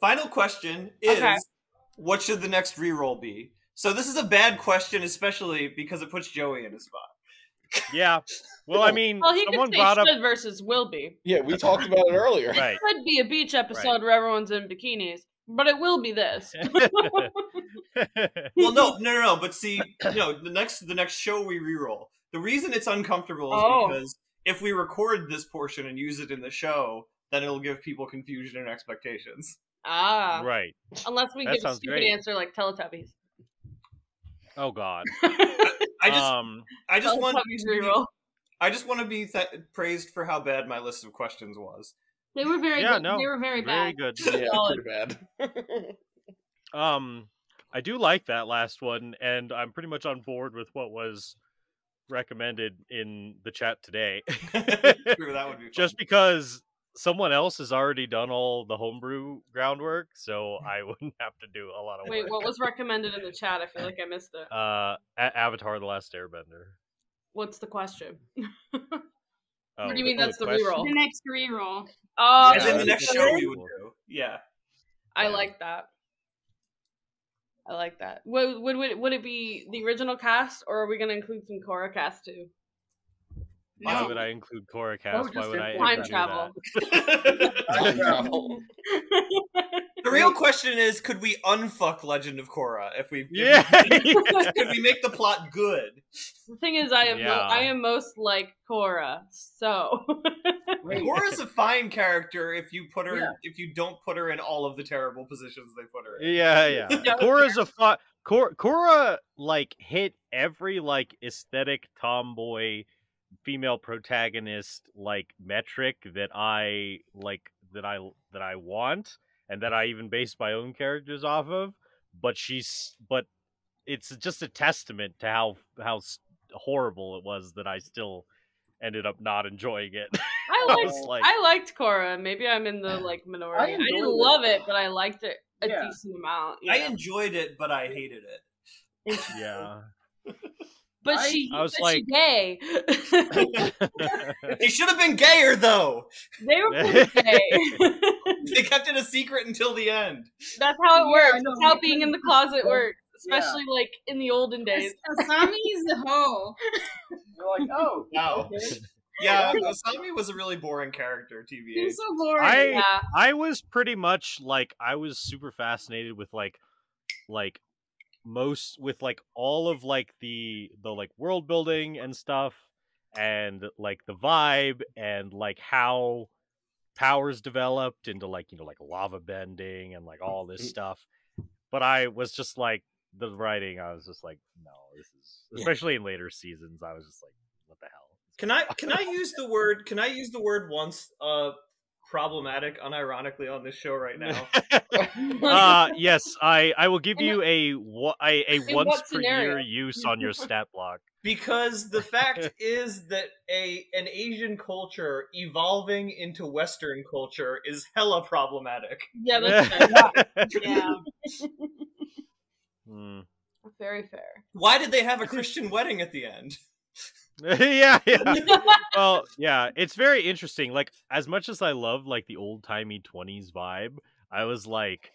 Final question is Okay. what should the next reroll be? So this is a bad question, especially because it puts Joey in a spot. Yeah. Well, I mean, Well, he could someone say brought up should versus will be. Yeah, we talked about it earlier. right. Could be a beach episode where everyone's in bikinis, but it will be this. Well, no, no, no, no. But see, no, the next the next show we reroll. The reason it's uncomfortable is Oh. because if we record this portion and use it in the show, then it'll give people confusion and expectations. Ah, right. unless we That give a stupid great. answer like Teletubbies. Oh God. I just, um. I just want, Teletubbies reroll. I just want to be th- praised for how bad my list of questions was. They were very Yeah, good. no, they were very bad. Very bad. good. Yeah, pretty bad. Um, I do like that last one, and I'm pretty much on board with what was recommended in the chat today. True, that would be fun. Just because someone else has already done all the homebrew groundwork, so I wouldn't have to do a lot of Wait, work. what was recommended in the chat? I feel like I missed it. Uh, A- Avatar: The Last Airbender. What's the question? Oh, what do you mean oh, that's the question? reroll? The next reroll. Oh, As in the next show we would do. Yeah. I like that. I like that. Would, would would would it be the original cast, or are we gonna include some Korra cast too? Why would I include oh, Korra cast? Why would I Time travel. Time travel. the real question is, could we unfuck Legend of Korra if we? if we- Yeah. could we make the plot good? the thing is, I am mo- Yeah. I am most like Korra, so Wait, Korra's a fine character if you put her Yeah. if you don't put her in all of the terrible positions they put her in. Yeah, yeah. Yeah, Korra's a fun. Cor- Korra like hit every like aesthetic tomboy female protagonist like metric that I like that I that I want and that I even base my own characters off of. But she's but it's just a testament to how how horrible it was that I still ended up not enjoying it. I I liked was like- I liked Korra. Maybe I'm in the like minority. I, enjoyed didn't it. love it, but I liked it a Yeah. decent amount. you I enjoyed it, but I hated it. yeah. but I- she, I was but like- she gay. He should have been gayer though. they were pretty gay. They kept it a secret until the end. That's how it Yeah, works. I. That's how being in the closet works, Yeah. especially like in the olden days. Asami's a hoe. You're like, oh, Wow. okay. Yeah, Asami was a really boring character, TBH. He's so boring. I Yeah. I was pretty much like I was super fascinated with like like most with like all of like the the like world building and stuff and like the vibe and like how powers developed into like you know like lava bending and like all this stuff. But i was just like the writing i was just like no this is especially in later seasons i was just like what the hell Can I can I use the word can I use the word once uh problematic unironically on this show right now? uh yes i i will give you a wa- a, a once per scenario? year use on your stat block Because the fact is that a an Asian culture evolving into Western culture is hella problematic. Yeah, that's fair. yeah, Hmm. very fair. Why did they have a Christian wedding at the end? yeah yeah. Well yeah it's very interesting like as much as i love like the old timey 20s vibe i was like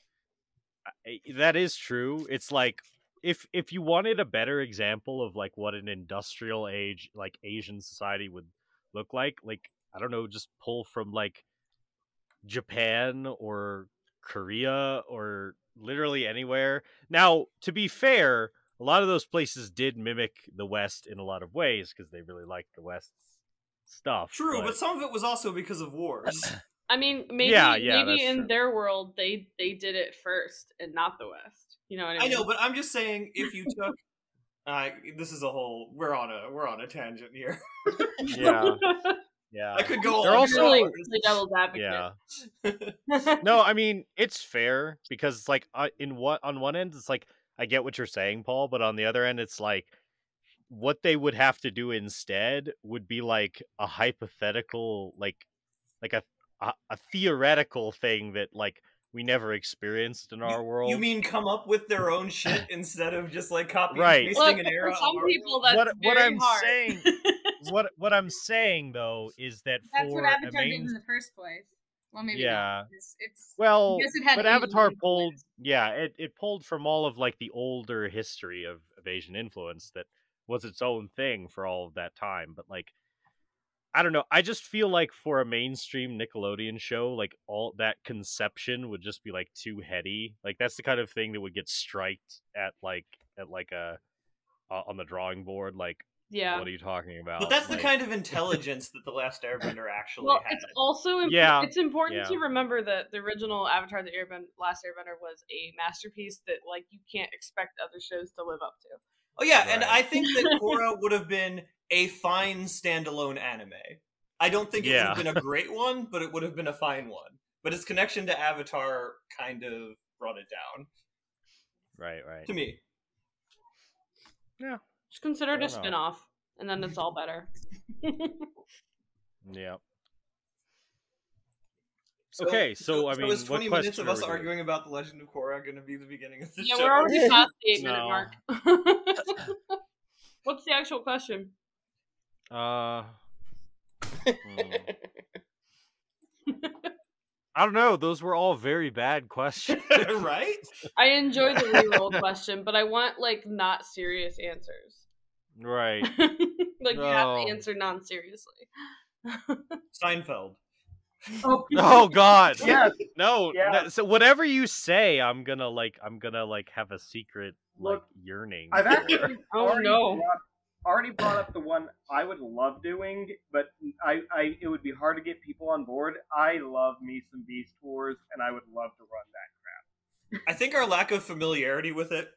I- that is true it's like if if you wanted a better example of like what an industrial age like asian society would look like like i don't know just pull from like japan or korea or literally anywhere. Now to be fair a lot of those places did mimic the west in a lot of ways because they really liked the west's stuff True, but some of it was also because of wars. I mean, maybe Yeah, yeah, maybe in true. their world they they did it first and not the West. You know what I mean? I know, but I'm just saying if you took uh, this is a whole we're on a we're on a tangent here. yeah yeah I could go They're on also- for really the devil's advocate. yeah no i mean it's fair because like uh, in what on one end it's like i get what you're saying paul but on the other end it's like what they would have to do instead would be like a hypothetical like like a a, a theoretical thing that like we never experienced in our world You mean come up with their own shit instead of just like copying Right. and pasting Look, an era? for some people that's What- what I'm hard. saying- what what i'm saying though is that That's for what a Avatar did in the first place. Well, maybe Yeah. It's, it's Well, it but Avatar pulled, yeah, it, it pulled from all of like the older history of, of Asian influence that was its own thing for all of that time. But like, I don't know. I just feel like for a mainstream Nickelodeon show, like all that conception would just be like too heady. Like that's the kind of thing that would get striked at like at like a uh, on the drawing board. Like, Yeah. what are you talking about? But that's the kind of intelligence that the Last Airbender actually Well, had. it's also imp- Yeah, it's important yeah. to remember that the original Avatar: The Airbender, Last Airbender was a masterpiece that like you can't expect other shows to live up to. Oh yeah, and I think that Korra would have been a fine standalone anime. I don't think it would have been a great one, but it would have been a fine one. But its connection to Avatar kind of brought it down right, right. to me. Just consider it a Fair spin-off, and then it's all better. Yeah. So, Okay, so, I mean, is what twenty minutes of us we doing? arguing about the Legend of Korra going to be the beginning of the yeah, show? Yeah, we're already past the eight-minute mark. What's the actual question? Uh, hmm. I don't know. Those were all very bad questions. right? I enjoy the reroll question, but I want like not serious answers. Right. like you have to answer non-seriously. Seinfeld. Oh, Oh God. yes. No. Yeah. no, So whatever you say, I'm gonna like. I'm gonna like have a secret like Look, yearning. I've for. actually Oh, already, no. brought, already brought up the one I would love doing, but I, I it would be hard to get people on board. I love me some Beast Wars, and I would love to run that. Crap. I think our lack of familiarity with it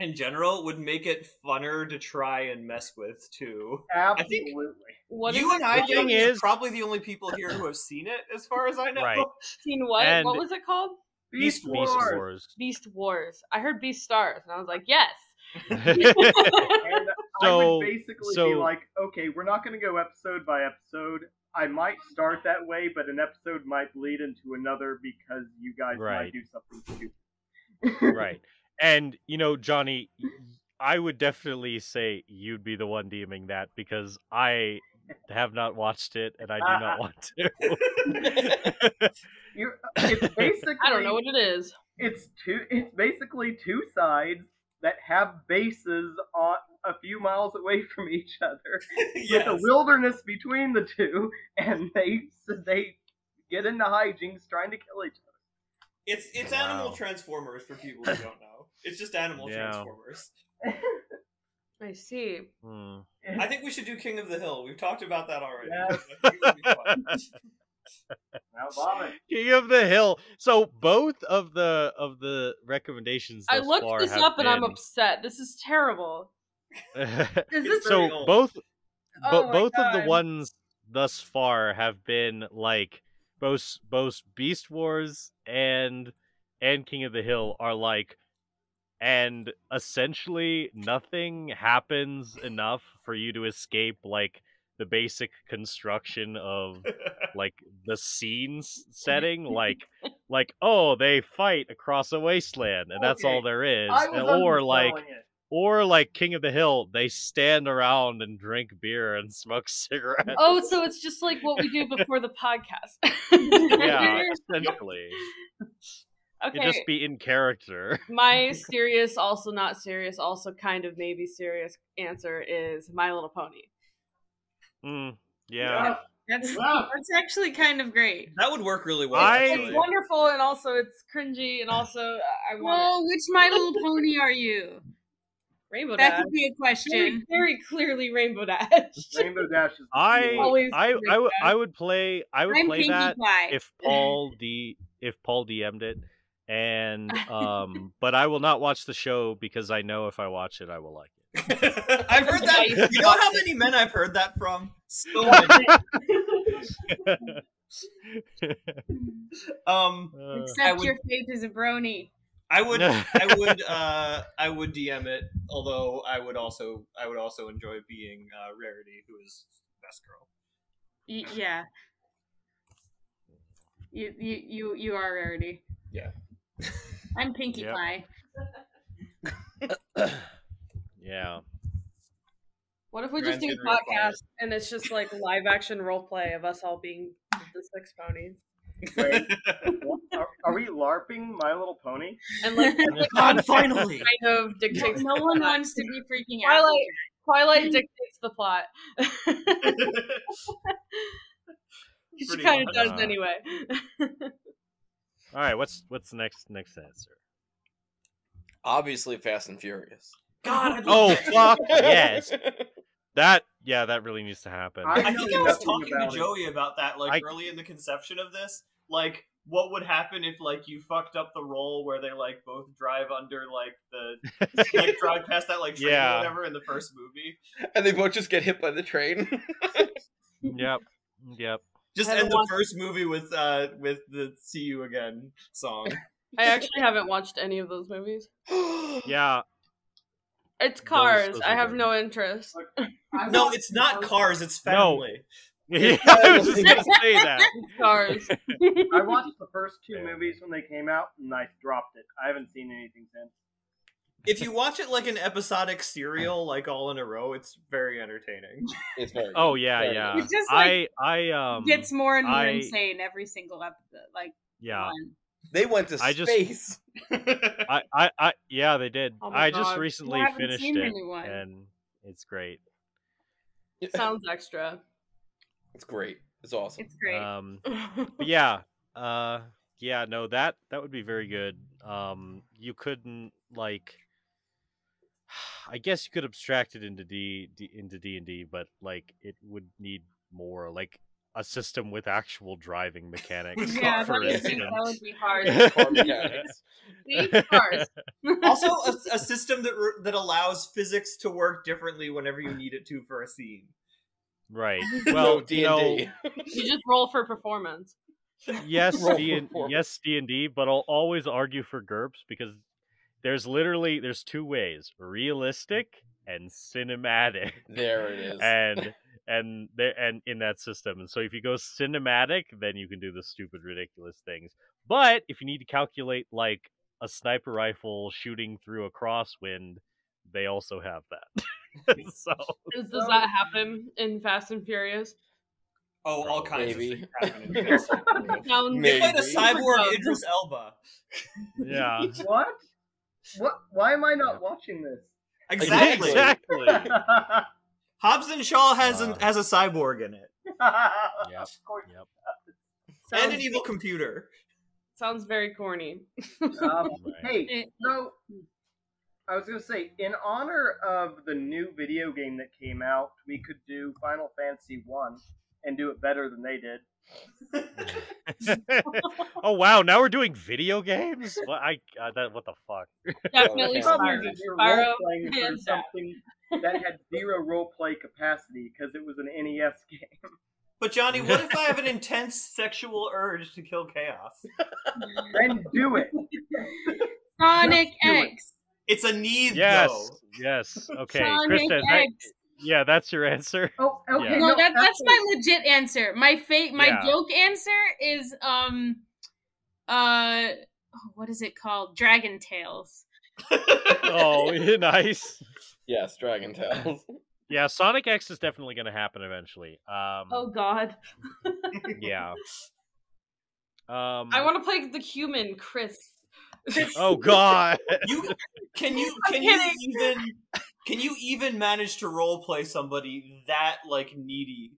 in general would make it funner to try and mess with too. think- Absolutely. What you is and I called? thing is- probably the only people here who have seen it, as far as I know. Right. Seen what? And- what was it called? Beast, Beast Wars. Beast Wars. Beast Wars. I heard Beast Stars, and I was like, yes. And I So- would basically so- be like, okay, we're not going to go episode by episode. I might start that way, but an episode might lead into another because you guys Right. might do something stupid. right. And you know, Johnny, I would definitely say you'd be the one DMing that because I have not watched it and I do not want to. You're, it's basically I don't know what it is. it's two it's basically two sides that have bases on a few miles away from each other yes. with a wilderness between the two and they they get into hijinks trying to kill each other. It's it's Wow. Animal Transformers for people who don't know. It's just Animal Yeah. Transformers. I see. Hmm. I think we should do King of the Hill. We've talked about that already. Yes. I it would be fun. now vomit. King of the Hill. So both of the of the recommendations. I looked far this have up and I'm upset. This is terrible. Is this so very both Oh but my both of the ones thus far have been like both both Beast Wars and and King of the Hill are like and essentially nothing happens enough for you to escape like the basic construction of like the scenes setting like like oh they fight across a wasteland and that's all there is or like it. or like King of the Hill, they stand around and drink beer and smoke cigarettes. Oh, so it's just like what we do before the podcast. yeah, essentially. Okay. You just be in character. My serious, also not serious, also kind of maybe serious answer is My Little Pony. Mm, yeah. That's Wow. that's actually kind of great. that would work really well. I- It's wonderful and also it's cringy and also I want Well, which My Little Pony are you? Rainbow That Dash. That could be a question. very clearly Rainbow Dash. Rainbow Dash is I Always I I, would I would play I would I'm play Pinkie that Pie. if Paul D if Paul DM'd it. And um but I will not watch the show because I know if I watch it I will like it. I've heard that. You know how many men I've heard that from? So many. Um, Except would- your fate is a brony. I would, I would, uh, I would DM it. Although I would also, I would also enjoy being uh, Rarity, who is best girl. Y- yeah. You, you you you are rarity. Yeah. I'm Pinkie Yep. Pie. yeah. What if we just do a Transgender required. podcast and it's just like live action role play of us all being the six ponies? Wait, are, are we LARPing My Little Pony? And like God, finally. kind of dictates no one wants to be freaking out. Twilight Twilight dictates the plot. she Pretty kind of much. does Uh, anyway. All right, what's what's the next next answer? Obviously, Fast and Furious. God, I Oh fuck yes, that yeah, that really needs to happen. I I think I was talking to about it. Joey about that, like I- early in the conception of this. Like, what would happen if, like, you fucked up the role where they like both drive under, like the like drive past that like train Yeah. or whatever in the first movie? and they both just get hit by the train. yep, yep. Just I end the watched- first movie with uh with the "See You Again" song. I actually haven't watched any of those movies. Yeah, It's Cars. those I have good. no interest. I No, it's not Cars. It's No. Family. yeah. I was just gonna say that. Cars. I watched the first two movies when they came out, and I dropped it. I haven't seen anything since. If you watch it like an episodic serial, like all in a row, it's very entertaining. it's very. Oh yeah, Very yeah. good. It's just, like, I I um gets more and more I- insane every single episode. Like yeah. one. They went to I just- space. I, I, I, yeah, they did. Oh my I just recently I finished it, anyone. and it's great. It sounds extra. It's great. It's awesome. It's great. Um, but yeah, uh, yeah, no, that that would be very good. Um, you couldn't like, I guess you could abstract it into D, D into D and D, but like it would need more, like a system with actual driving mechanics. yeah, for that would, be, instance. that would be hard. Car mechanics. See? Cars. also, a, a system that re- that allows physics to work differently whenever you need it to for a scene. right. Well, D you and D. You just roll for performance. yes D and yes D and D, but I'll always argue for GURPS because there's literally there's two ways: realistic and cinematic, There it is. and and there and in that system. And so if you go cinematic, then you can do the stupid, ridiculous things. But if you need to calculate like a sniper rifle shooting through a crosswind, they also have that. so Does, does that happen in Fast and Furious? Oh, all kinds Maybe. of things happen in Fast and Furious. They played a Maybe. cyborg Idris Elba. yeah, What? What? Why am I not watching this? Exactly. exactly. Hobbs and Shaw has an, Uh. has a cyborg in it Yep. Of course. Yep. and an evil computer. sounds very corny. Um, Right. hey, so I was gonna say, in honor of the new video game that came out, we could do Final Fantasy One and do it better than they did. oh wow! Now we're doing video games. What I uh, that what the fuck? Definitely Yeah. Problem Spyro. that you're Spyro, role playing for something that had zero role play capacity because it was an NES game. But Johnny, what if I have an intense sexual urge to kill chaos? then do it. Sonic Just do it. X. It's a need, Yes, though. yes. Okay, Sonic Kristen. that- X. yeah, that's your answer. Oh, okay. Yeah. No, no, that that's my legit answer. My fake, my Yeah. joke answer is um, uh, oh, what is it called? Dragon Tales. Oh, nice. yes, Dragon Tales. Yeah, Sonic X is definitely going to happen eventually. Um, Oh God. yeah. Um. I want to play the human, Chris. Oh God. You can you I'm can you kidding. even can you even manage to role play somebody that like needy?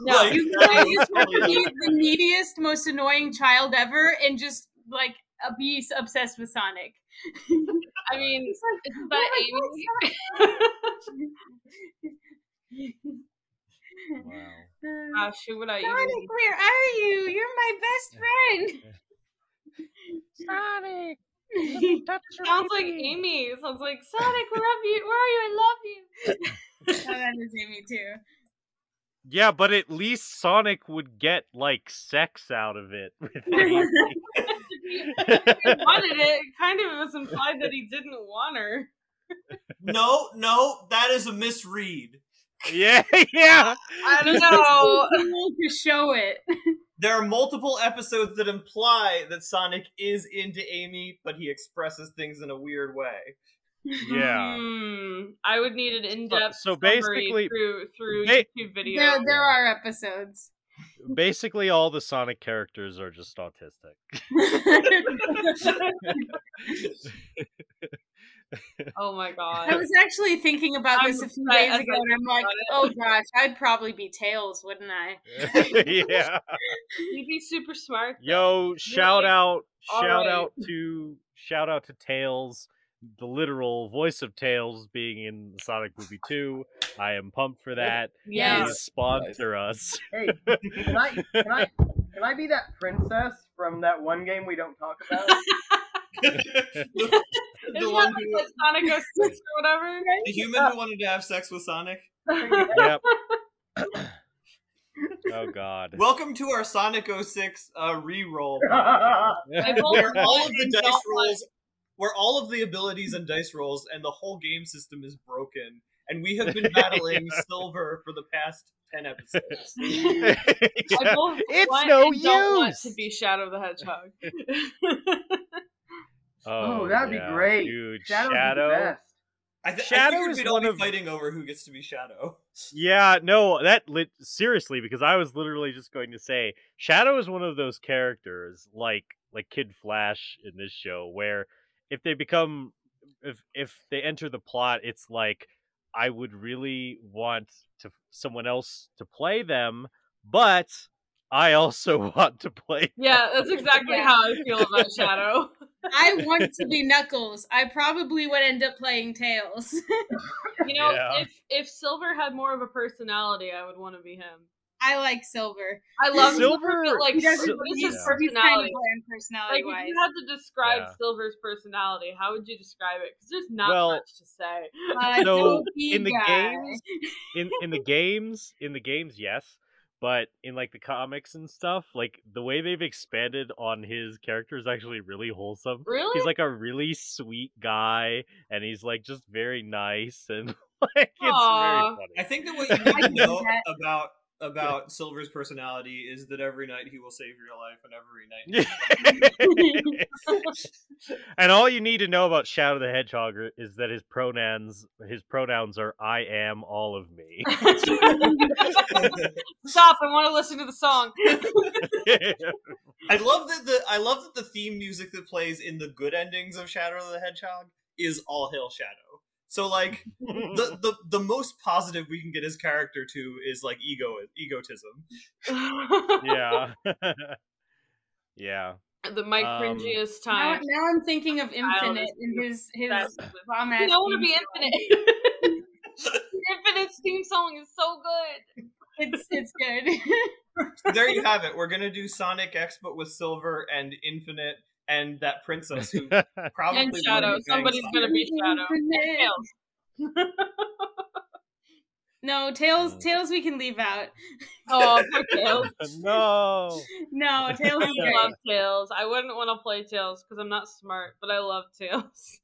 No, Like, You that guys have to be the neediest, most annoying child ever, and just like uh, be obsessed with Sonic. I mean, isn't that "Oh Amy? wow. Gosh, who would I Sonic, even? where are you? You're my best friend. Sonic. Sounds like Amy. Sounds like Sonic. Love you. Where are you? I love you. Oh, that is Amy too. Yeah, but at least Sonic would get like sex out of it. with he wanted it. It Kind of was implied that he didn't want her. No, no, that is a misread. Yeah, yeah. I don't know. to show it. There are multiple episodes that imply that Sonic is into Amy, but he expresses things in a weird way. Yeah. Hmm. I would need an in-depth so summary basically- through through Hey- YouTube video. There, there are episodes. basically all the Sonic characters are just autistic. oh my god. I was actually thinking about I'm this a few days ago, I and I'm like, oh gosh, I'd probably be Tails, wouldn't I? yeah. You'd be super smart. Yo, shout out All shout right. out to shout out to Tails, the literal voice of Tails being in Sonic movie 2. I am pumped for that. Yeah. Please sponsor us. Hey, can I can I can I be that princess from that one game we don't talk about? the, Isn't the that one like who, the Sonic 06 or whatever? the human who wanted to have sex with Sonic. yep. oh god. Welcome to our Sonic 06 uh, re-roll. Where all of the dice rolls, where all of the abilities and dice rolls and the whole game system is broken, and we have been battling Silver for the past ten episodes. I both It's no and don't want use. to be Shadow the Hedgehog. Oh, oh, that'd be great. Dude, Shadow's the Shadow. best. I, th- Shadow I figured is one be of- fighting over who gets to be Shadow. Yeah, no, that lit seriously because I was literally just going to say Shadow is one of those characters like like Kid Flash in this show where if they become if if they enter the plot it's like I would really want to someone else to play them, but I also want to play yeah, that's exactly Yeah. how I feel about Shadow. I want to be Knuckles. I probably would end up playing Tails. You know, Yeah. if if Silver had more of a personality, I would want to be him. I like Silver. I love Silver, Silver- but like, He doesn't. what is he's, his Yeah. he's kind of personality? bland personality Like, if you had to describe Yeah. Silver's personality, how would you describe it? Because there's not Well, much to say. Uh, So, in the guy. games- in in the games in the games yes but in like the comics and stuff like the way they've expanded on his character is actually really wholesome Really? he's like a really sweet guy and he's like just very nice and like it's Aw. very I think that what you need to know that. About about Silver's personality is that every night he will save your life, and every night. and all you need to know about Shadow the Hedgehog is that his pronouns his pronouns are I am all of me. Stop! I want to listen to the song. I love that the I love that the theme music that plays in the good endings of Shadow the Hedgehog is All Hail Shadow. So like the, the the most positive we can get his character to is like ego egotism. yeah. yeah. the Mike Um, cringiest Now, time. now I'm thinking of Infinite Childish. and his his That's- bomb I ass. don't want to be song. infinite. Infinite's theme song is so good. It's it's good. there you have it. We're gonna do Sonic X but with Silver and Infinite and that princess who probably And Shadow. Somebody's gonna be Shadow. Tails. No, Tails. Mm. Tails we can leave out. Oh, Tails. no. No, Tails I love Tails. I wouldn't want to play Tails because I'm not smart, but I love Tails.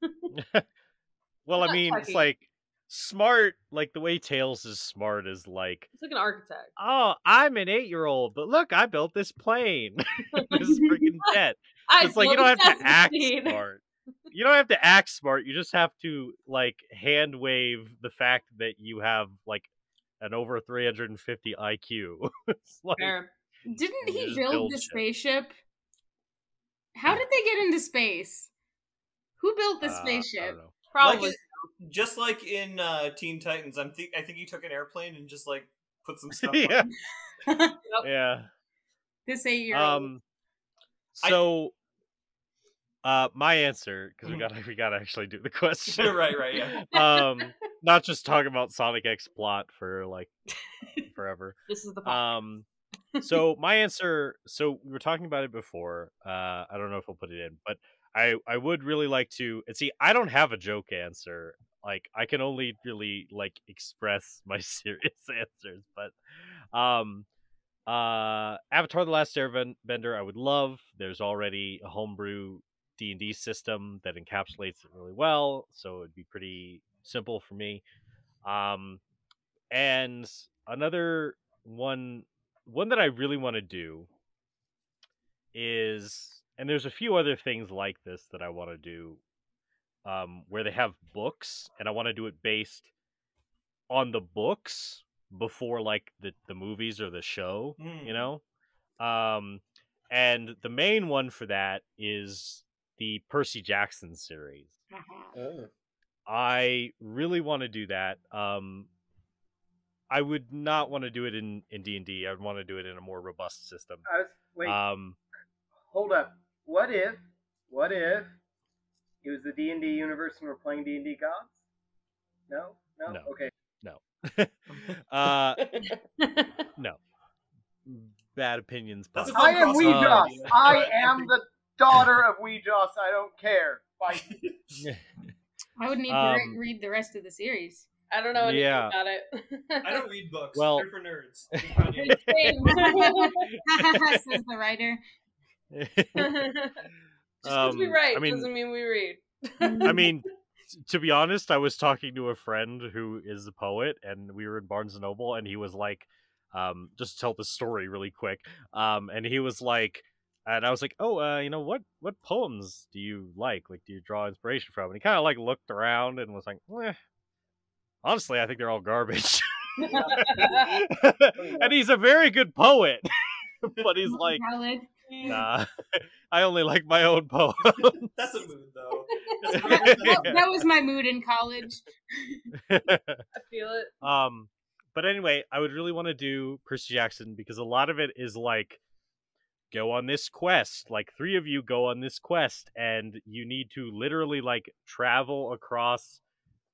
Well, I mean, it's like smart, like the way Tails is smart is like, it's like an architect. oh, I'm an eight year old, but look, I built this plane. this is freaking jet. I It's like you don't have to act 17. smart. You don't have to act smart. You just have to like hand wave the fact that you have like an over 350 IQ. like, Fair. Didn't he build build the shit. spaceship? How did they get into space? Who built the uh, I spaceship? don't know. Probably. Like it- just like in uh, Teen Titans, I'm think I think he took an airplane and just like put some stuff. yeah, on. yeah. this eight year old. Um. So, uh, my answer because we got to we got to actually do the question. right, right, yeah. um, not just talk about Sonic X plot for like forever. this is the podcast. Um, so my answer. So we were talking about it before. Uh, I don't know if we'll put it in, but I I would really like to. And see, I don't have a joke answer. Like I can only really like express my serious answers. But um, uh, Avatar: The Last Airbender, I would love. There's already a homebrew D and D system that encapsulates it really well, so it'd be pretty simple for me. Um, and another one one that I really want to do is and there's a few other things like this that I want to do um where they have books and I want to do it based on the books before like the the movies or the show, Mm. you know? Um, and the main one for that is the Percy Jackson series. Oh. I really want to do that. Um, I would not want to do it in in D and D. I'd want to do it in a more robust system. I was wait. Um, hold up. What if? What if it was the D and D universe and we're playing D and D gods? No. No. No. Okay. No, uh, no. Bad opinions. That's podcast. I am cross- Weejoss. Um, I am the daughter of Weejoss. I don't care. Fight. I would need to Um, re- read the rest of the series. I don't know anything Yeah. about it. I don't read books. Well- They're for nerds. Says the writer. Just because we Um, write I mean- doesn't mean we read. I mean, t- to be honest, I was talking to a friend who is a poet, and we were in Barnes and Noble, and he was like, um, just to tell the story really quick. Um, and he was like, and I was like, oh, uh, you know what? What poems do you like? Like, do you draw inspiration from? And he kind of like looked around and was like, eh, honestly, I think they're all garbage. and he's a very good poet, but he's like, nah, I only like my own poem. That's a mood, though. That, that was my mood in college. I feel it. Um, but anyway, I would really want to do Percy Jackson because a lot of it is like go on this quest. Like three of you go on this quest, and you need to literally like travel across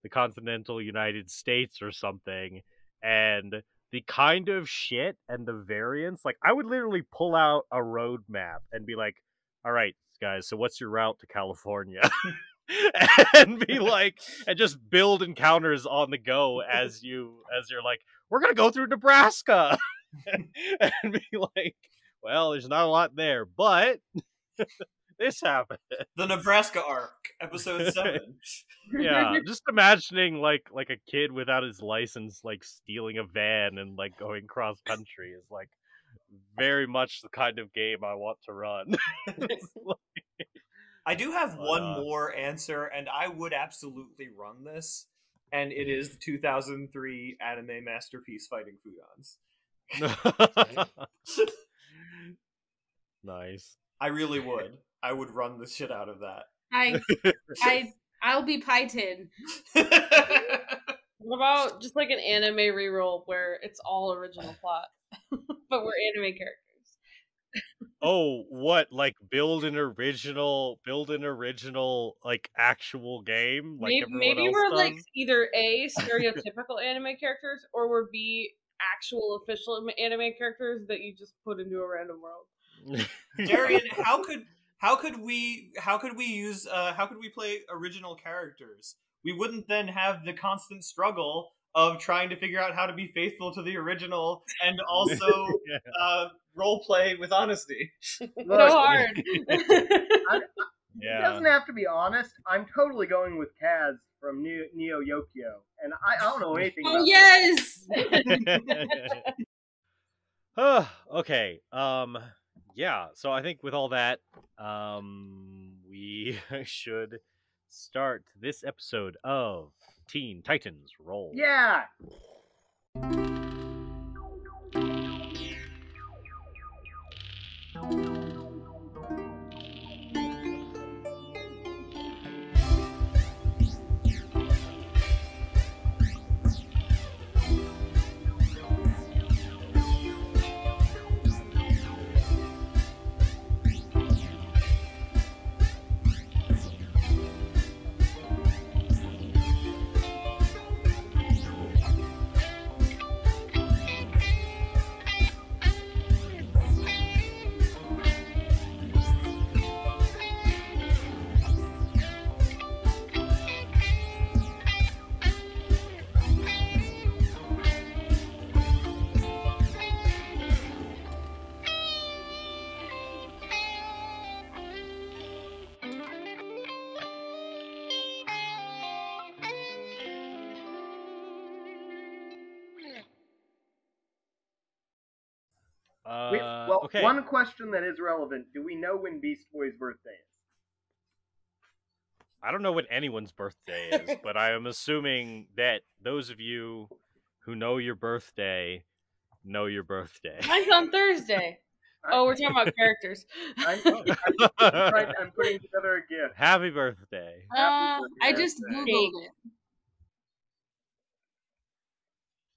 the continental United States or something. And the kind of shit and the variance, like I would literally pull out a road map and be like, "All right, guys, so what's your route to California?" and be like, and just build encounters on the go as you as you're like, we're gonna go through Nebraska, and be like, well, there's not a lot there, but this happened. The Nebraska arc, episode seven. Yeah, just imagining like like a kid without his license, like stealing a van and like going cross country is like very much the kind of game I want to run. I do have one Uh, more answer, and I would absolutely run this. And it is the 2003 anime masterpiece Fighting Foodons. Nice. I really would. I would run the shit out of that. I, I, I'll be pited. What about just like an anime reroll where it's all original plot, but we're anime characters? Oh, what? Like build an original, build an original like actual game, like maybe maybe we're does? like either a stereotypical anime characters or we're b actual official anime characters that you just put into a random world. Darian, how could how could we how could we use uh, how could we play original characters? We wouldn't then have the constant struggle of trying to figure out how to be faithful to the original and also Yeah. uh, role play with honesty. so Look, hard. it yeah. doesn't have to be honest. I'm totally going with Kaz from Neo, Neo Yokio, and I, I don't know anything. Oh yes. Okay. Um yeah, so I think with all that, um we should start this episode of Teen Titans Roll. Yeah. Okay. one question that is relevant: Do we know when Beast Boy's birthday is? I don't know what anyone's birthday is, but I am assuming that those of you who know your birthday know your birthday. Mine's on Thursday. Oh, we're talking about characters. I'm, I'm, right, I'm putting together a gift. Happy birthday. Uh, I birthday. just googled it.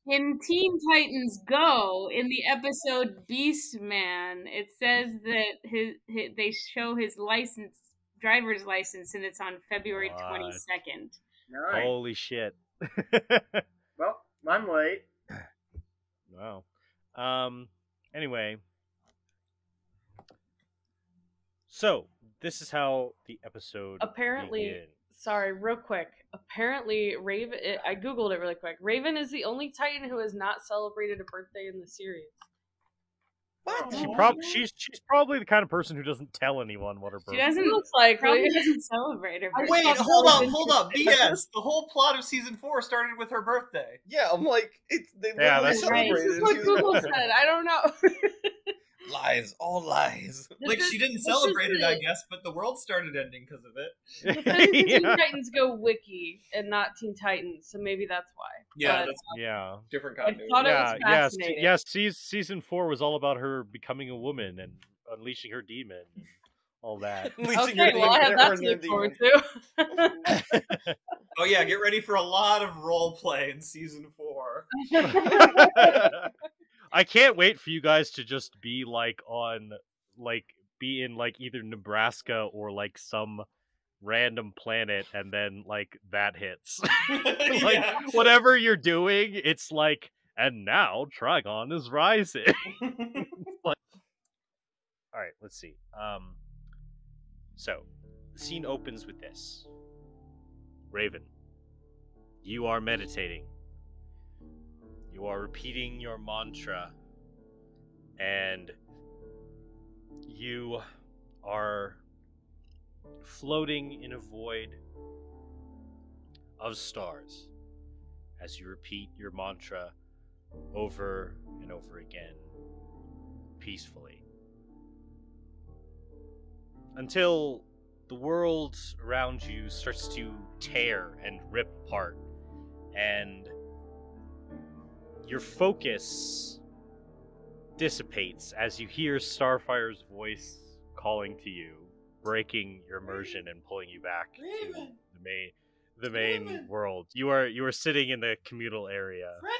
In Teen Titans Go, in the episode Beast Man, it says that his, his they show his license, driver's license, and it's on February twenty second. Nice. Holy shit. Well, I'm late. wow. Um anyway. So, this is how the episode Apparently, begins. Sorry, real quick. Apparently, Raven. It, I googled it really quick. Raven is the only Titan who has not celebrated a birthday in the series. What? She Aw. prob- she's she's probably the kind of person who doesn't tell anyone what her birthday. She doesn't Looks likely. probably doesn't celebrate her. Birthday. Wait, hold up, hold up. BS. The whole plot of season four started with her birthday. Yeah, I'm like, it's they Yeah, that's This right. celebrated is what Google said. I don't know. Lies, all lies. Like This she didn't celebrate it, I guess, but the world started ending because of it. But then the Teen. Titans Go wiki and not Teen Titans, so maybe that's why. Yeah, But that's yeah. different I continuity. thought it Yeah, was yes, fascinating. yes. Season, season four was all about her becoming a woman and unleashing her demon and all that. Okay, well, I have that powers to look forward to. Oh yeah, get ready for a lot of role play in season four. I can't wait for you guys to just be like on like be in like either Nebraska or like some random planet and then like that hits. like Yeah. whatever you're doing, it's like and now Trigon is rising. All right, let's see. Um so the scene opens with this. Raven, you are meditating. You are repeating your mantra and you are floating in a void of stars as you repeat your mantra over and over again peacefully. Until the world around you starts to tear and rip apart and your focus dissipates as you hear Starfire's voice calling to you, breaking your immersion and pulling you back to Raven! the main the main Raven! world. You are you are sitting in the communal area. Friend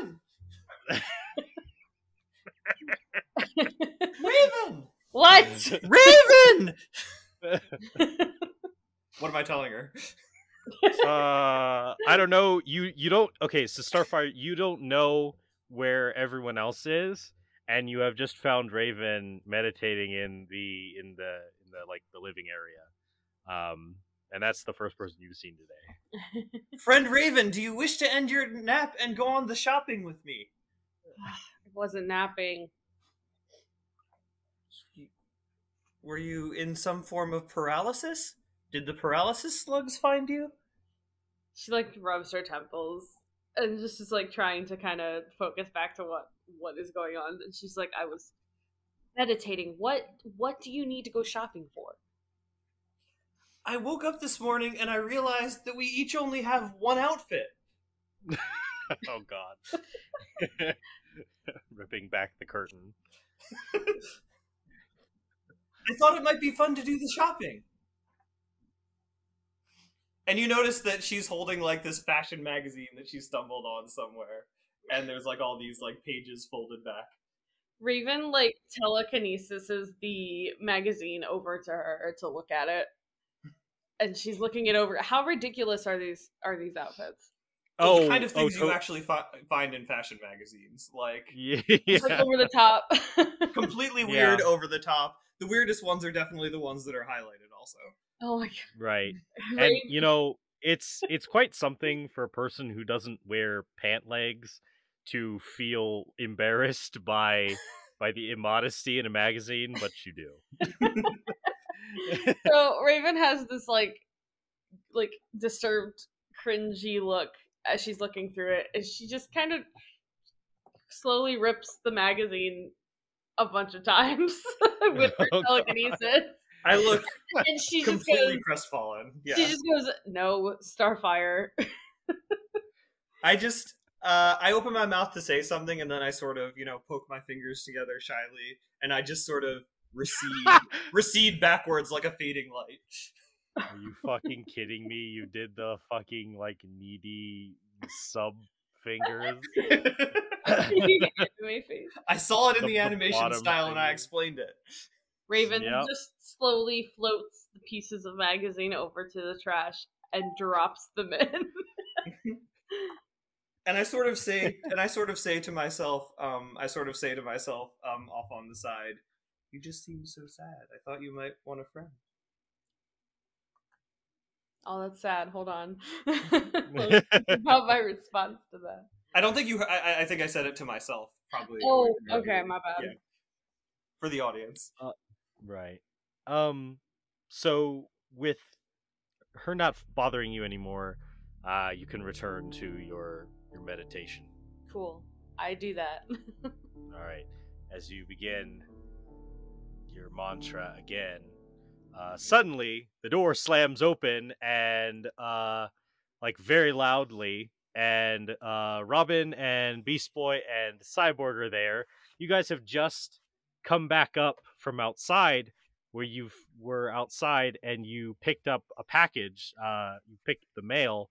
Raven! Raven! what? Raven! what am I telling her? Uh I don't know. You you don't okay, so Starfire, you don't know where everyone else is, and you have just found Raven meditating in the in the in the like the living area. Um and that's the first person you've seen today. Friend Raven, do you wish to end your nap and go on the shopping with me? I wasn't napping. Were you in some form of paralysis? Did the paralysis slugs find you? She like rubs her temples and just is like trying to kind of focus back to what what is going on. And she's like, I was meditating. What what do you need to go shopping for? I woke up this morning and I realized that we each only have one outfit. oh god. Ripping back the curtain. I thought it might be fun to do the shopping. And you notice that she's holding like this fashion magazine that she stumbled on somewhere. And there's like all these like pages folded back. Raven like telekinesis is the magazine over to her to look at it. And she's looking it over. How ridiculous are these are these outfits? Oh, the kind of oh, things you actually fi- find in fashion magazines. Like Yeah. Like over the top. completely Yeah. weird over the top. The weirdest ones are definitely the ones that are highlighted also. Oh my right. god. and you know it's it's quite something for a person who doesn't wear pant legs to feel embarrassed by by the immodesty in a magazine but you do so Raven has this like like disturbed, cringy look as she's looking through it, and she just kind of slowly rips the magazine a bunch of times with her Oh, telekinesis, I look and she just goes. completely crestfallen. Yeah. She just goes, "No, Starfire." I just Uh, I open my mouth to say something, and then I sort of, you know, poke my fingers together shyly, and I just sort of recede, recede backwards like a fading light. Are you fucking kidding me? You did the fucking like needy sub fingers. I saw it in The- the the animation bottom style, and I explained it. Raven Yep. just slowly floats the pieces of magazine over to the trash and drops them in. And I sort of say, and I sort of say to myself, um, I sort of say to myself, um, off on the side, "You just seem so sad. I thought you might want a friend." oh, that's sad. Hold on. How my response to that? I don't think you. I, I- I think I said it to myself, probably. Oh, okay, my bad. Yeah. For the audience. Right. Um so with her not bothering you anymore, uh you can return to your your meditation. Cool. I do that. All right. As you begin your mantra again, uh suddenly the door slams open and uh like very loudly and uh Robin and Beast Boy and Cyborg are there. You guys have just come back up from outside where you were outside and you picked up a package. Uh, you picked the mail,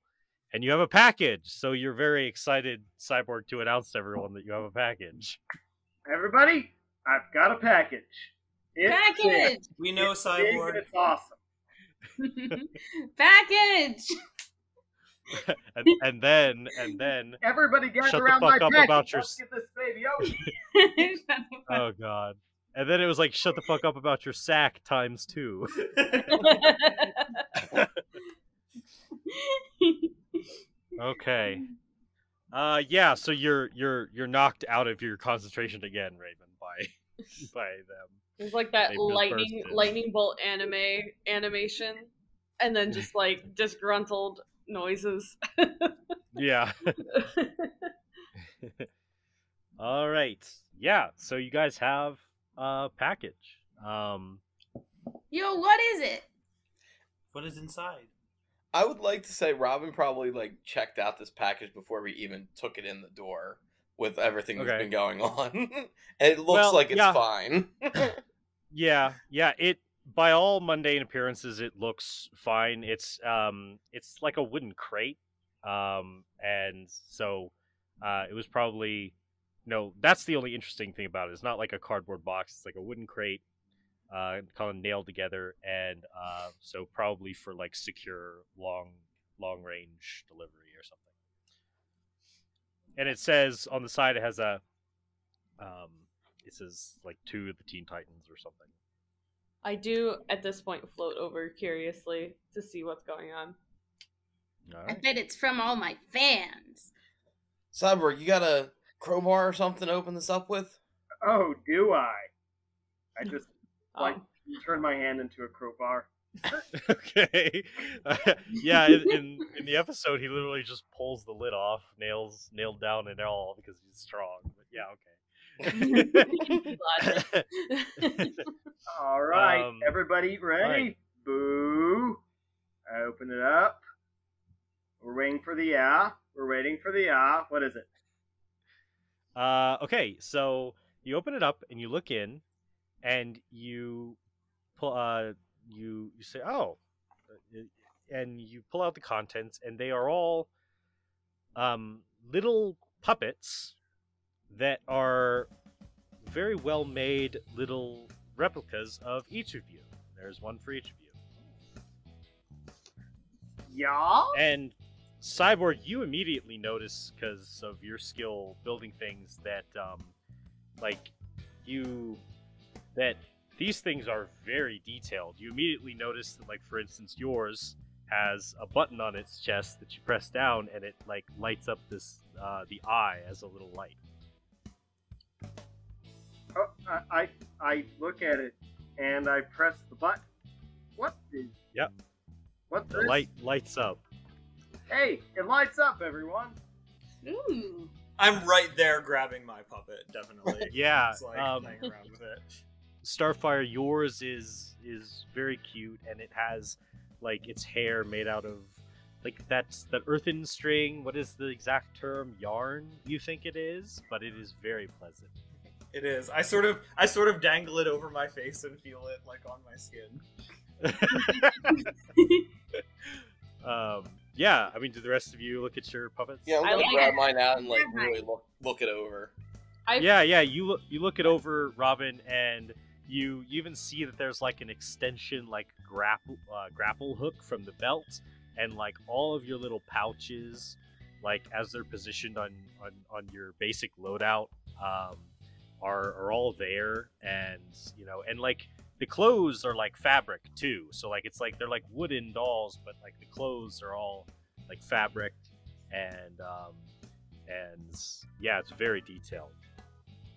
and you have a package. So you're very excited, Cyborg, to announce to everyone that you have a package. Everybody, I've got a package. It's big. Package! We know It's big Cyborg. it's awesome. Package! and, and then, and then, Everybody gather Shut the around my fuck up package. about your get this baby oh god, and then it was like, shut the fuck up about your sack times two. Okay. Uh, yeah. So you're you're you're knocked out of your concentration again, Raven, by by them. It's like that They lightning lightning bolt anime animation, and then just like disgruntled noises. Yeah. All right. Yeah. So you guys have a package. Um. Yo, what is it? what is inside? I would like to say Robin probably like checked out this package before we even took it in the door with everything that's been going on. it looks Well, like it's yeah. fine. Yeah. Yeah. It by all mundane appearances, it looks fine. It's um. It's like a wooden crate. Um. And so, uh, it was probably. No, that's the only interesting thing about it. It's not like a cardboard box. It's like a wooden crate, uh, kind of nailed together, and uh, so probably for like secure long, long range delivery or something. And it says on the side it has a, um, it says like two of the Teen Titans or something. I do at this point float over curiously to see what's going on. All I bet it's from all my fans. Cyborg, you got a crowbar or something to open this up with? Oh, do I? I just Like- Um, turned my hand into a crowbar. okay. yeah, in, in in the episode, he literally just pulls the lid off, nails nailed down and all because he's strong. But yeah, okay. All right, Um, everybody ready? right. Boo! I open it up. We're waiting for the yeah. We're waiting for the yeah. What is it? Uh, okay, so you open it up and you look in, and you pull. Uh, you you say, "Oh," uh, and you pull out the contents, and they are all um, little puppets that are very well made little replicas of each of you. There's one for each of you. Yeah. And Cyborg, you immediately notice because of your skill building things that, um, like, you that these things are very detailed. You immediately notice that, like, for instance, yours has a button on its chest that you press down, and it like lights up this uh, the eye as a little light. Oh, I, I I look at it and I press the button. What is? Yep. What The this? light lights up. Hey, it lights up, everyone. Ooh. I'm right there grabbing my puppet, definitely. Yeah. It's like um, playing around with it. Starfire, yours is is very cute, and it has like its hair made out of like that's that earthen string. What is the exact term? Yarn? You think it is, but it is very pleasant. It is. I sort of I sort of dangle it over my face and feel it like on my skin. um, yeah, I mean, do the rest of you look at your puppets? Yeah, I'm gonna like grab it. mine out and like Yeah. really look look it over. I yeah, yeah. You look, you look it over, Robin, and you, you even see that there's like an extension, like grapple, uh, grapple hook from the belt, and like all of your little pouches, like as they're positioned on on, on your basic loadout, um, are are all there, and you know, and like the clothes are like fabric too. So like it's like they're like wooden dolls, but like the clothes are all like fabric, and um, and yeah, it's very detailed.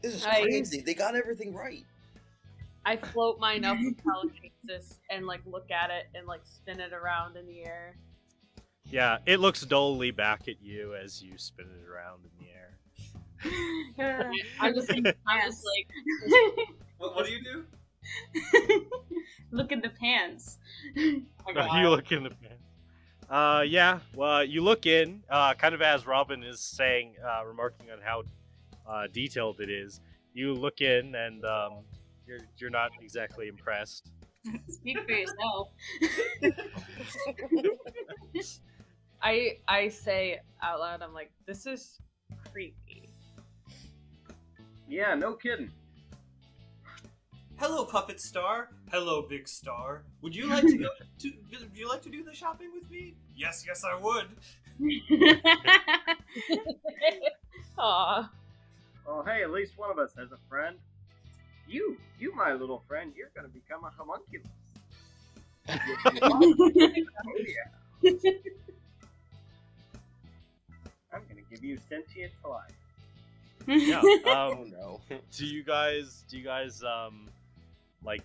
This is I- crazy. They got everything right. I float mine up with telekinesis and like look at it and like spin it around in the air. Yeah, it looks dully back at you as you spin it around in the air. I'm just, I'm just like, What, what do you do? Look in the pants. Oh you look in the pants. Uh, yeah. Well, you look in, uh, kind of as Robin is saying, uh, remarking on how uh, detailed it is. You look in, and um, you're you're not exactly impressed. Speak for yourself. I I say out loud, I'm like, this is creepy. Yeah, no kidding. Hello, Puppet Star. Hello, Big Star. Would you like to go to? Would you like to do the shopping with me? Yes, yes, I would. Aw. Oh, hey, at least one of us has a friend. You, you, my little friend, you're gonna become a homunculus. Oh yeah. I'm gonna give you sentient life. Yeah. Oh Um, no. do you guys do you guys um like?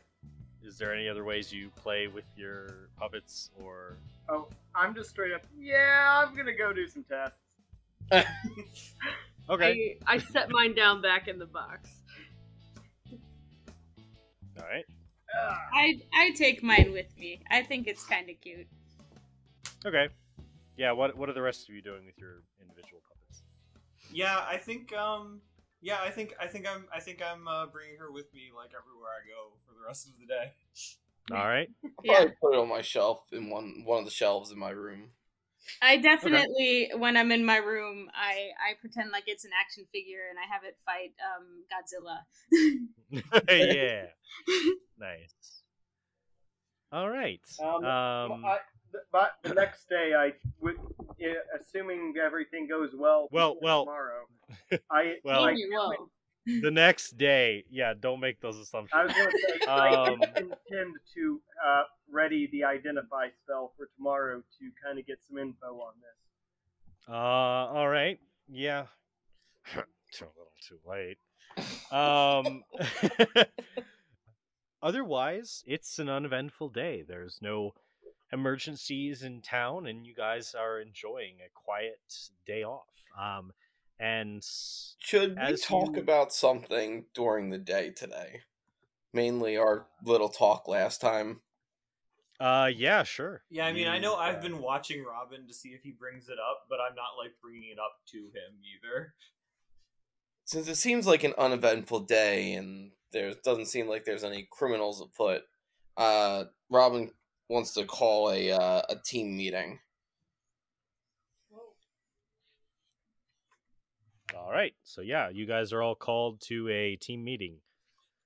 Is there any other ways you play with your puppets or? Oh, I'm just straight up. Yeah, I'm gonna go do some tests. Okay. I, I set mine down back in the box. All right. I I take mine with me. I think it's kind of cute. Okay. Yeah. What What are the rest of you doing with your individual puppets? Yeah, I think. Um. Yeah, I think. I think I'm. I think I'm uh, bringing her with me like everywhere I go for the rest of the day. All right. Yeah. Probably put it on my shelf in one one of the shelves in my room. I definitely, when I'm in my room, I I pretend like it's an action figure and I have it fight um Godzilla. yeah. Nice. All right. Um, Um. I, th- but the next day, I would, assuming everything goes well. Well- well- tomorrow. I Well, I, the next day, yeah. Don't make those assumptions. I was going to say I Um, intend to uh, ready the identify spell for tomorrow to kind of get some info on this. Uh, all right. Yeah. too a little too late. Um. otherwise, it's an uneventful day. There's no emergencies in town, and you guys are enjoying a quiet day off. Um, and Should we talk you- about something during the day today? Mainly our little talk last time. uh, yeah, sure. Yeah, I mean, I You, know I've uh, been watching Robin to see if he brings it up, but I'm not like bringing it up to him either. Since it seems like an uneventful day and there doesn't seem like there's any criminals afoot, uh, Robin wants to call a uh, a team meeting. All right. So yeah, you guys are all called to a team meeting.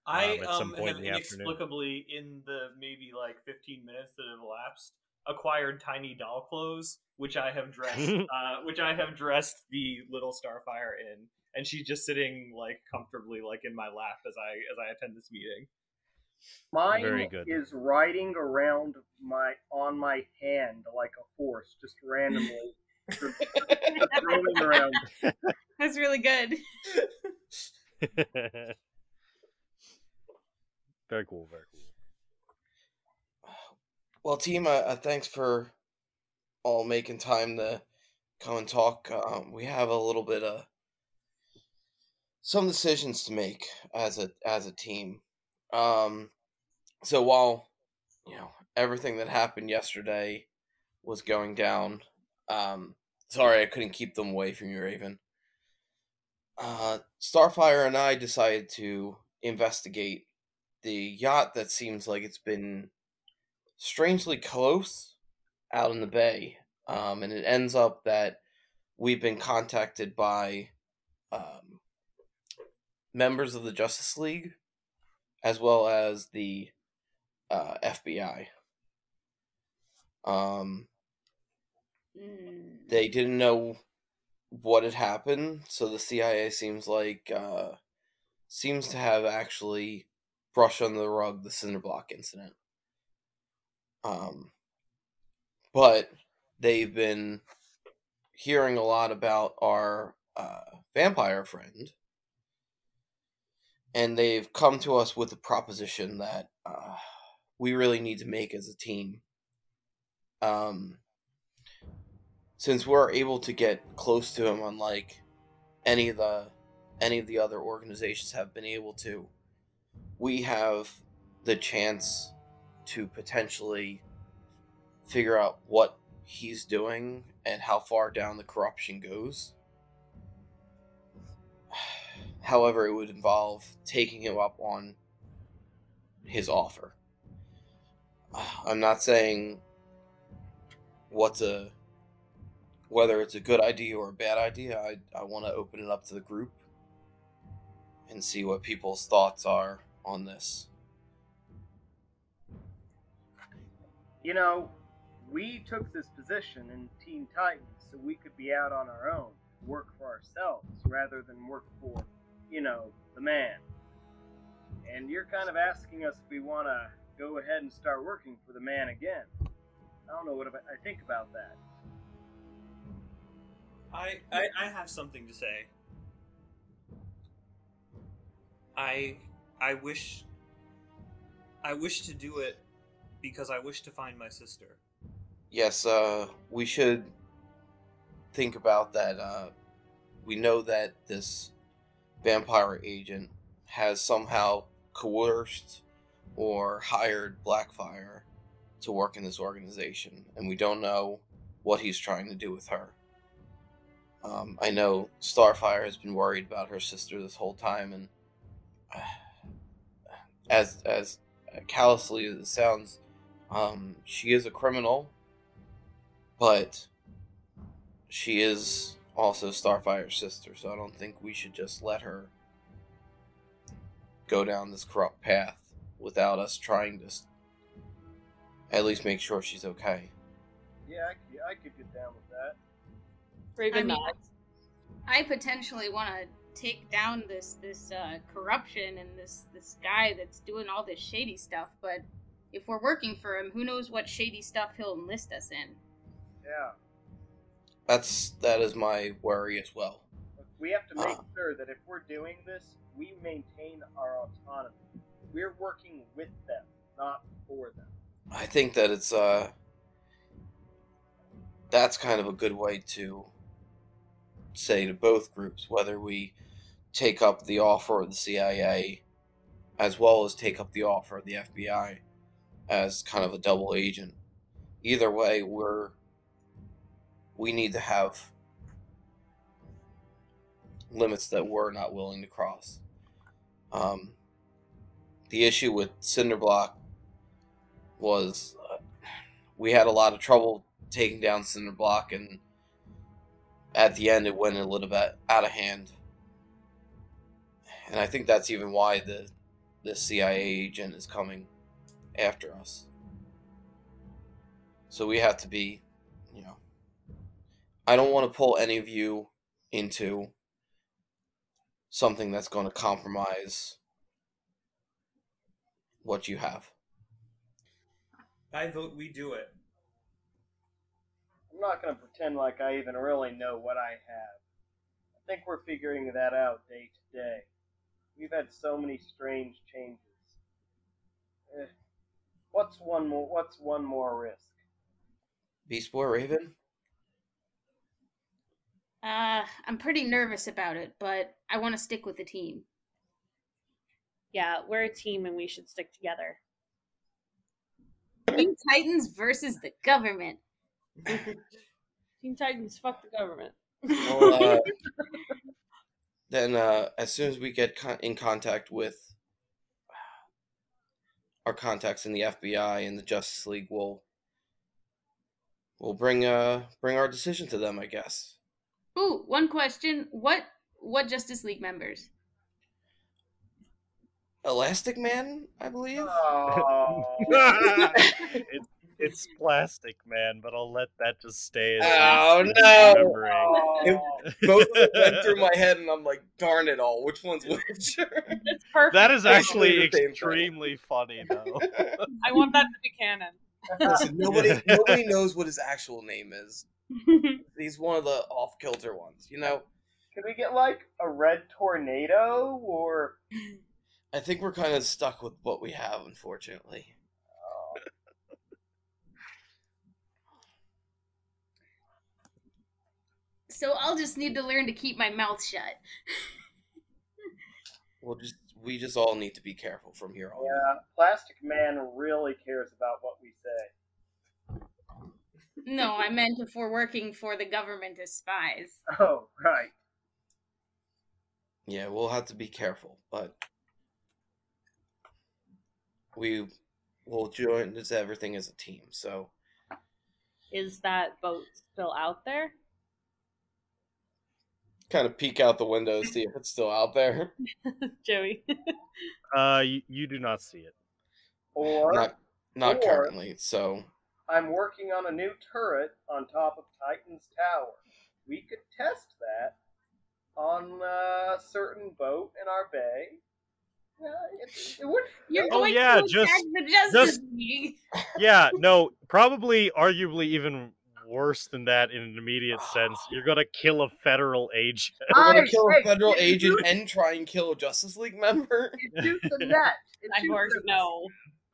I Um, at some um, point have in the afternoon. inexplicably, in the maybe like 15 minutes that have elapsed, acquired tiny doll clothes, which I have dressed, uh, which I have dressed the little Starfire in, and she's just sitting like comfortably like in my lap as I as I attend this meeting. Mine Very good. is riding around my on my hand like a horse, just randomly just roaming around. That's really good. very cool. Very cool. Well, team, uh, uh, thanks for all making time to come and talk. Um, we have a little bit of some decisions to make as a as a team. Um, so while you know everything that happened yesterday was going down, Um, sorry, I couldn't keep them away from you, Raven. Uh, Starfire and I decided to investigate the yacht that seems like it's been strangely close out in the bay. Um, and it ends up that we've been contacted by um, members of the Justice League as well as the uh, FBI. Um, Mm. they didn't know what had happened, so the CIA seems like uh, seems to have actually brushed under the rug the Cinderblock incident. Um, but they've been hearing a lot about our uh, vampire friend, and they've come to us with a proposition that uh, we really need to make as a team. Um, since we're able to get close to him, unlike any of the any of the other organizations have been able to, we have the chance to potentially figure out what he's doing and how far down the corruption goes. However, it would involve taking him up on his offer. I'm not saying what's a whether it's a good idea or a bad idea. I I want to open it up to the group and see what people's thoughts are on this. You know, we took this position in Teen Titans so we could be out on our own, work for ourselves, rather than work for, you know, the man. And you're kind of asking us if we want to go ahead and start working for the man again. I don't know what I think about that. I, I I have something to say. I I wish I wish to do it because I wish to find my sister. Yes, uh, we should think about that. Uh, we know that this vampire agent has somehow coerced or hired Blackfire to work in this organization, and we don't know what he's trying to do with her. Um, I know Starfire has been worried about her sister this whole time, and uh, as as callously as it sounds, um, she is a criminal, but she is also Starfire's sister, so I don't think we should just let her go down this corrupt path without us trying to at least make sure she's okay. Yeah, I could, I could get down with that. Raven I mean, nods. I potentially want to take down this this uh, corruption and this this guy that's doing all this shady stuff. But if we're working for him, who knows what shady stuff he'll enlist us in? Yeah. That's that is my worry as well. Look, we have to make Ah. sure that if we're doing this, we maintain our autonomy. We're working with them, not for them. I think that it's uh that's kind of a good way to say to both groups whether we take up the offer of the CIA as well as take up the offer of the FBI as kind of a double agent. Either way, we're we need to have limits that we're not willing to cross. Um, the issue with Cinderblock was uh, we had a lot of trouble taking down Cinderblock, and at the end, it went a little bit out of hand. And I think that's even why the the CIA agent is coming after us. So we have to be, you know, I don't want to pull any of you into something that's going to compromise what you have. I vote we do it. I'm not going to pretend like I even really know what I have. I think we're figuring that out day to day. We've had so many strange changes. Eh, what's one more? What's one more risk? Beast Boy Raven? Uh, I'm pretty nervous about it, but I want to stick with the team. Yeah, we're a team and we should stick together. Teen Titans versus the government. Teen Titans, fuck the government. Well, uh, then, uh, as soon as we get con- in contact with our contacts in the FBI and the Justice League, we'll we'll bring uh bring our decision to them. I guess. Ooh, one question. What what Justice League members? Elastic Man, I believe. Oh. it's, it's plastic, man, but I'll let that just stay as Oh, a no. memory. Both went through my head, and I'm like, darn it all, which one's which? It's perfect. That is actually the same thing. extremely funny, though. I want that to be canon. Listen, nobody nobody knows what his actual name is. He's one of the off kilter ones, you know. Can we get like a red tornado or I think we're kind of stuck with what we have, unfortunately. so I'll just need to learn to keep my mouth shut. We'll just we just all need to be careful from here on. yeah, Plastic Man really cares about what we say. No, I meant if we're working for the government as spies. Oh, right. Yeah, we'll have to be careful, but we will join this everything as a team. So Is that boat still out there? kind of peek out the window, see if it's still out there. Joey. Uh, you, you do not see it. Or Not not Or- currently. So I'm working on a new turret on top of Titan's Tower. We could test that on a certain boat in our bay. Yeah, it, it would. You're Oh, yeah, to just- the just- Yeah, no, probably, arguably, even worse than that in an immediate sense. You're gonna kill a federal agent. we're gonna kill a federal agent and try and kill a Justice League member. It shoots a net. It I shoots already know.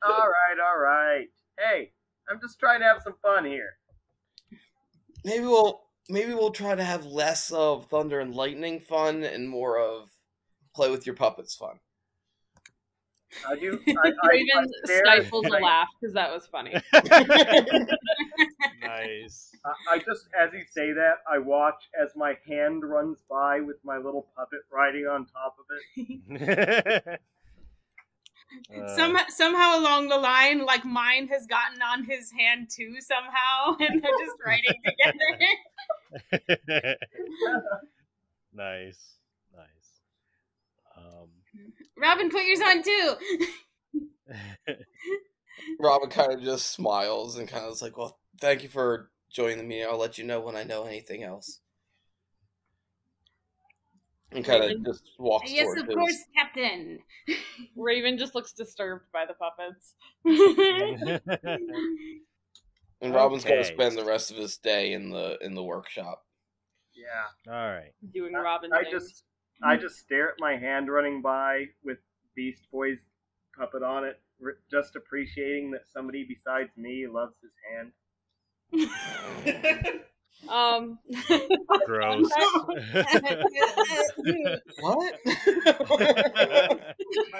All right, all right. Hey, I'm just trying to have some fun here. Maybe we'll maybe we'll try to have less of thunder and lightning fun and more of play with your puppets fun. I do. I, I, I Raven stifles and a I- laugh because that was funny. nice. I, I just, as you say that, I watch as my hand runs by with my little puppet riding on top of it. Uh, Some, somehow along the line, like mine has gotten on his hand too somehow, and they're just writing together. nice, nice. Robin, put yours on too. Robin kind of just smiles and kind of is like, "Well, thank you for joining the meeting. I'll let you know when I know anything else." And kind of just walks yes, towards of his- course, Captain. Raven just looks disturbed by the puppets. And Robin's going to spend the rest of his day in the in the workshop. Yeah. All right. Doing Robin I things. just, I just stare at my hand running by with Beast Boy's puppet on it, r- just appreciating that somebody besides me loves his hand. Um, Gross. What? My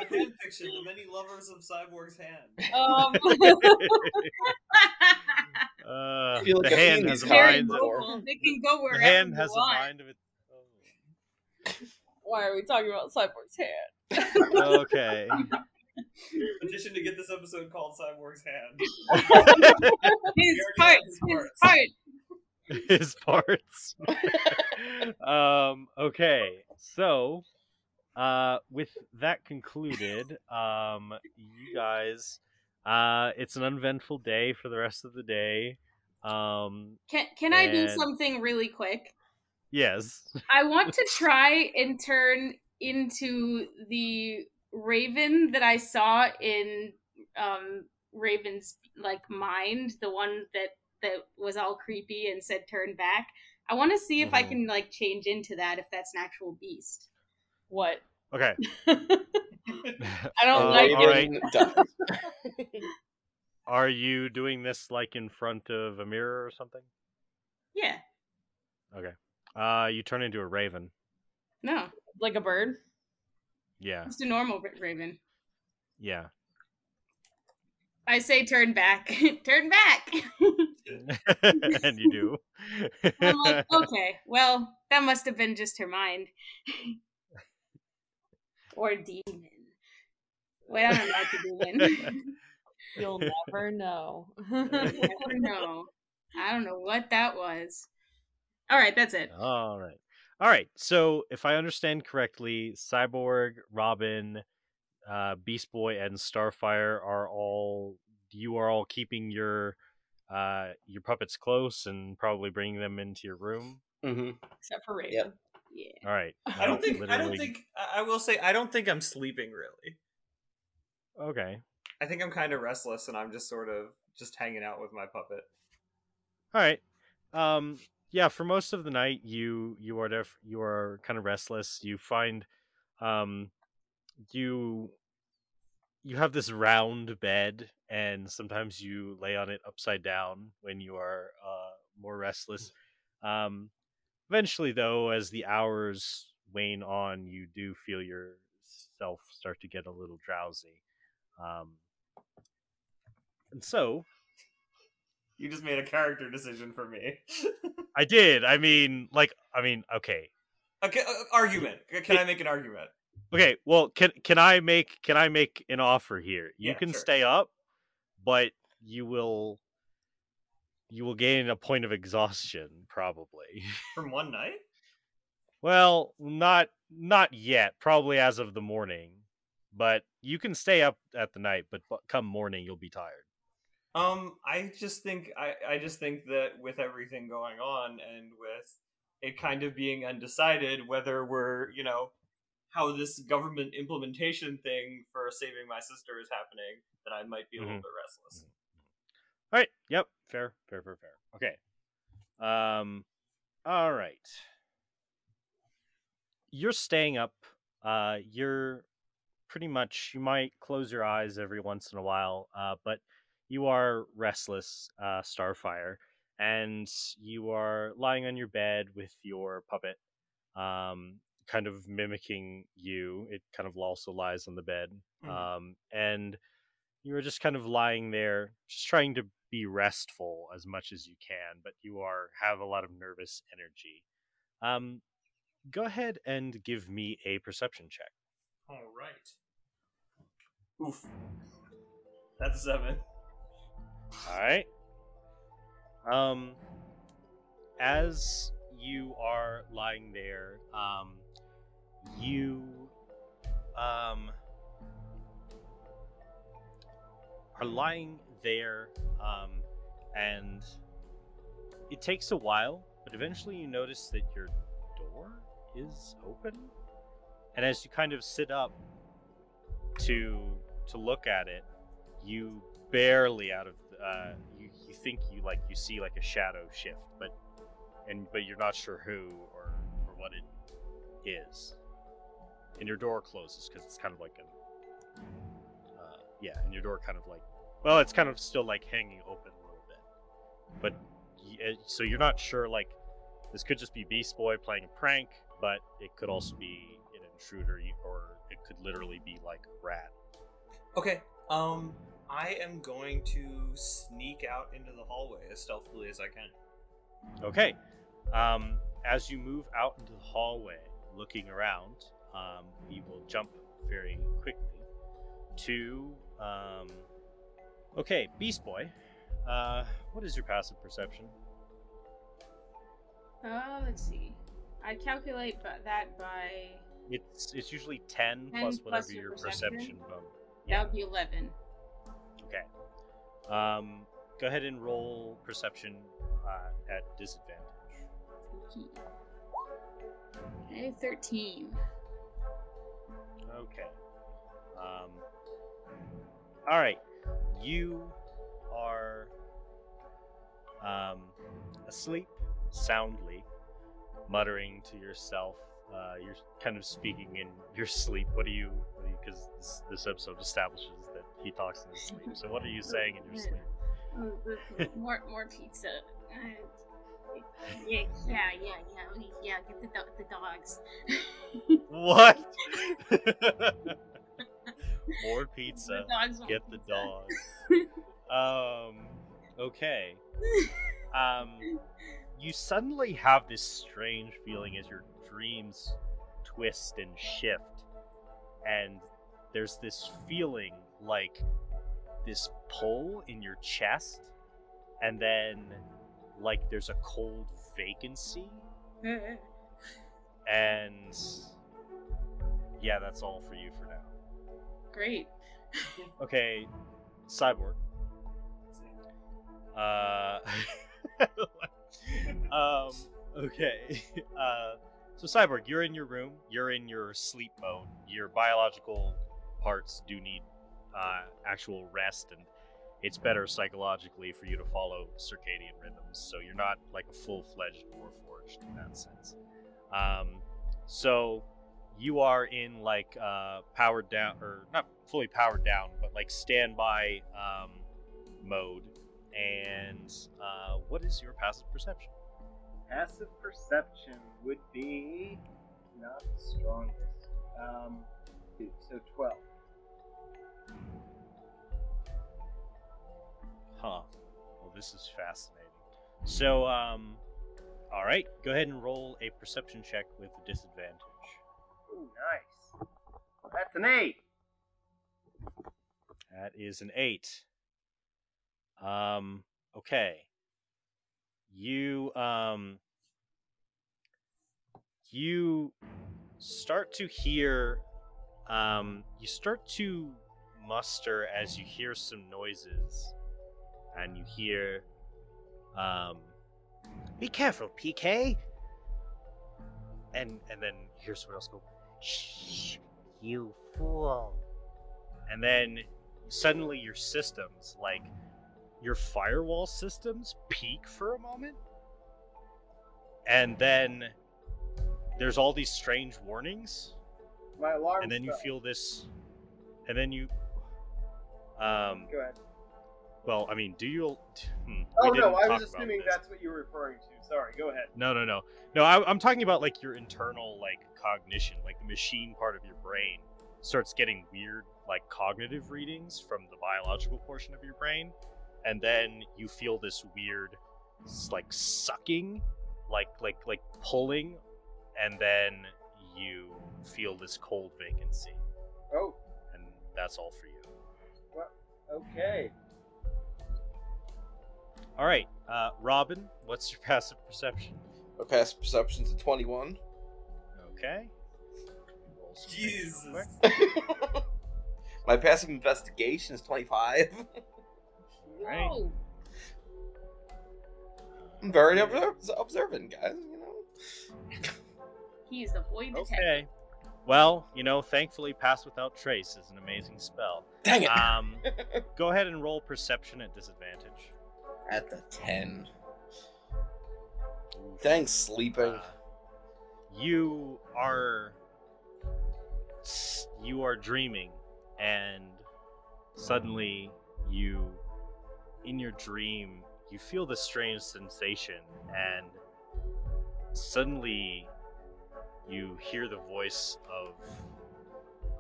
fan fiction, The Many Lovers of Cyborg's Hand. um, uh, feel like the hand has a mind. before. mobile. They can go The wherever hand has a mind of its why are we talking about Cyborg's hand? own. Okay. Petition to get this episode called Cyborg's Hand. His parts, have his his parts. parts. his parts. um, okay, so uh, with that concluded, um, you guys, uh, it's an uneventful day for the rest of the day. Um, Can can I do something really quick? Yes. I want to try and turn into the Raven that I saw in um Raven's like mind, the one that that was all creepy and said turn back. I want to see if I Mhm. can like change into that if that's an actual beast. What? Okay. I don't And like all it. right. Are you doing this like in front of a mirror or something? Yeah. Okay. Uh, you turn into a raven. No. Like a bird? Yeah. Just a normal Raven. Yeah. I say turn back. turn back. and you do. I'm like, okay, well, that must have been just her mind. or demon. Wait, I don't know what the demon. You'll never know. never know. I don't know what that was. All right, that's it. All right. All right. So, if I understand correctly, Cyborg, Robin, uh, Beast Boy, and Starfire are all you are all keeping your uh, your puppets close and probably bringing them into your room. Mm-hmm. Except for Raven. Yep. Yeah. All right. I don't think. I don't think. I I will say. I don't think I'm sleeping really. Okay. I think I'm kind of restless, and I'm just sort of just hanging out with my puppet. All right. Um. Yeah. For most of the night, you you are def- you are kind of restless. You find, um, you you have this round bed, and sometimes you lay on it upside down when you are uh more restless. Um. Eventually, though, as the hours wane on, you do feel yourself start to get a little drowsy. Um. And so, You just made a character decision for me. I did. I mean, like, I mean, okay, okay, uh, argument. Can I make an argument? okay. Well, can can I make can I make an offer here? You Yeah, can sure. stay up, but you will you will gain a point of exhaustion probably. From one night? well, not not yet. Probably as of the morning, but you can stay up at the night. But bu- come morning, you'll be tired. Um, I just think I, I just think that with everything going on and with it kind of being undecided whether we're you know how this government implementation thing for saving my sister is happening, that I might be a little Mhm. bit restless. All right. Yep. Fair. Fair. Fair. Fair. Okay. Um. All right. You're staying up. Uh. You're pretty much. You might close your eyes every once in a while. Uh. But you are restless. Uh. Starfire, and you are lying on your bed with your puppet. Um. Kind of mimicking you. It kind of also lies on the bed. Mhm. Um. And you are just kind of lying there, just trying to be restful as much as you can, but you are have a lot of nervous energy. Um, go ahead and give me a perception check. All right. Oof. That's seven. All right. Um, as you are lying there, um, you um are lying there, um, and it takes a while, but eventually you notice that your door is open, and as you kind of sit up to to look at it, you barely out of uh, you, you think you like you see like a shadow shift, but and but you're not sure who or or what it is, and your door closes because it's kind of like an uh, yeah, and your door kind of like well, it's kind of still like hanging open a little bit, but uh, so you're not sure like this could just be Beast Boy playing a prank, but it could also be an intruder, or it could literally be like a rat. Okay. Um, I am going to sneak out into the hallway as stealthily as I can. Okay. Um, as you move out into the hallway, looking around, um, we will jump very quickly to. Um, okay, Beast Boy. Uh, what is your passive perception? Uh, let's see. I calculate bu- that by It's it's usually ten, 10 plus whatever plus your your perception? perception bonus. that would be eleven. Okay. Um, go ahead and roll perception uh, at disadvantage. Okay, thirteen. Okay. Um, all right. You are um, asleep soundly, muttering to yourself. Uh, you're kind of speaking in your sleep. What do you? Because this, this episode establishes that he talks in his sleep. So what are you saying in your sleep? More, more pizza. Uh, yeah, yeah, yeah, yeah, yeah. Get the do- the dogs. What? More pizza. The dogs want Get the pizza. dogs. um. Okay. Um. You suddenly have this strange feeling as your dreams twist and shift, and there's this feeling like this pull in your chest, and then like there's a cold vacancy, and yeah, that's all for you for now. Great. Okay, cyborg. Uh, um, okay. Uh, so cyborg, you're in your room. You're in your sleep mode. Your biological parts do need uh, actual rest, and it's better psychologically for you to follow circadian rhythms. So you're not like a full-fledged warforged in that sense. Um, so you are in like uh, powered down, or not fully powered down, but like standby um, mode. And uh, what is your passive perception? Passive perception would be not the strongest. Um, so twelve. Huh. Well, this is fascinating. So, um, all right, go ahead and roll a perception check with a disadvantage. Oh, nice. That's an eight. That is an eight. Um, okay. You, um, you start to hear, um, you start to muster as you hear some noises, and you hear, um, be careful, PK. And and then you hear someone else go, shh, you fool. And then suddenly your systems, like your firewall systems, peak for a moment. And then there's all these strange warnings. My alarm. And then you feel this. And then you. Um, Go ahead. well, I mean, do you. Hmm, Oh no, I was assuming that's what you were referring to. Sorry, go ahead. No, no, no, no. I, I'm talking about like your internal like cognition, like the machine part of your brain starts getting weird like cognitive readings from the biological portion of your brain, and then you feel this weird like sucking, like like like pulling, and then you feel this cold vacancy, Oh, and that's all for you. Okay. All right, uh, Robin, what's your passive perception? My passive perception's a 21. Okay. Roll some things real Jesus. quick. My passive investigation is 25. Right. Whoa. I'm very obser- observant, guys, you know? He's the void detective. Okay. Well, you know, thankfully, Pass Without Trace is an amazing spell. Dang it! Um, go ahead and roll Perception at disadvantage. At the 10. Thanks, sleeping. Uh, you are you are dreaming, and suddenly you, in your dream, you feel this strange sensation, and suddenly you hear the voice of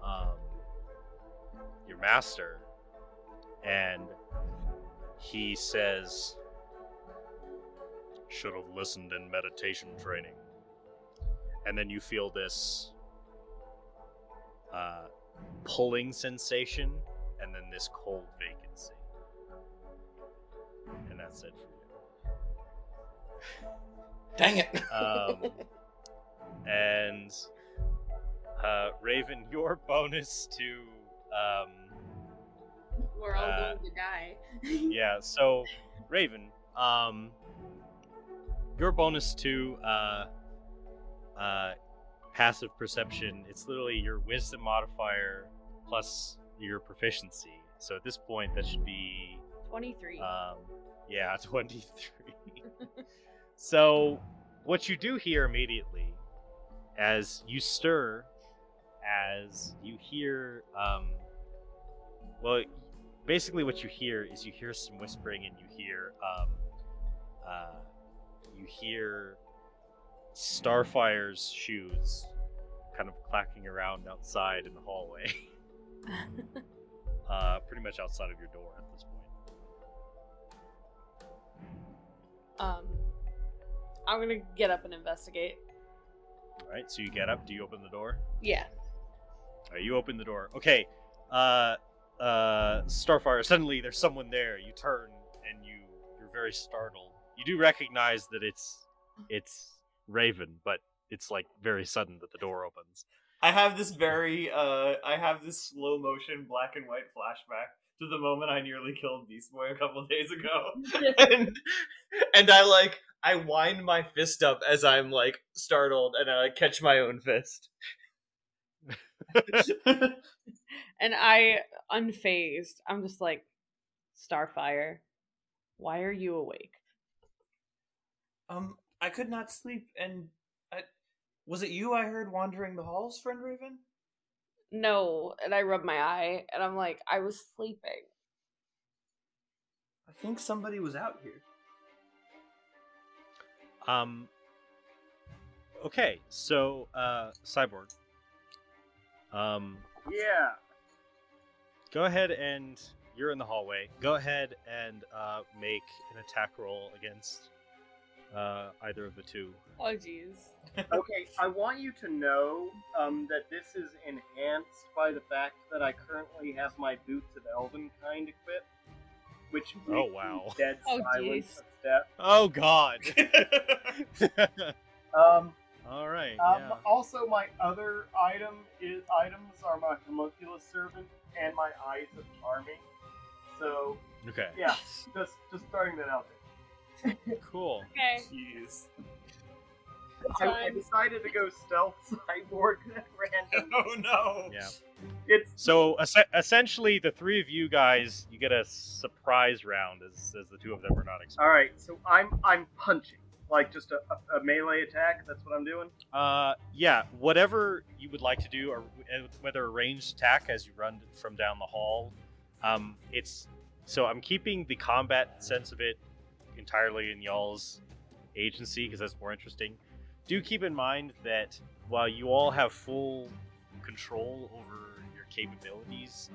um, your master, and he says, "Should have listened in meditation training." And then you feel this uh, pulling sensation, and then this cold vacancy, and that's it for you. Dang it! Um, and uh, Raven, your bonus to um, We're all uh, going to die. yeah. So Raven, um, your bonus to uh, uh, passive perception. It's literally your wisdom modifier plus your proficiency. So at this point, that should be 23. um, yeah, 23. so, what you do here immediately, as you stir, as you hear, um, well, basically what you hear is you hear some whispering and you hear, um, uh, you hear Starfire's shoes kind of clacking around outside in the hallway. uh, pretty much outside of your door at this point. um, I'm gonna get up and investigate. All right, so you get up. Do you open the door? Yeah. All right, you open the door. Okay, uh, uh, Starfire. Suddenly, there's someone there. You turn and you you're very startled. You do recognize that it's it's Raven, but it's like very sudden that the door opens. I have this very uh I have this slow motion black and white flashback to the moment I nearly killed Beast Boy a couple days ago. and and I like I wind my fist up as I'm like startled and I catch my own fist. And I, unfazed, I'm just like, Starfire, why are you awake? um I could not sleep and I was it you I heard wandering the halls, friend Raven? No. And I rub my eye, and I'm like, I was sleeping. I think somebody was out here. Um. Okay, so uh, Cyborg. Um, Yeah. go ahead and you're in the hallway. Go ahead and uh, make an attack roll against uh, either of the two. Oh, jeez. Okay, I want you to know um, that this is enhanced by the fact that I currently have my boots of elven kind equipped, which Oh, makes me wow. dead Oh, silent jeez. Of step. Oh God! Um, All right. um, yeah. Also, my other item is items are my homunculus servant and my eyes of charming. So Okay. yeah, just just throwing that out there. Cool. Okay. Jeez. I, I decided to go stealth cyborg at random. Oh no. Yeah. It's So es- essentially, the three of you guys, you get a surprise round as, as the two of them are not expecting. all right. So I'm I'm punching like just a, a, a melee attack. That's what I'm doing. Uh, yeah, whatever you would like to do, or uh, whether a ranged attack as you run from down the hall. Um, it's so I'm keeping the combat sense of it entirely in y'all's agency because that's more interesting. Do keep in mind that while you all have full control over your capabilities,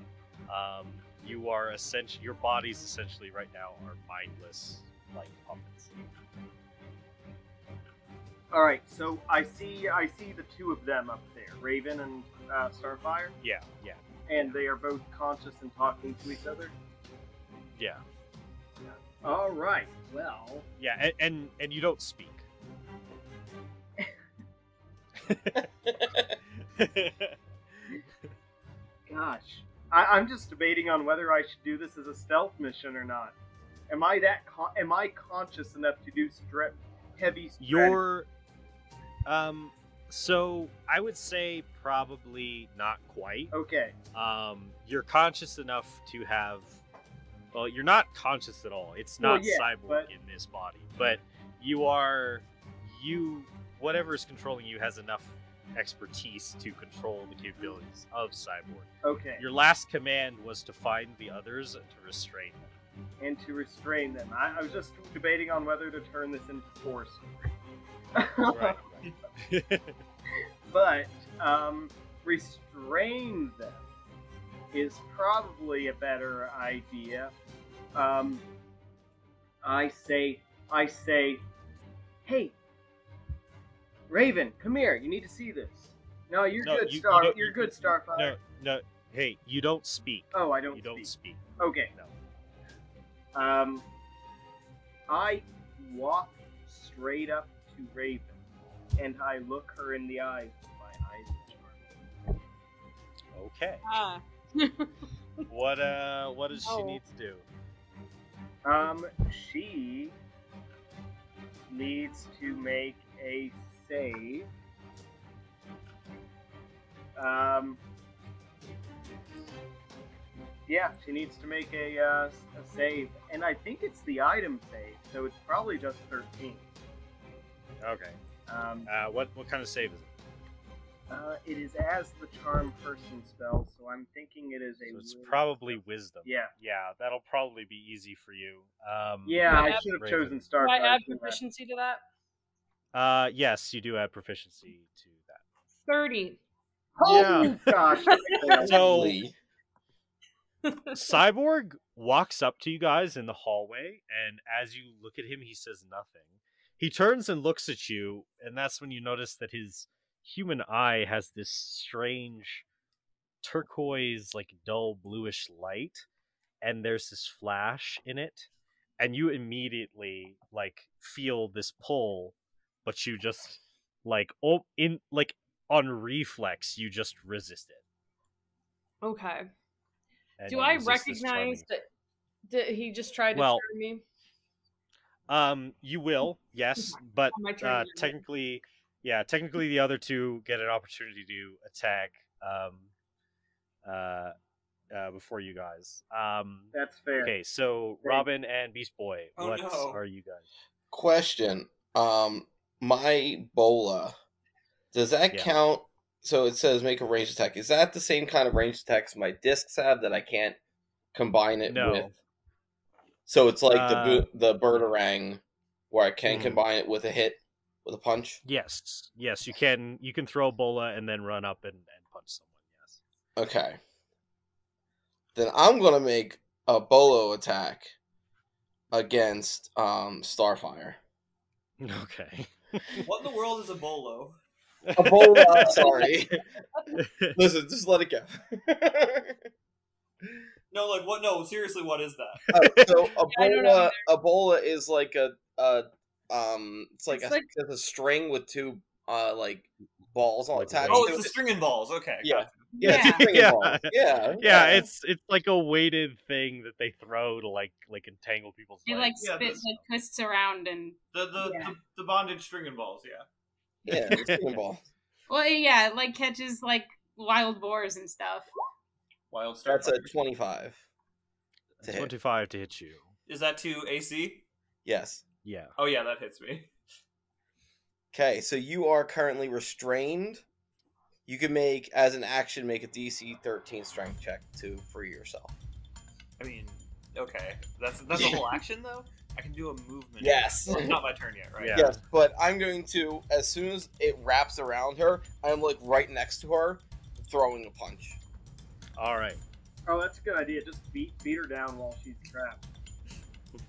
um, you are essentially your bodies essentially right now are mindless, like puppets. All right. So I see I see the two of them up there, Raven and uh, Starfire, Yeah, yeah, and they are both conscious and talking to each other. yeah. yeah. All right. Well, Yeah, and and, and you don't speak. Gosh, I, I'm just debating on whether I should do this as a stealth mission or not. Am I that? Con- am I conscious enough to do stre- heavy? strategy? You're um so I would say probably not quite. okay. Um you're conscious enough to have well, you're not conscious at all. It's Well, not yeah, cyborg but- in this body, but you are you whatever is controlling you has enough expertise to control the capabilities of cyborg. Okay. Your last command was to find the others and to restrain them. and to restrain them. I, I was just debating on whether to turn this into force. Right. but um, restrain them is probably a better idea. Um, I say, I say, hey, Raven, come here. You need to see this. No, you're No, good, you- you Star. don't- you're you- good, Starfire. no, no. Hey, you don't speak. Oh, I don't. you don't speak. speak. Okay. No. Um, I walk straight up to Raven, and I look her in the eyes with my eyes of charm. Okay. Ah. What uh what does she need to do? Um, she needs to make a save. Um, yeah, she needs to make a, uh, a save, and I think it's the item save, so it's probably just thirteen. Okay. Um, Uh what what kind of save is it? uh, it is as the charm person spell, so I'm thinking it is a. So it's wisdom. probably wisdom. Yeah. Yeah, that'll probably be easy for you. Um Yeah, I I should have Raven. chosen Do Star. I add to that. proficiency to that? Uh yes, you do have proficiency to that. 30. Oh gosh! So- Cyborg walks up to you guys in the hallway, and as you look at him, he says nothing. He turns and looks at you, and that's when you notice that his human eye has this strange turquoise, like dull bluish light, and there's this flash in it, and you immediately like feel this pull, but you just like oh in like on reflex you just resist it. Okay. and Do I recognize charming- that? Did he just try to Well, turn me? Um, you will, yes, but On my turn, uh, technically, yeah, technically the other two get an opportunity to attack um, uh, uh, before you guys. Um, That's fair. okay, so Robin and Beast Boy, Oh, what no. are you guys? Question. Um, my bola, does that Yeah. count? So it says make a range attack. Is that the same kind of range attacks my discs have that I can't combine it No. with? So it's like Uh, the the birdarang, where I can Mhm. combine it with a hit, with a punch. Yes, yes, you can. You can throw Bola and then run up and, and punch someone. Yes. Okay. Then I'm gonna make a bolo attack against um Starfire. Okay. What in the world is a bolo? A bola. sorry. Listen, just let it go. No, like what? No, seriously, what is that? Uh, so I don't know Ebola, Ebola is like a, a um, it's like It's a, like- it's a string with two uh like balls all Like attached. Oh, it's the it. string and balls. Okay, Yeah. gotcha. Yeah, it's Yeah. Yeah. Yeah, yeah, it's it's like a weighted thing that they throw to like like entangle people's It like legs. Yeah, spit, this- like twists around and the the, Yeah. the the bondage string and balls. Yeah. yeah, it's a string of balls. well, yeah, like catches like wild boars and stuff. Wild Star. That's a twenty-five. to hit. Twenty-five to hit you. Is that to AC? Yes. Yeah. Oh yeah, that hits me. Okay, so you are currently restrained. You can make as an action make a DC thirteen strength check to free yourself. I mean, okay, that's that's a whole action though. I can do a movement. Yes. It's not my turn yet, right? Yeah. Yes, but I'm going to as soon as it wraps around her, I'm like right next to her, throwing a punch. All right. Oh, that's a good idea. Just beat beat her down while she's trapped.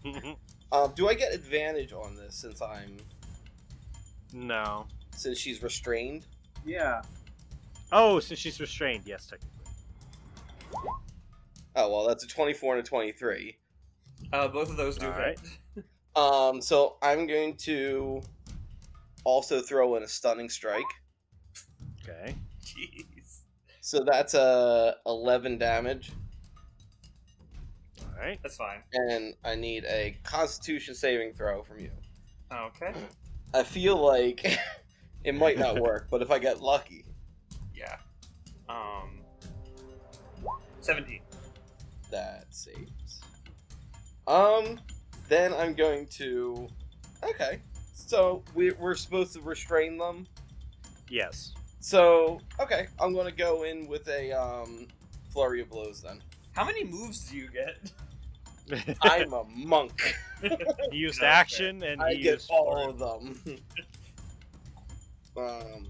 Um, do I get advantage on this since I'm no. since she's restrained? Yeah. Oh, since she's restrained, yes, technically. Oh well, that's a 24 and a 23. Uh, both of those do All hit. Um, so I'm going to also throw in a stunning strike. Okay. Jeez. So that's a 11 damage, All right. That's fine. and I need a Constitution saving throw from you. Okay. I feel like it might not work, but if I get lucky, Yeah. Um. Seventeen. that saves. Um, then I'm going to. Okay, so we, we're supposed to restrain them. Yes. So okay, I'm gonna go in with a um flurry of blows then. How many moves do you get? I'm a monk. he used action and I he get used all flurry. of them. um.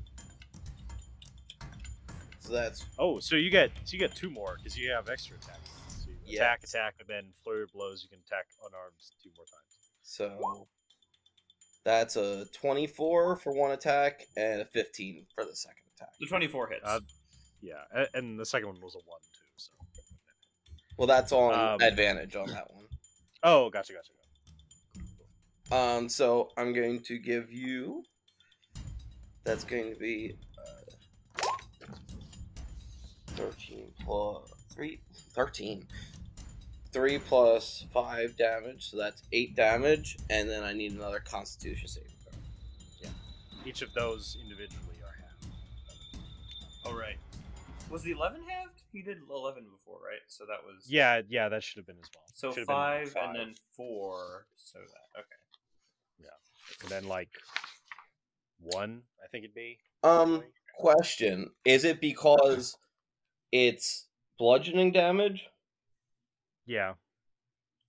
So that's Oh, so you get so you get two more because you have extra attacks. So you Yeah. attack, attack, and then flurry of blows. You can attack unarmed two more times. so. That's a 24 for one attack and a 15 for the second attack. The twenty-four hits. Uh, Yeah, a- and the second one was a one too. So. Well, that's on Um, advantage on that one. Oh, gotcha, gotcha. gotcha. Um, so I'm going to give you. That's going to be 13 plus 3. 13. 3 plus 5 damage, so that's 8 damage, and then I need another constitution saving throw. Yeah. Each of those individually are half. Alright. Was the eleven halved? He did eleven before, right? So that was Yeah, yeah, that should have been as well. So Should have been five, and then four. So that okay. Yeah. And then like one, I think it'd be. Um, question Is it because it's bludgeoning damage, Yeah.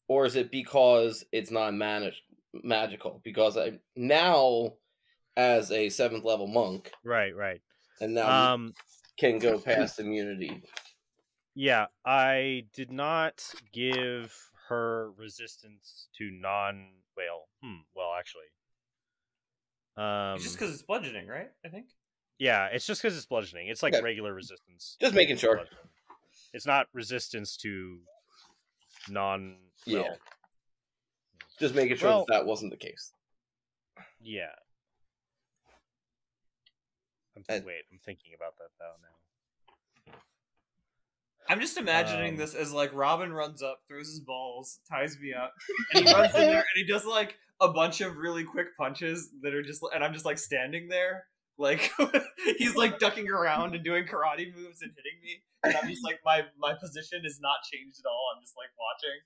or is it because it's not managed magical? Because I now, as a seventh level monk, Right, right. and now Um, can go past immunity. Yeah, I did not give her resistance to non. Well, hmm. Well, actually, um, It's just because it's bludgeoning, right? I think. Yeah, it's just because it's bludgeoning. It's like Okay. regular resistance. Just making sure. bludgeoning. It's not resistance to non. Yeah. well, Just making sure Well- that, that wasn't the case. Yeah. I'm, And- wait, I'm thinking about that though now. I'm just imagining Um, this as like Robin runs up, throws his balls, ties me up, and he runs in there and he does like a bunch of really quick punches that are just, and I'm just like standing there, like he's like ducking around and doing karate moves and hitting me, and I'm just like my my position is not changed at all. I'm just like watching.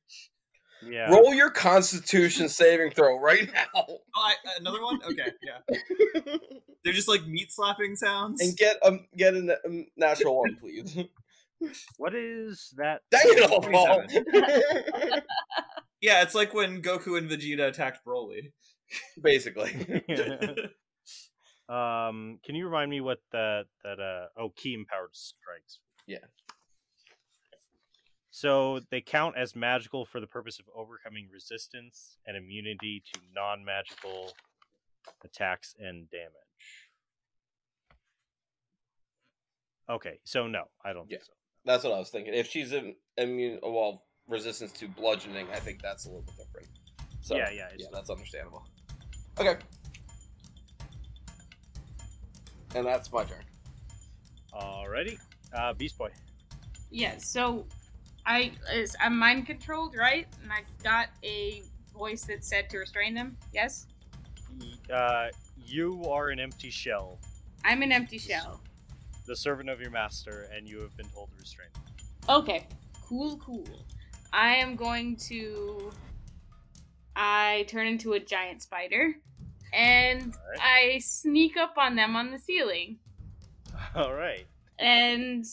Yeah. Roll your Constitution saving throw right now, Oh, I, another one? Okay, yeah. They're just like meat slapping sounds. and get um get a na- um, natural one, please. What is that? Dang it, all, yeah, it's like when Goku and Vegeta attacked Broly. Basically, um, can you remind me what that that uh oh ki empowered strikes? Yeah. So they count as magical for the purpose of overcoming resistance and immunity to non-magical attacks and damage. Okay, so no, I don't think so. that's what I was thinking. If she's im- immune, well, resistance to bludgeoning, I think that's a little bit different. So yeah, yeah, yeah, that's understandable. Okay, and that's my turn. Alrighty, uh, Beast Boy. Yeah, so I is I'm mind controlled, right? And I got a voice that said to restrain them. Yes, Uh, you are an empty shell, I'm an empty shell. the servant of your master, and you have been told to restrain. them. Okay, cool, cool. I am going to. I turn into a giant spider, and Alright. I sneak up on them on the ceiling, All right. and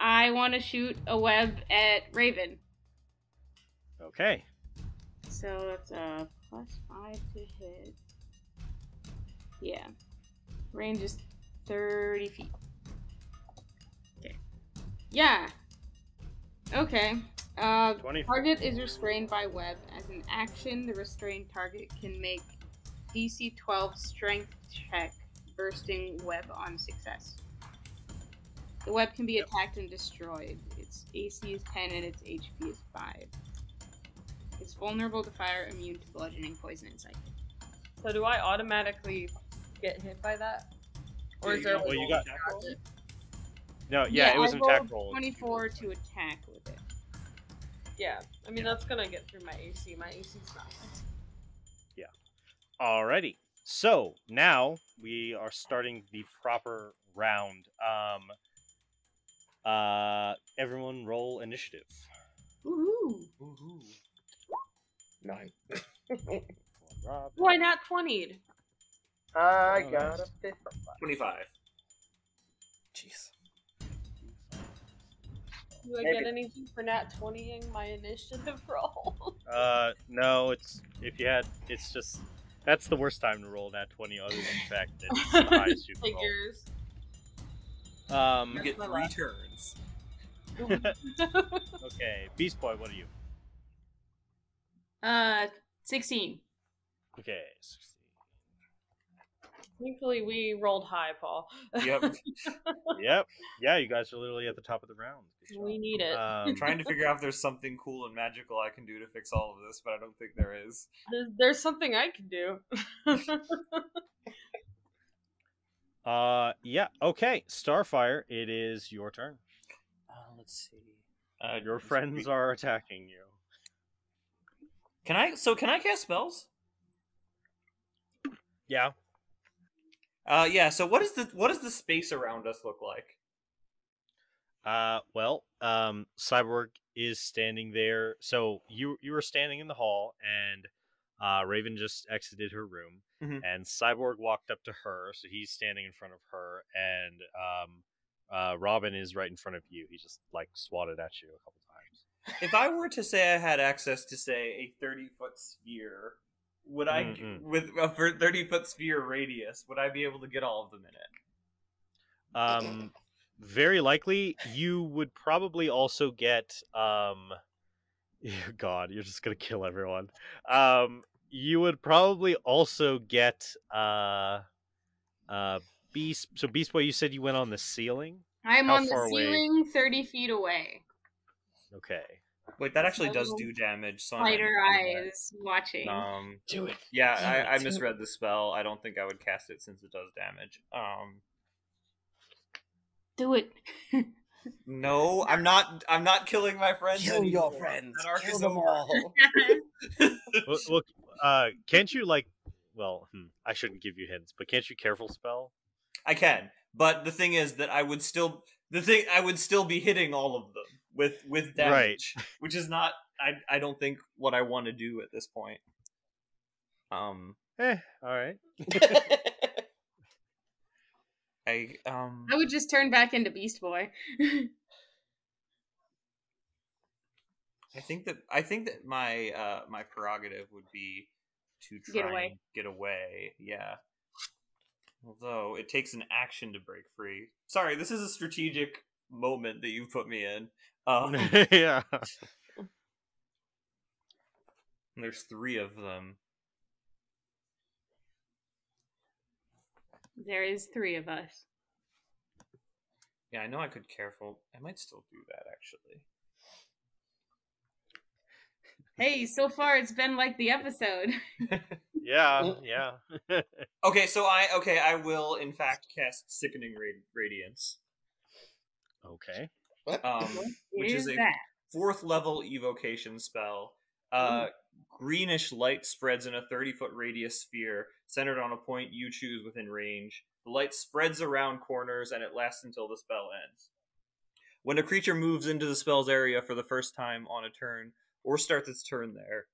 I want to shoot a web at Raven. Okay. So that's a plus five to hit. Yeah. Range is 30 feet. Okay. Yeah. Okay. Uh, 20 target is restrained by web. As an action, the restrained target can make DC 12 strength check, bursting web on success. The web can be Yep. attacked and destroyed. Its AC is 10 and its HP is 5. It's vulnerable to fire, immune to bludgeoning, poison, and psychic. So do I automatically get hit by that? Or Yeah, is there a well, you roll got- attack roll? No, yeah, it was I an attack rolled roll. 24 to attack with it. Yeah, I mean that's gonna get through my AC. My AC's not. Alrighty. So now we are starting the proper round. Um. Uh, everyone roll initiative. Woohoo! Nine. Why not 20'd? I Oh, got nice. a fifth. 25. Jeez. Do I Maybe. get anything for not 20ing my initiative roll? Uh, no, it's if you had, it's just that's the worst time to roll that twenty, other than the fact that it's the highest you can Figures. roll. Um. You get three last. turns. Okay, Beast Boy, what are you? Uh, 16. Okay. 16. Thankfully, we rolled high, Paul. Yep. Yep. Yeah, you guys are literally at the top of the round. We need it. Um, I'm trying to figure out if there's something cool and magical I can do to fix all of this, but I don't think there is. There's, there's something I can do. Uh, yeah. Okay, Starfire, it is your turn. Uh, let's see. Uh, Your friends are attacking you. Can I? So can I cast spells? Yeah. Uh, yeah. So what is the what does the space around us look like? Uh, well, um, Cyborg is standing there. So you you were standing in the hall, and uh, Raven just exited her room, Mhm. and Cyborg walked up to her. So he's standing in front of her, and um, uh, Robin is right in front of you. He just like swatted at you a couple times. If I were to say I had access to say a thirty foot sphere, would I Mm-mm. with a thirty foot sphere radius would I be able to get all of them in it? Um, very likely you would probably also get um god you're just gonna kill everyone um you would probably also get uh uh beast so beast boy you said you went on the ceiling I'm How on the far away? ceiling, thirty feet away. okay Wait, that actually does do damage. So I might Spider do that. eyes watching. Um, Do it. yeah, Damn I, I it. misread the spell. I don't think I would cast it since it does damage. Um, Do it. no, I'm not. I'm not killing my friends. Kill your friends. Kill them all. well, well uh can't you like well hmm, i shouldn't give you hints but can't you careful spell I can, but the thing is that I would still the thing I would still be hitting all of them with with damage, which is not. I I don't think what I want to do at this point. Um, eh all right I um. I would just turn back into Beast Boy. I think that I think that my uh my prerogative would be to try Get away. and get away. Yeah. Although it takes an action to break free. Sorry, this is a strategic moment that you've put me in. Um, yeah there's three of them. there is three of us. Yeah, I know I could careful. I might still do that actually. Hey, so far it's been like the episode. yeah yeah Okay, so I okay, I will in fact cast Sickening Radiance, okay What? Um, which is a that? fourth level evocation spell. Uh, greenish light spreads in a 30 foot radius sphere centered on a point you choose within range. The light spreads around corners and it lasts until the spell ends. When a creature moves into the spell's area for the first time on a turn or starts its turn there,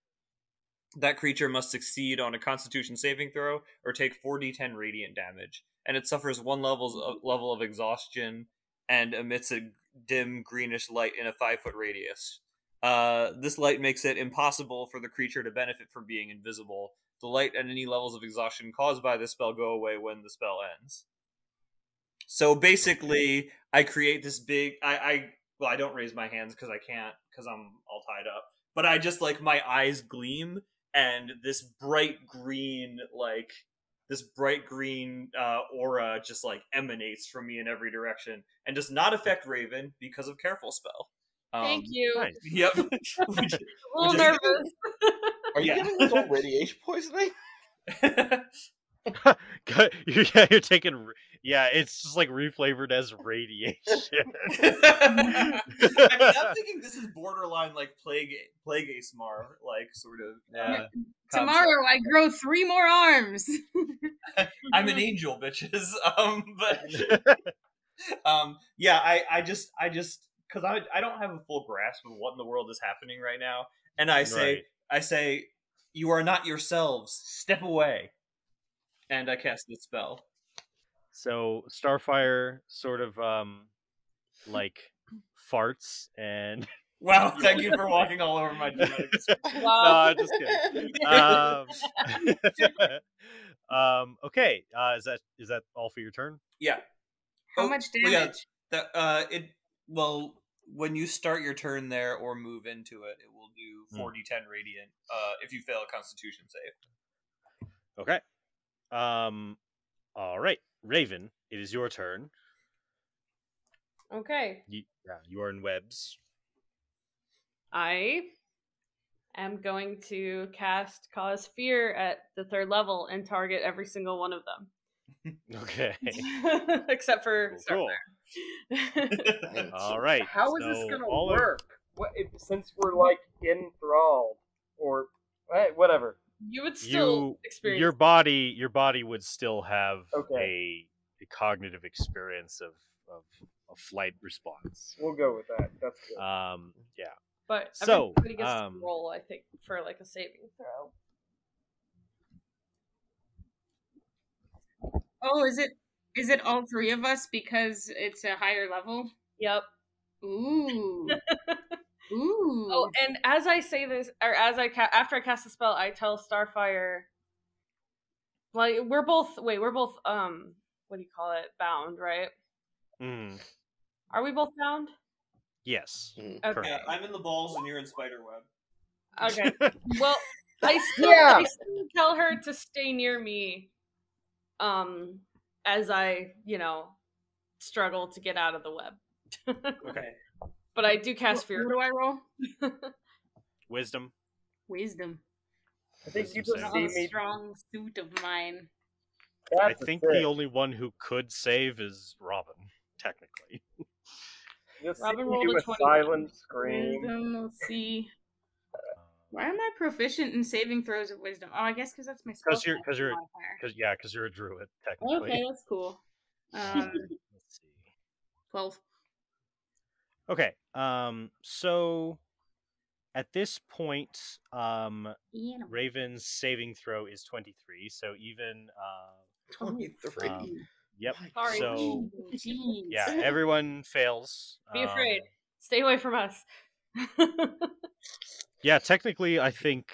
that creature must succeed on a constitution saving throw or take 4d10 radiant damage, and it suffers one levels of, level of exhaustion and emits a dim greenish light in a 5 foot radius. Uh, this light makes it impossible for the creature to benefit from being invisible. The light and any levels of exhaustion caused by this spell go away when the spell ends. So basically, I create this big. I, I well, I don't raise my hands because I can't because I'm all tied up. But I just like my eyes gleam, and this bright green, like this bright green uh, aura, just like emanates from me in every direction, and does not affect Raven because of careful spell. Um, Thank you. nice. Yep. Which- A little which is- nervous. Are you Yeah. giving us all radiation poisoning? You- yeah you're taking r- yeah it's just like reflavored as radiation I mean, I'm thinking this is borderline like plague plague ASMR, like sort of. Uh, Tomorrow I grow three more arms. I'm an angel, bitches. Um, but um, yeah, I I just I just because I I don't have a full grasp of what in the world is happening right now, and I say Right. I say you are not yourselves. Step away, and I cast the spell. So starfire sort of um like farts and Wow, thank you for walking all over my genetic Wow. i'm just kidding um, um okay uh is that is that all for your turn Yeah. How Oh, much well, yeah, damage? That uh, it well when you start your turn there or move into it, it will do Hmm. 4d10 radiant uh, if you fail a Constitution save. okay um all right raven it is your turn Okay. you, yeah you are in webs I am going to cast Cause Fear at the third level and target every single one of them. okay Except for Cool, Starfire. all right How is this gonna all of- work? What, if, since we're like enthralled, or eh, whatever. You would still you experience your body your body would still have Okay. a, a cognitive experience of of a flight response We'll go with that. That's good. um yeah but So, everybody gets um, to roll, I think, for like a saving throw. Oh, is it is it all three of us because it's a higher level? Yep. Ooh. Ooh. Oh, and as I say this, or as I ca- after I cast the spell, I tell Starfire, like we're both wait, we're both um, what do you call it, bound, right? Mm. Are we both bound? Yes. Mm. Okay. Yeah, I'm in the balls and you're in spiderweb. Okay. Well, I still, Yeah. I still tell her to stay near me, um, as I, you know, struggle to get out of the web. Okay. But I do cast what fear. What do I roll? Wisdom. Wisdom. I think you just save. see a me. strong suit of mine. I That's a think the only one who could save is Robin, technically. Just Robin rolled you a with 21. silent scream. Wisdom. Let's see. Why am I proficient in saving throws of wisdom? Oh, I guess because that's my spell. Because you're, because you're, because yeah, because you're a druid, technically. Okay, that's cool. Um, Let's see. twelve. Okay. Um. So, at this point, um, Animal. Raven's saving throw is twenty three. So even, uh, 23. Um, yep. Sorry. So Jeez. yeah, everyone fails. Be Um, afraid. Stay away from us. Yeah, technically, I think.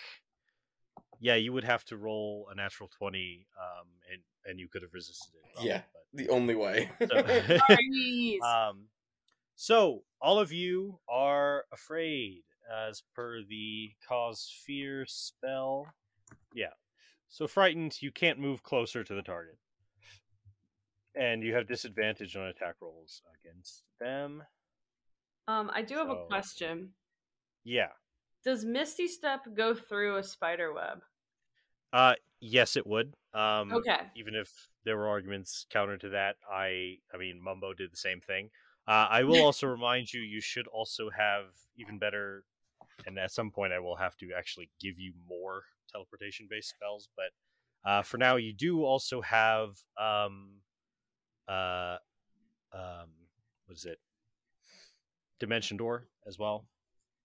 Yeah, you would have to roll a natural twenty, um, and and you could have resisted it. probably, Yeah. the only way. so- Um, so all of you are afraid, as per the cause fear spell. Yeah. So frightened, you can't move closer to the target, and you have disadvantage on attack rolls against them. um, I do have a question. Yeah. Does Misty Step go through a spider web? Uh, yes, it would. Um, Okay. Even if there were arguments counter to that, I, I mean, Mumbo did the same thing. Uh, I will also remind you, you should also have even better, and at some point, I will have to actually give you more teleportation-based spells. But uh, for now, you do also have, um, uh, um, what is it? Dimension Door as well.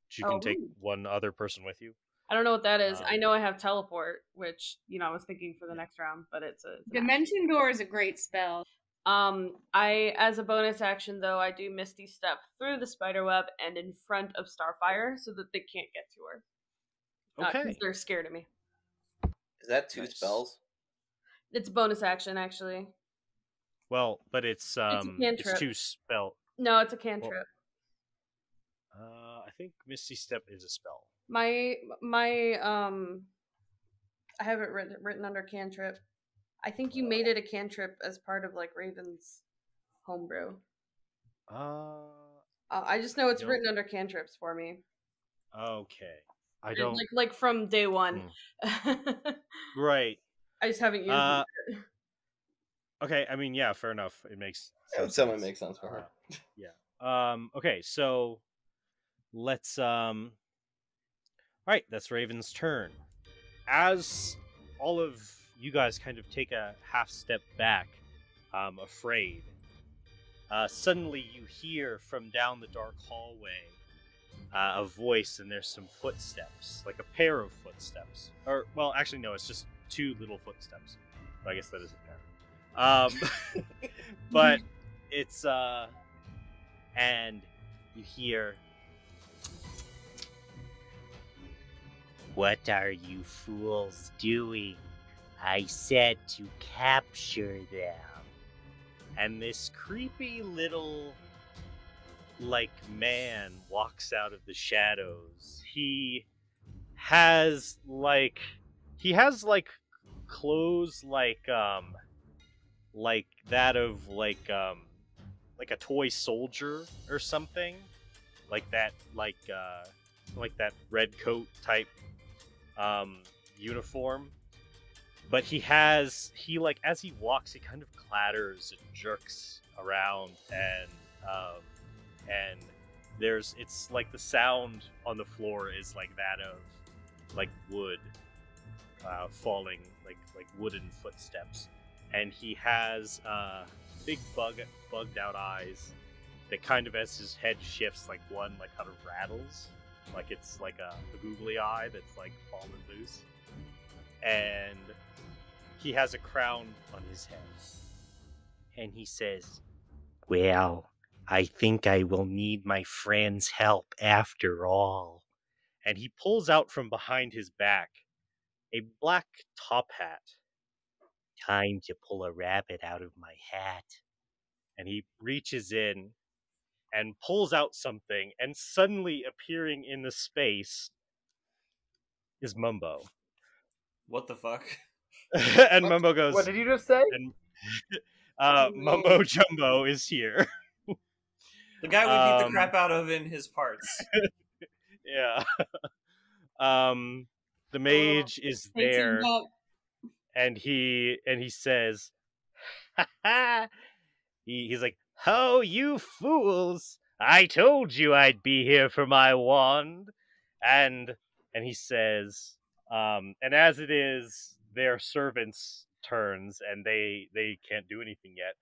which You can take Oh. one other person with you. I don't know what that is. I Um, know I have teleport, which you know I was thinking for the next round, but it's a it's Dimension Door is a great spell. Um, I as a bonus action though, I do Misty Step through the spider web and in front of Starfire so that they can't get to her. Uh, 'cause Okay. they're scared of me. Is that two Nice. spells? It's a bonus action actually. Well, but it's a um, it's, cantrip. two spell. No, it's a cantrip. Uh, I think Misty Step is a spell. My my um, I have it written written under cantrip. I think you made it a cantrip as part of like Raven's homebrew. Uh, Uh, I just know it's Nope. written under cantrips for me. okay. I don't. like like from day one. Right. I just haven't used Uh, it. Okay. I mean, yeah. Fair enough. It makes. That some would somewhat sense. sense for her. Uh, yeah. Um. Okay. So, let's um. All right. That's Raven's turn. As all of you guys kind of take a half step back, um, afraid. Uh, suddenly, you hear from down the dark hallway uh, a voice, and there's some footsteps, like a pair of footsteps. Or, well, actually, no, it's just two little footsteps. I guess that is a pair. Um, but it's uh, and you hear. What are you fools doing? I said to capture them. and this creepy little like man walks out of the shadows. He has like he has like clothes like um like that of like um like a toy soldier or something. Like that like uh like that red coat type um uniform but he has he like as he walks he kind of clatters and jerks around and um and there's it's like the sound on the floor is like that of like wood uh falling like like wooden footsteps. And he has uh big bug bugged out eyes that kind of as his head shifts like one like kind of rattles. Like it's like a, a googly eye that's like fallen loose. And he has a crown on his head. And he says, Well, I think I will need my friend's help after all. And he pulls out from behind his back a black top hat. Time to pull a rabbit out of my hat. And he reaches in and pulls out something, and suddenly appearing in the space is Mumbo. What the fuck? and Mumbo goes, What did you just say? and uh, Mumbo Jumbo is here. The guy we beat the Um, crap out of in his parts. yeah. um, the mage is there. and he and he says he, he's like oh you fools i told you i'd be here for my wand and and he says um and as it is their servants turns and they they can't do anything yet.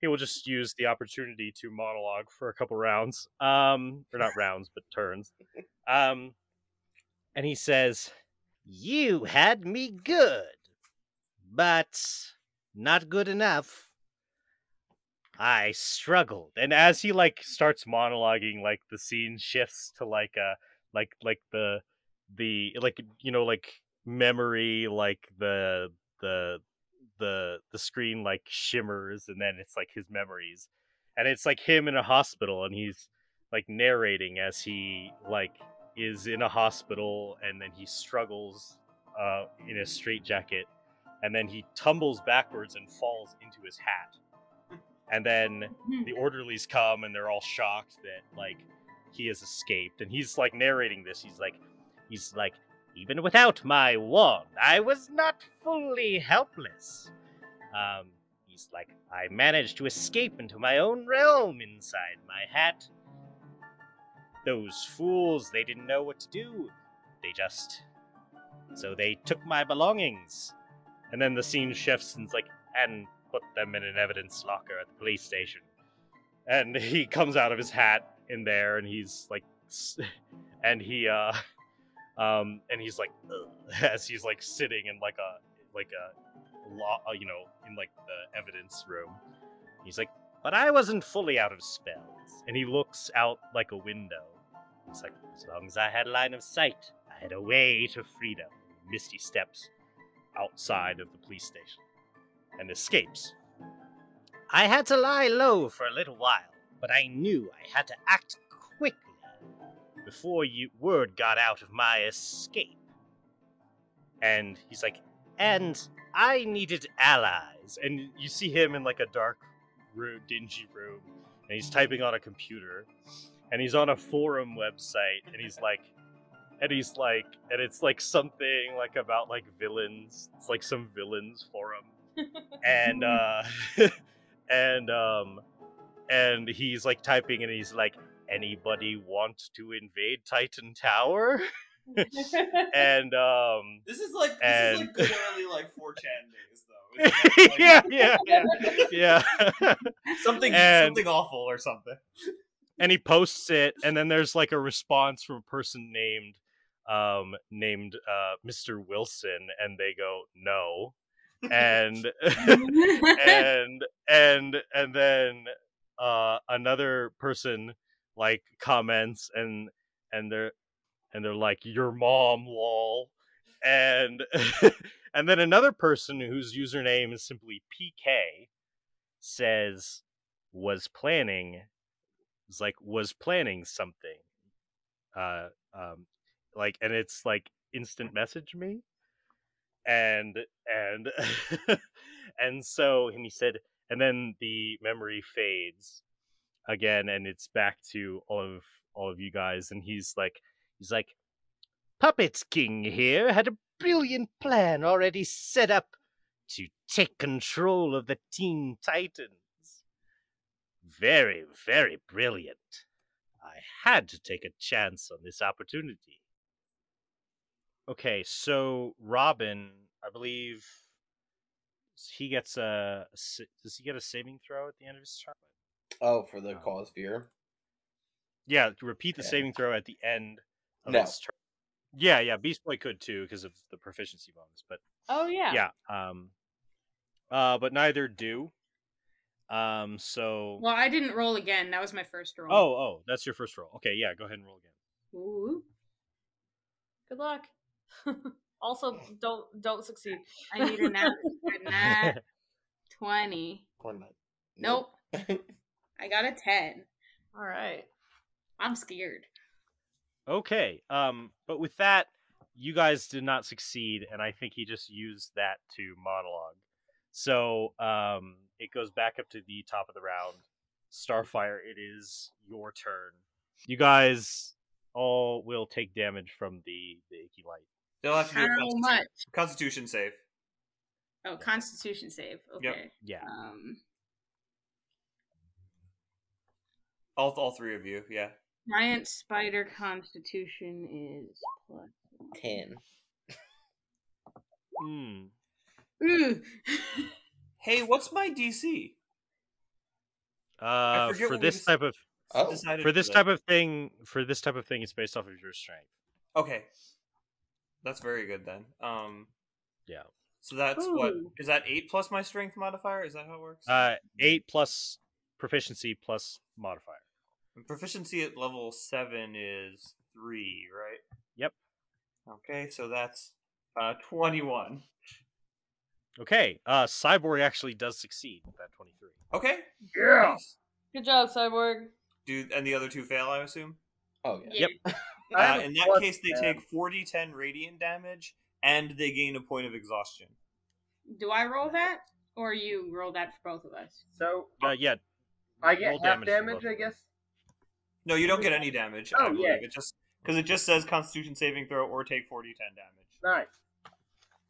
He will just use the opportunity to monologue for a couple rounds. Um or not rounds but turns. Um and he says you had me good but not good enough. I struggled, and as he like starts monologuing, like the scene shifts to like a like like the the like you know like memory, like the the the the screen like shimmers, and then it's like his memories, and it's like him in a hospital, and he's like narrating as he like is in a hospital, and then he struggles uh in a straitjacket and then he tumbles backwards and falls into his hat. And then the orderlies come and they're all shocked that like he has escaped. And he's like narrating this. He's like he's like, even without my wand, I was not fully helpless. Um he's like, I managed to escape into my own realm inside my hat. Those fools, they didn't know what to do. They just so they took my belongings. And then the scene shifts and it's like, and put them in an evidence locker at the police station. And he comes out of his hat in there and he's like, and he, uh, um, and he's like, as he's like sitting in like a, like a, law, uh, you know, in like the evidence room. He's like, but I wasn't fully out of spells. And he looks out like a window. He's like, as long as I had line of sight, I had a way to freedom. Misty steps outside of the police station and escapes. I had to lie low for a little while, but I knew I had to act quickly before you, word got out of my escape. And he's like, and I needed allies. And you see him in like a dark room, dingy room, and he's typing on a computer, and he's on a forum website, and he's like, and he's like, and it's like something like about like villains. It's like some villains forum, and uh, and um, and he's like typing, and he's like, anybody want to invade Titan Tower? and um, This is like this And- is like good early like 4chan days though. It's like- yeah, yeah, yeah, yeah. Something And- something awful or something. and he posts it and then there's like a response from a person named um named uh mr wilson and they go no and and and and then uh another person like comments and and they're and they're like your mom lol. And and then another person whose username is simply pk says was planning is like was planning something. Uh um like and it's like instant message me. And and and so and he said and then the memory fades again and it's back to all of all of you guys and he's like he's like puppets king here had a brilliant plan already set up to take control of the teen titans. Very very brilliant. I had to take a chance on this opportunity. Okay so robin i believe he gets a does he get a saving throw at the end of his turn Oh, for the Oh. cause fear. yeah to repeat the Okay. saving throw at the end of No. his turn yeah yeah beast boy could too because of the proficiency bonus but Oh yeah. yeah um uh but neither do um so Well, I didn't roll again. That was my first roll. oh oh that's your first roll okay yeah go ahead and roll again Ooh. Good luck. also, don't don't succeed. I need a nat, a nat 20. Or not. Nope. I got a 10. All right. I'm scared. Okay. Um, but with that, you guys did not succeed, and I think he just used that to monologue. So um, it goes back up to the top of the round. Starfire, it is your turn. You guys all will take damage from the the icky light. They'll have to do a How constitu- much? constitution save. Oh, Constitution save. Okay. Yep. Yeah. Um, All, all three of you, yeah. giant spider Constitution is plus. Ten. Hmm. Hey, what's my DC? Uh, forget for this just type of Oh, for this that. type of thing, for this type of thing, it's based off of your strength. Okay, that's very good then. Um, Yeah. so that's what Ooh. is that eight plus my strength modifier? Is that how it works? Uh, eight plus proficiency plus modifier. Proficiency at level seven is three, right? Yep. Okay, so that's uh twenty-one. Okay. Uh, cyborg actually does succeed with that twenty-three. Okay. Yeah. Good job, Cyborg. Do and the other two fail, I assume. oh yeah. Yep. Uh, in that case, they take 40 10 radiant damage, and they gain a point of exhaustion. Do I roll that, or you roll that for both of us? So Uh, yeah. I get half damage damage, I guess. No, you don't get any damage. Oh, believe. yeah. It just because it just says Constitution saving throw or take 40 10 damage. Nice.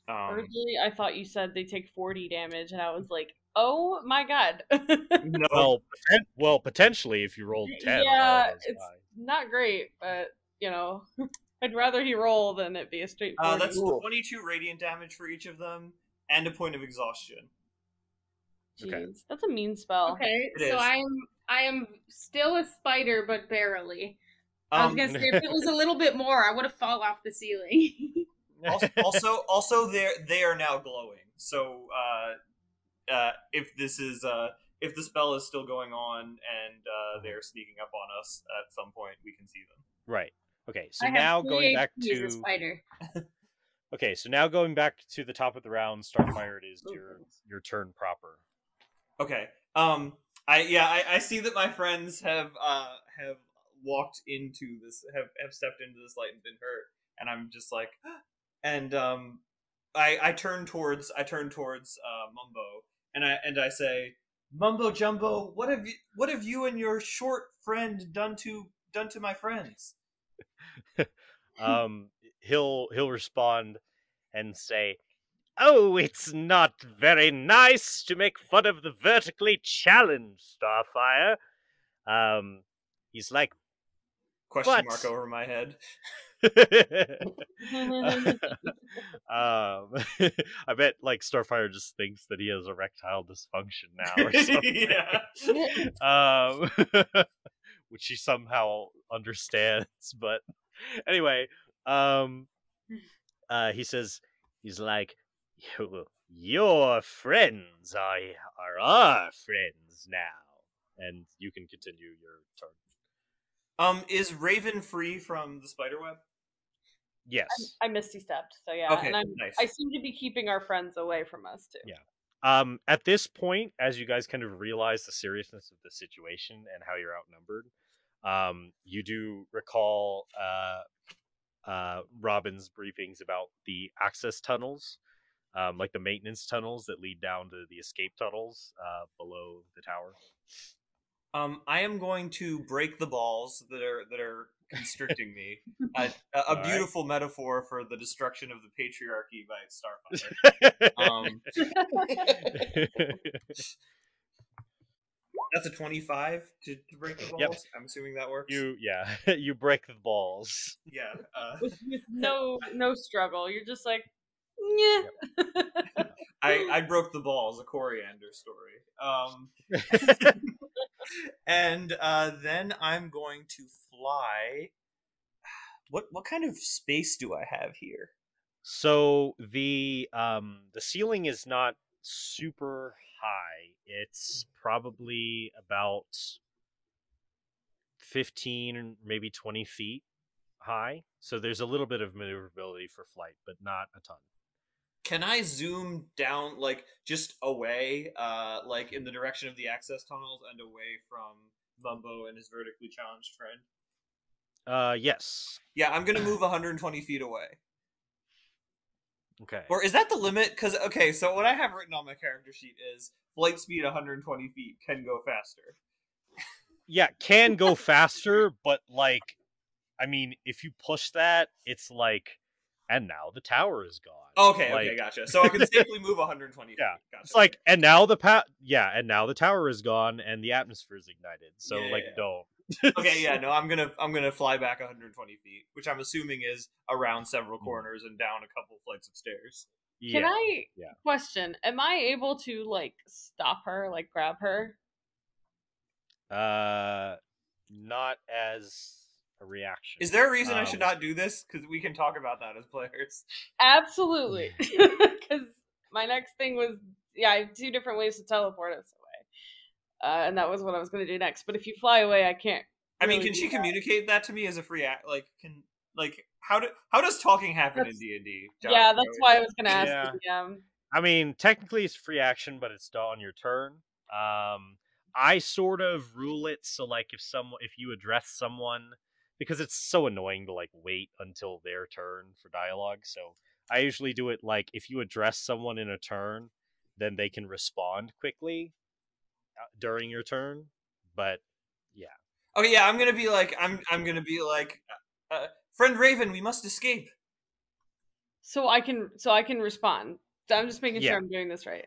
Um, Originally, I thought you said they take 40 damage, and I was like, oh my god. no, Well, poten- well, potentially if you rolled ten. yeah, all it's die. not great, but, you know, I'd rather he roll than it be a straight uh, that's Cool. 22 radiant damage for each of them, and a point of exhaustion. okay. That's a mean spell. Okay, It so is. I'm I am still a spider, but barely. I was Um, gonna say if it was a little bit more, I would have fall off the ceiling. also, also, also, they they are now glowing. So, uh, uh, if this is uh, if the spell is still going on and uh, they're sneaking up on us at some point, we can see them. Right. Okay. So I now three going back HP as a to spider. okay. So now going back to the top of the round, Starfire. It is your your turn proper. Okay. Um. I yeah. I, I see that my friends have uh have walked into this have have stepped into this light and been hurt, and I'm just like, and um, I I turn towards I turn towards uh Mumbo and I and I say, Mumbo Jumbo, what have you what have you and your short friend done to done to my friends? Um, he'll he'll respond and say, "Oh, it's not very nice to make fun of the vertically challenged Starfire." Um, he's like, Question What? mark over my head. um, I bet like Starfire just thinks that he has erectile dysfunction now or something. yeah. um, which he somehow understands. But anyway, um, uh, he says he's like, "You- "Your friends are are our friends now," and you can continue your turn. Um. Is Raven free from the spider web? Yes. I misty stepped, so yeah. Okay. and I'm, nice. I seem to be keeping our friends away from us, too. Yeah. Um, at this point, as you guys kind of realize the seriousness of the situation and how you're outnumbered, um, you do recall uh, uh, Robin's briefings about the access tunnels, um, like the maintenance tunnels that lead down to the escape tunnels uh, below the tower. Um, I am going to break the balls that are that are constricting me. A, a, a Alright. beautiful metaphor for the destruction of the patriarchy by Starfire. Um, that's a twenty-five to, to break the balls. Yep. I'm assuming that works. you, yeah, you break the balls. yeah. Uh, With, with no no struggle. You're just like, yeah. I I broke the balls. A coriander story. Um, and uh, then I'm going to fly. What what kind of space do I have here? So the um the ceiling is not super high. It's probably about 15 maybe 20 feet high. So there's a little bit of maneuverability for flight, but not a ton. Can I zoom down, like just away, uh, like in the direction of the access tunnels and away from Mumbo and his vertically challenged friend. Uh, yes. Yeah, I'm gonna move 120 feet away. Okay. Or is that the limit? Because okay, so what I have written on my character sheet is flight speed 120 feet can go faster. yeah, can go faster, but like, I mean, if you push that, it's like, and now the tower is gone. Okay, Like- okay, gotcha. So I can safely move 120 Yeah, feet. Gotcha. It's like, and now the pa- yeah, and now the tower is gone and the atmosphere is ignited. So like, Yeah. don't. okay, yeah, no, I'm gonna I'm gonna fly back 120 feet, which I'm assuming is around several Mm. corners and down a couple flights of stairs. yeah. Can I yeah. question? Am I able to like stop her, like grab her? Uh, not as a reaction. Is there a reason I should Um, not do this? Because we can talk about that as players. Absolutely. Because my next thing was yeah, I have two different ways to teleport us away, uh, and that was what I was going to do next. But if you fly away, I can't. I mean, can she that. communicate that to me as a free act? Like, can like how do how does talking happen in D and D? Yeah, that's why I was going to ask Yeah. the DM. I mean, technically it's free action, but it's on your turn. Um, I sort of rule it so like if someone if you address someone because it's so annoying to like wait until their turn for dialogue. So I usually do it like if you address someone in a turn, then they can respond quickly uh, during your turn. But yeah. Okay, yeah, I'm gonna be like I'm I'm gonna be like, uh, uh, friend Raven, we must escape. So I can so I can respond. I'm just making Yeah. sure I'm doing this right.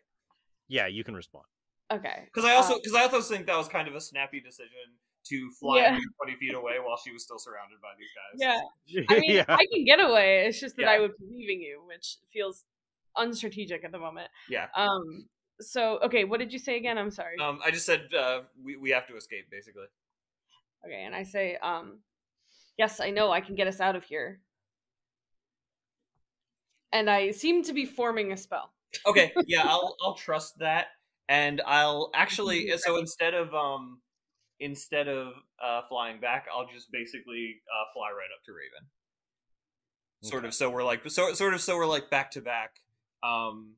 yeah, you can respond. Okay. Because I also Um, because I also think that was kind of a snappy decision to fly Yeah. 120 feet away while she was still surrounded by these guys. Yeah. I mean, yeah. I can get away. It's just that I Yeah. would be leaving you, which feels unstrategic at the moment. Yeah. Um. So okay, what did you say again? I'm sorry. Um, I just said uh, we we have to escape, basically. Okay, and I say, um, yes, I know I can get us out of here. And I seem to be forming a spell. Okay, yeah, I'll I'll trust that, and I'll actually so instead of um instead of uh flying back, I'll just basically uh fly right up to Raven. Sort of, so we're like so sort of so we're like back to back, um,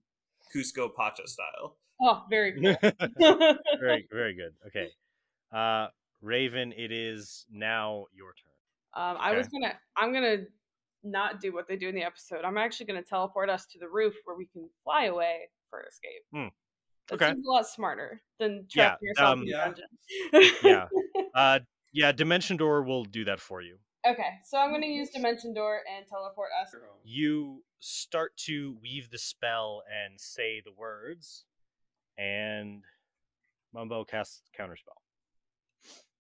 Kuzco Pacha style. Oh, very cool. very very good. Okay. Uh Raven, it is now your turn. Um, I was gonna, I'm gonna not do what they do in the episode. I'm actually gonna teleport us to the roof where we can fly away for escape. Hmm. That Okay. seems a lot smarter than Yeah, trapping yourself um, in a Yeah. dungeon. Yeah. Uh yeah, Dimension Door will do that for you. okay, so I'm gonna use Dimension Door and teleport us. You start to weave the spell and say the words, and Mumbo casts counterspell.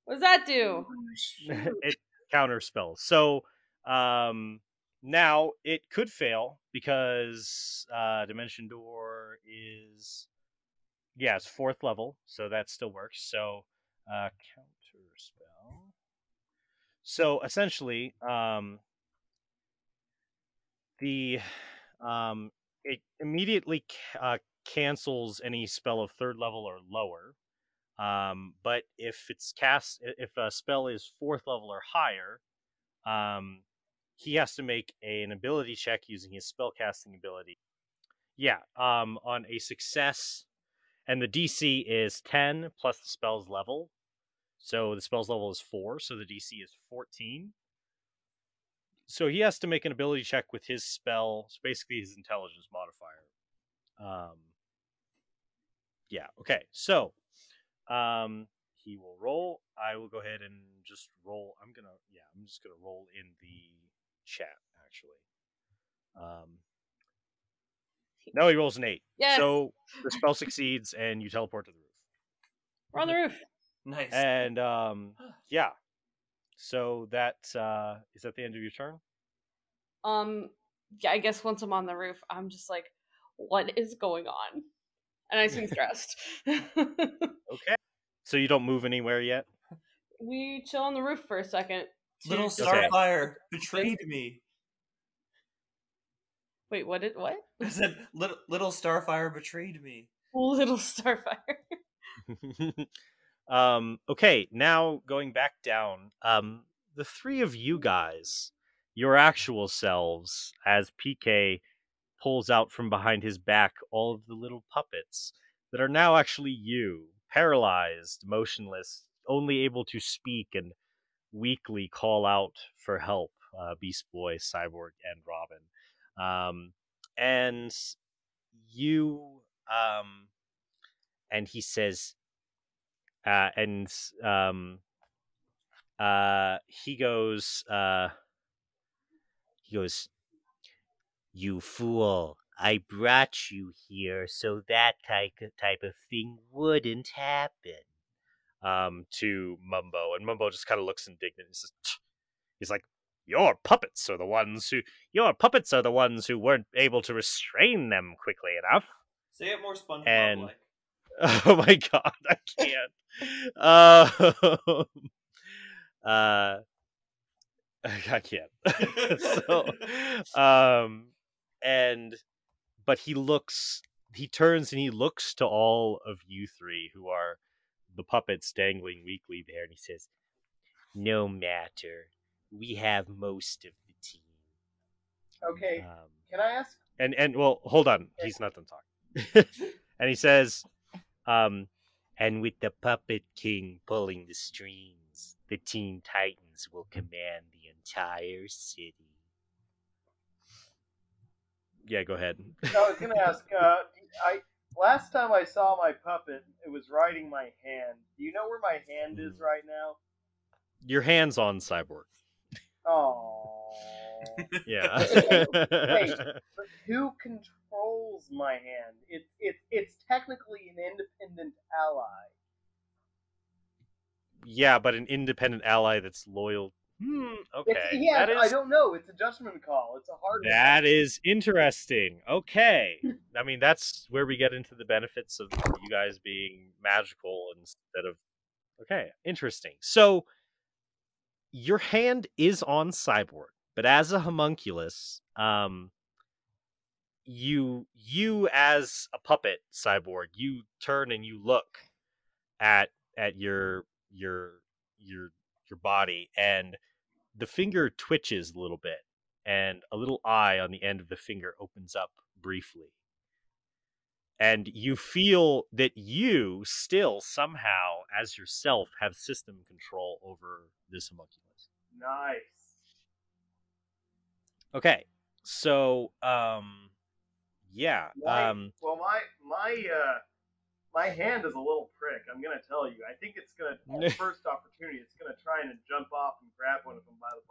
What does that do? it counterspells. So um now it could fail because uh Dimension Door is yeah, it's fourth level, so that still works. So uh counterspell. So essentially, um the um it immediately ca- uh, cancels any spell of third level or lower. Um, but if it's cast, if a spell is fourth level or higher, um, he has to make an ability check using his spell casting ability. Yeah, um, on a success, and the DC is 10 plus the spell's level. So the spell's level is 4, so the DC is 14. So he has to make an ability check with his spell, so basically his intelligence modifier. Um, yeah, okay. So um, he will roll. I will go ahead and just roll. I'm gonna, yeah, I'm just gonna roll in the chat actually. Um, no, he rolls an eight. Yeah. So the spell succeeds, and you teleport to the roof. We're on the roof. Nice. And um, yeah, so that uh, is that the end of your turn. Um, yeah, I guess once I'm on the roof, I'm just like, what is going on? And I seem stressed. Okay. So you don't move anywhere yet. we chill on the roof for a second. Little just- Okay. Starfire betrayed me. Wait, what did what? I said little, little Starfire betrayed me. Little Starfire. um, okay, now going back down, um, the three of you guys, your actual selves, as PK pulls out from behind his back all of the little puppets that are now actually you, paralyzed, motionless, only able to speak and weakly call out for help. Uh, Beast Boy, Cyborg, and Robin, um, and you, um, and he says, uh, and um, uh, he goes, uh, he goes, you fool! I brought you here so that type type of thing wouldn't happen. Um, to Mumbo, and Mumbo just kind of looks indignant. He's, just, he's like, "Your puppets are the ones who your puppets are the ones who weren't able to restrain them quickly enough." Say it more SpongeBob And- like. Oh my god, I can't. uh, uh, I can't. so, um, and but he looks, he turns and he looks to all of you three who are the puppets dangling weakly there, and he says, "No matter, we have most of the team." Okay, Um, can I ask? and and well, hold on, he's not done talking. and he says, um, and with the puppet king pulling the strings, the Teen Titans will command the entire city. Yeah, go ahead. I was gonna ask. Uh, I last time I saw my puppet, it was riding my hand. Do you know where my hand is right now? Your hands on Cyborg. Oh. Yeah. Wait. Who controls my hand? It's it's it's technically an independent ally. yeah, but an independent ally that's loyal. Hmm. Okay. It's, yeah, that I don't know. It's a judgment call. It's a hard one. That is interesting. Okay. I mean, that's where we get into the benefits of you guys being magical instead of. Okay, interesting. So, your hand is on Cyborg, but as a homunculus, um, you you as a puppet cyborg, you turn and you look at at your your your your body, and the finger twitches a little bit and a little eye on the end of the finger opens up briefly. And you feel that you still somehow, as yourself, have system control over this homunculus. Nice. Okay, so um, yeah, My, um, well, my my uh, my hand is a little prick. I'm gonna tell you. I think it's gonna first opportunity. It's gonna try and jump off and grab one of them by the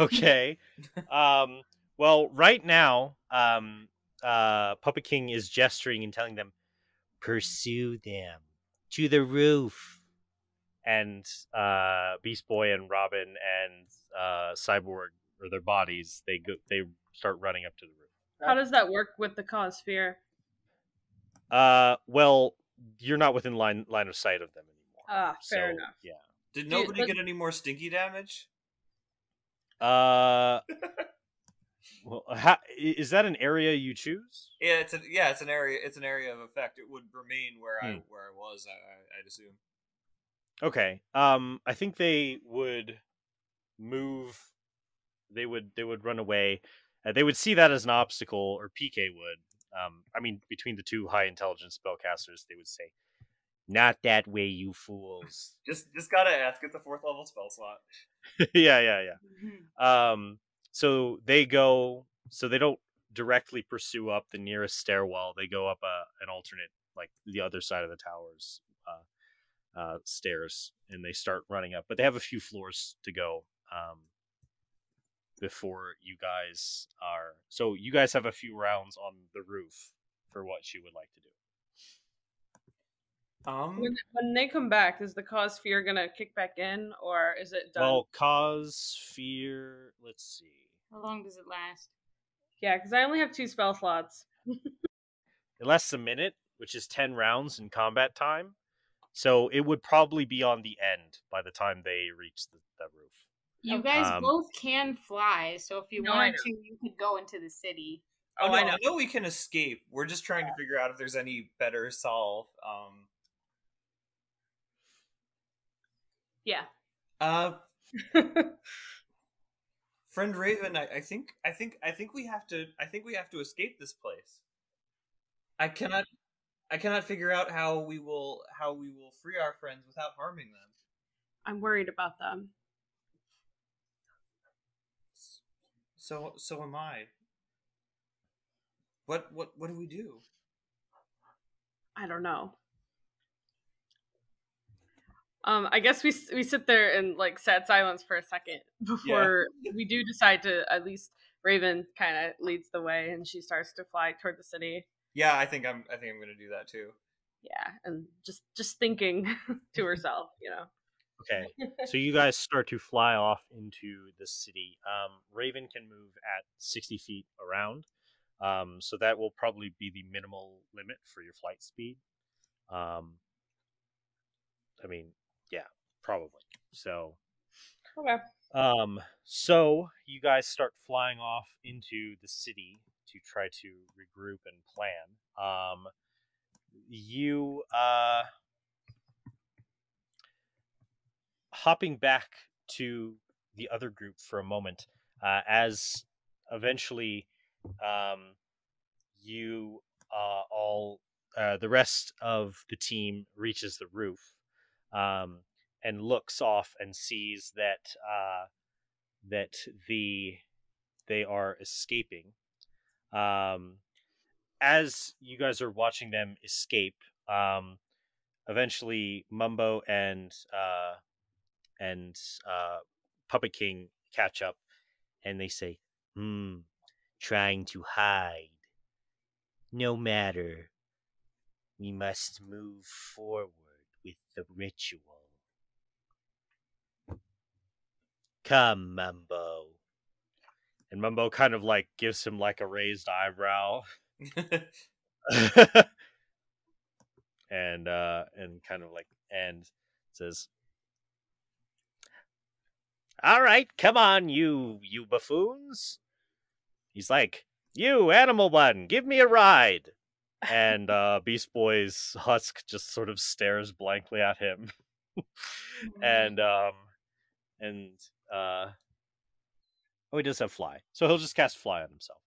balls. okay. um, well, right now, um, uh, Puppet King is gesturing and telling them, "Pursue them to the roof." And uh, Beast Boy and Robin and uh, Cyborg, or their bodies, they go, they start running up to the roof. How does that work with the cause fear? Uh, well, you're not within line line of sight of them anymore. Ah, fair So, enough. Yeah. Did Dude, nobody but- get any more stinky damage? Uh, well, ha- i- is that an area you choose? Yeah, it's a, yeah, it's an area. It's an area of effect. It would remain where I Hmm. where I was. I, I, I'd assume. Okay. Um, I think they would move. They would they would run away. Uh, they would see that as an obstacle, or PK would. Um, I mean, between the two high intelligence spellcasters, they would say, "Not that way, you fools." Just just gotta ask. It's a fourth level spell slot. yeah, yeah, yeah. Mhm. Um, so they go. So they don't directly pursue up the nearest stairwell. They go up a an alternate, like the other side of the towers, uh, uh, stairs, and they start running up. But they have a few floors to go. Um, before you guys are so you guys have a few rounds on the roof for what you would like to do. Um, When, when they come back, is the cause fear gonna kick back in, or is it done? Well, cause fear. Let's see. How long does it last? yeah, because I only have two spell slots. It lasts a minute, which is 10 rounds in combat time. So it would probably be on the end by the time they reach the, the roof. You guys Um, both can fly, so if you No, wanted to, you could go into the city. oh, Oh, no, I I know. know. we can escape. We're just trying to figure out if there's any better solve. Um, Yeah. uh, friend Raven, I, I think, I think, I think we have to. I think we have to escape this place. I cannot. I cannot figure out how we will how we will free our friends without harming them. I'm worried about them. So so am I. What what what do we do? I don't know. Um, I guess we we sit there in like sad silence for a second before we do decide to at least Raven kind of leads the way and she starts to fly toward the city. Yeah, I think I'm I think I'm gonna do that too. Yeah, and just just thinking to herself, you know. Okay. so you guys start to fly off into the city. Um, Raven can move at 60 feet around. Um, so that will probably be the minimal limit for your flight speed. Um, I mean, yeah, probably. So, Okay. um, so you guys start flying off into the city to try to regroup and plan. Um, you, uh, hopping back to the other group for a moment, uh, as eventually um, you uh, all, uh, the rest of the team reaches the roof um, and looks off and sees that uh, that the they are escaping. Um, as you guys are watching them escape, um, eventually Mumbo and uh, and uh, Puppet King catch up, and they say, "Hmm, trying to hide. No matter. We must move forward with the ritual. Come, Mumbo." And Mumbo kind of like gives him like a raised eyebrow. and uh and kind of like and says all right come on you you buffoons he's like you animal one give me a ride and uh beast boy's husk just sort of stares blankly at him and um and uh oh he does have fly so he'll just cast fly on himself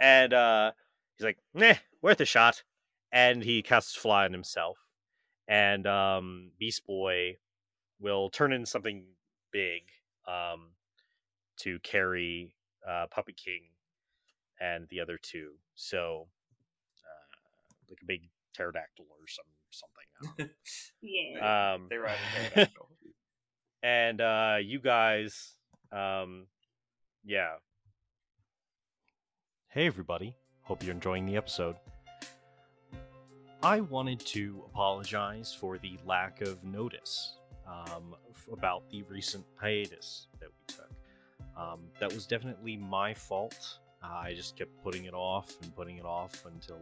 and uh he's like nah worth a shot and he casts fly on himself and um beast boy will turn into something big um to carry uh puppet king and the other two so uh like a big pterodactyl or some something I don't know. Yeah. um they ride a pterodactyl. And uh you guys um yeah. Hey everybody. Hope you're enjoying the episode. I wanted to apologize for the lack of notice um, about the recent hiatus that we took. Um, that was definitely my fault. Uh, i just kept putting it off and putting it off until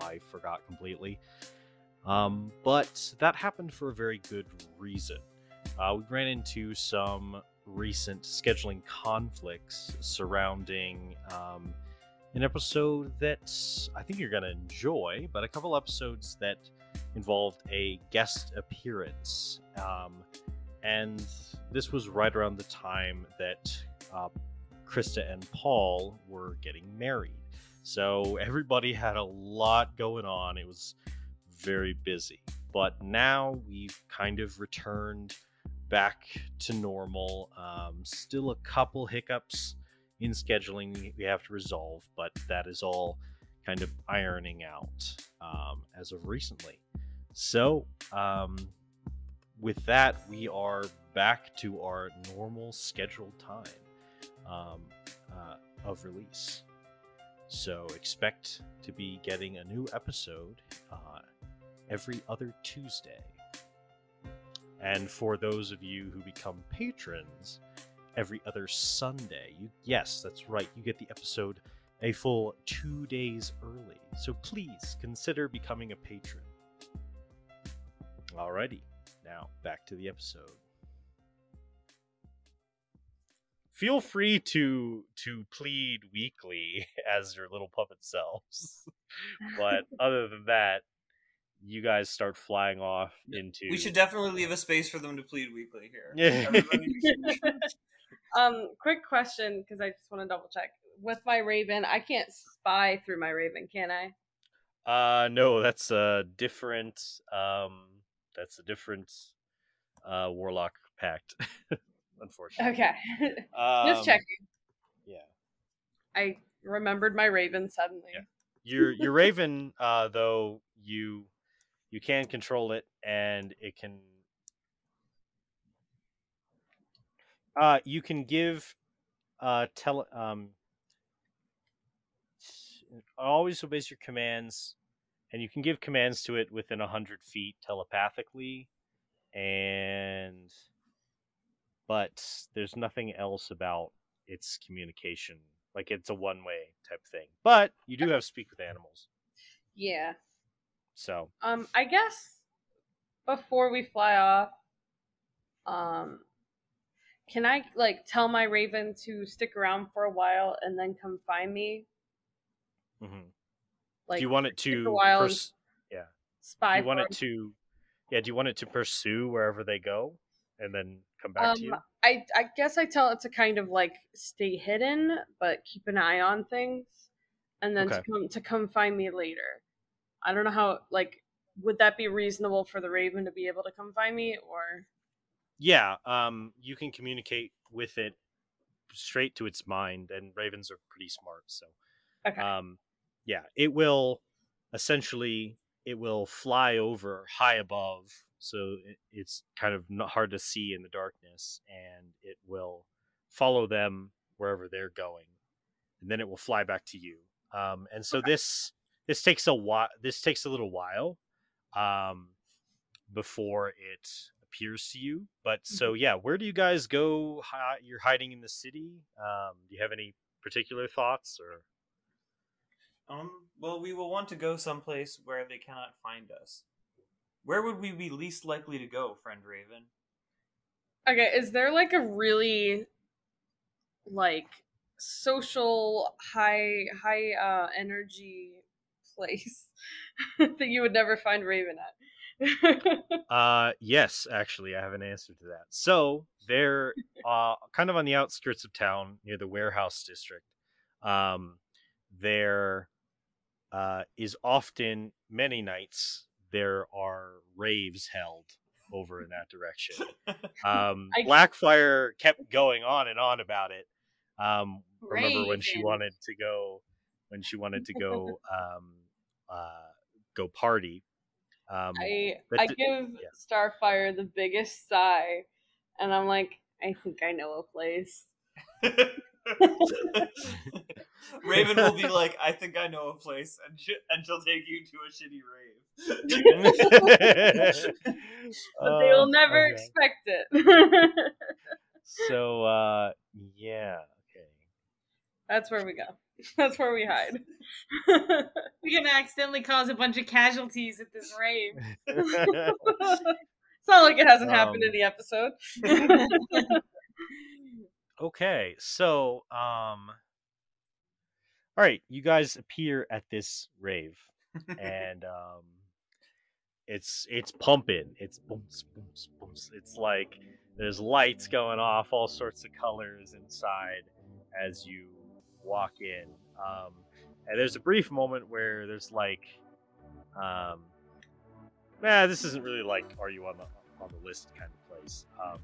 i forgot completely. Um, but that happened for a very good reason uh, we ran into some recent scheduling conflicts surrounding um, an episode that I think you're going to enjoy, but a couple episodes that involved a guest appearance. Um, and this was right around the time that uh, Krista and Paul were getting married. So everybody had a lot going on. It was very busy. But now we've kind of returned back to normal. Um, still a couple hiccups in scheduling we have to resolve, but that is all kind of ironing out um, as of recently. So, um, with that, we are back to our normal scheduled time um, uh, of release. So, expect to be getting a new episode uh, every other Tuesday. And for those of you who become patrons, every other Sunday. You yes, that's right. You get the episode a full 2 days early. So please consider becoming a patron. Alrighty. Now, back to the episode. Feel free to to plead weakly as your little puppet selves. but other than that, you guys start flying off into We should definitely leave a space for them to plead weakly here. Yeah. Um, quick question because I just want to double check with my Raven. I can't spy through my Raven, can I? Uh, no, that's a different. Um, that's a different uh warlock pact. Unfortunately. Okay. Um, Just checking. Yeah. I remembered my raven suddenly. Yeah. Your your raven, uh, though you you can control it, and it can. Uh, you can give, uh, tele um. Always obeys your commands, and you can give commands to it within a hundred feet telepathically, and. But there's nothing else about its communication. Like it's a one way type thing. But you do have speak with animals. Yeah. So Um, I guess before we fly off, um, can I like tell my raven to stick around for a while and then come find me? Mm-hmm. Like, do you want it take a to while pers- do spy? you want it to yeah, do you want it to pursue wherever they go and then come back um, to you? I I guess I tell it to kind of like stay hidden, but keep an eye on things, and then to come to come find me later. I don't know how like would that be reasonable for the raven to be able to come find me, or? Yeah, um you can communicate with it straight to its mind and ravens are pretty smart, so okay, um yeah it will essentially it will fly over high above so it, it's kind of not hard to see in the darkness and it will follow them wherever they're going and then it will fly back to you. Um and so this this takes a while this takes a little while um before it appears to you but so yeah where do you guys go hi- you're hiding in the city um do you have any particular thoughts or Um, well, we will want to go someplace where they cannot find us. Where would we be least likely to go, friend Raven? okay. Is there like a really like social high high uh energy place that you would never find raven at? Uh, yes, actually, I have an answer to that. So they're uh, kind of on the outskirts of town near the warehouse district. Um, there uh, is often many nights there are raves held over in that direction. Um, I- Blackfire kept going on and on about it. Um, remember when she wanted to go when she wanted to go um, uh, go party. Um, I But I d- give yeah. Starfire the biggest sigh, and I'm like, I think I know a place. Raven will be like, I think I know a place, and, sh- and she'll take you to a shitty rave. But they'll Uh, never okay. expect it. So uh yeah, okay. That's where we go. That's where we hide. We're gonna accidentally cause a bunch of casualties at this rave. it's not like it hasn't happened Um, in the episode. okay, so um all right, you guys appear at this rave and um it's it's pumping. It's booms booms booms. It's like there's lights going off, all sorts of colors inside as you walk in. Um and there's a brief moment where there's like um nah, this isn't really like are you on the on the list kind of place. Um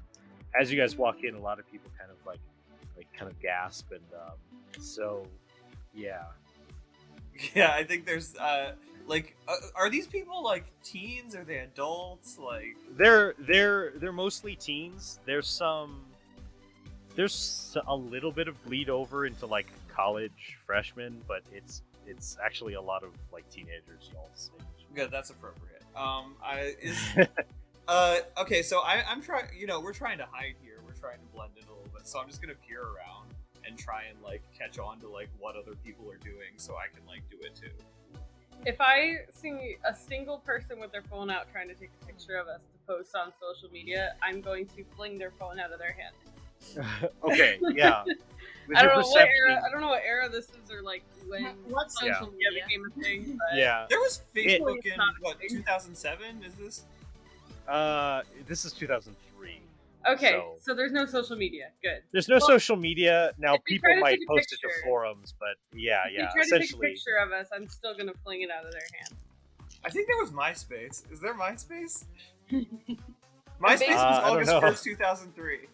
as you guys walk in, a lot of people kind of like like kind of gasp and um so yeah. yeah, I think there's uh, like, uh, are these people like teens? Are they adults? Like, they're they're they're mostly teens. There's some there's a little bit of bleed over into like college freshmen, but it's it's actually a lot of like teenagers y'all's age. good, that's appropriate. Um, I is uh okay. So I I'm trying. You know, we're trying to hide here. We're trying to blend in a little bit. So I'm just gonna peer around and try and like catch on to like what other people are doing, so I can like do it too. If I see a single person with their phone out trying to take a picture of us to post on social media, I'm going to fling their phone out of their hand. okay, yeah. With I don't know what era. I don't know what era this is, or like when What social yeah, media? became a thing. But Yeah. There was Facebook It's in what 2007? Is this? Uh, this is 2003. Okay, So- so, there's no social media. Good. There's no Well, social media now. People might take a post it to forums, but yeah, If yeah. you try to take a picture of us, I'm still gonna fling it out of their hand. I think there was MySpace. Is there MySpace? MySpace Uh, was August first, two thousand three.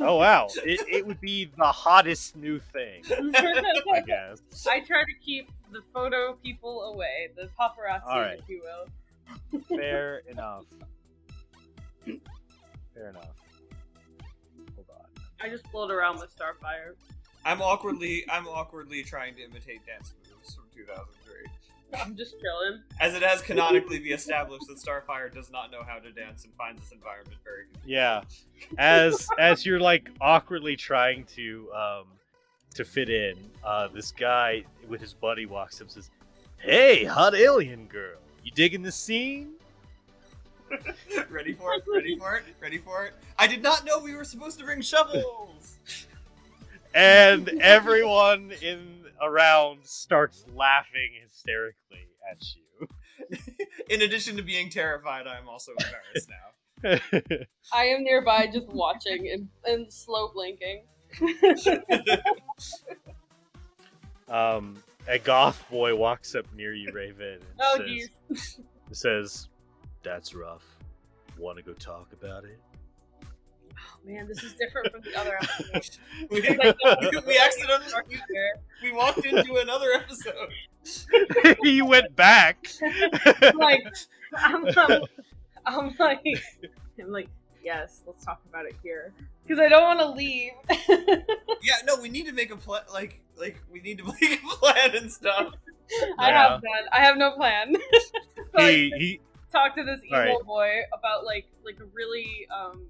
Oh wow, it, it would be the hottest new thing, I guess. I try to keep the photo people away, the paparazzi, All right. if you will. Fair enough. Fair enough. Hold on. I just float around with Starfire. I'm awkwardly, I'm awkwardly trying to imitate dance moves from two thousand three. I'm just chilling. As it has canonically be established that Starfire does not know how to dance and finds this environment very confusing. Yeah, as as you're like awkwardly trying to um to fit in, uh, this guy with his buddy walks up and says, "Hey, hot alien girl, you digging the scene?" ready for it? Ready for it? Ready for it? I did not know we were supposed to bring shovels. And everyone in around starts laughing hysterically at you. In addition to being terrified, I am also embarrassed now. I am nearby just watching and, and slow blinking. um, a goth boy walks up near you, Raven, and Oh, says, geez. says, "That's rough. Want to go talk about it?" Oh, man, this is different from the other episodes. We, Because I know we, we accidentally Starfire. we walked into another episode. you went back. like I'm, I'm, I'm like I'm like yes, let's talk about it here because I don't want to leave. Yeah, no, we need to make a plan. Like, like we need to make a plan and stuff. I Yeah. have none. I have no plan. so I he, he talk to this evil Alright. boy about like like a really um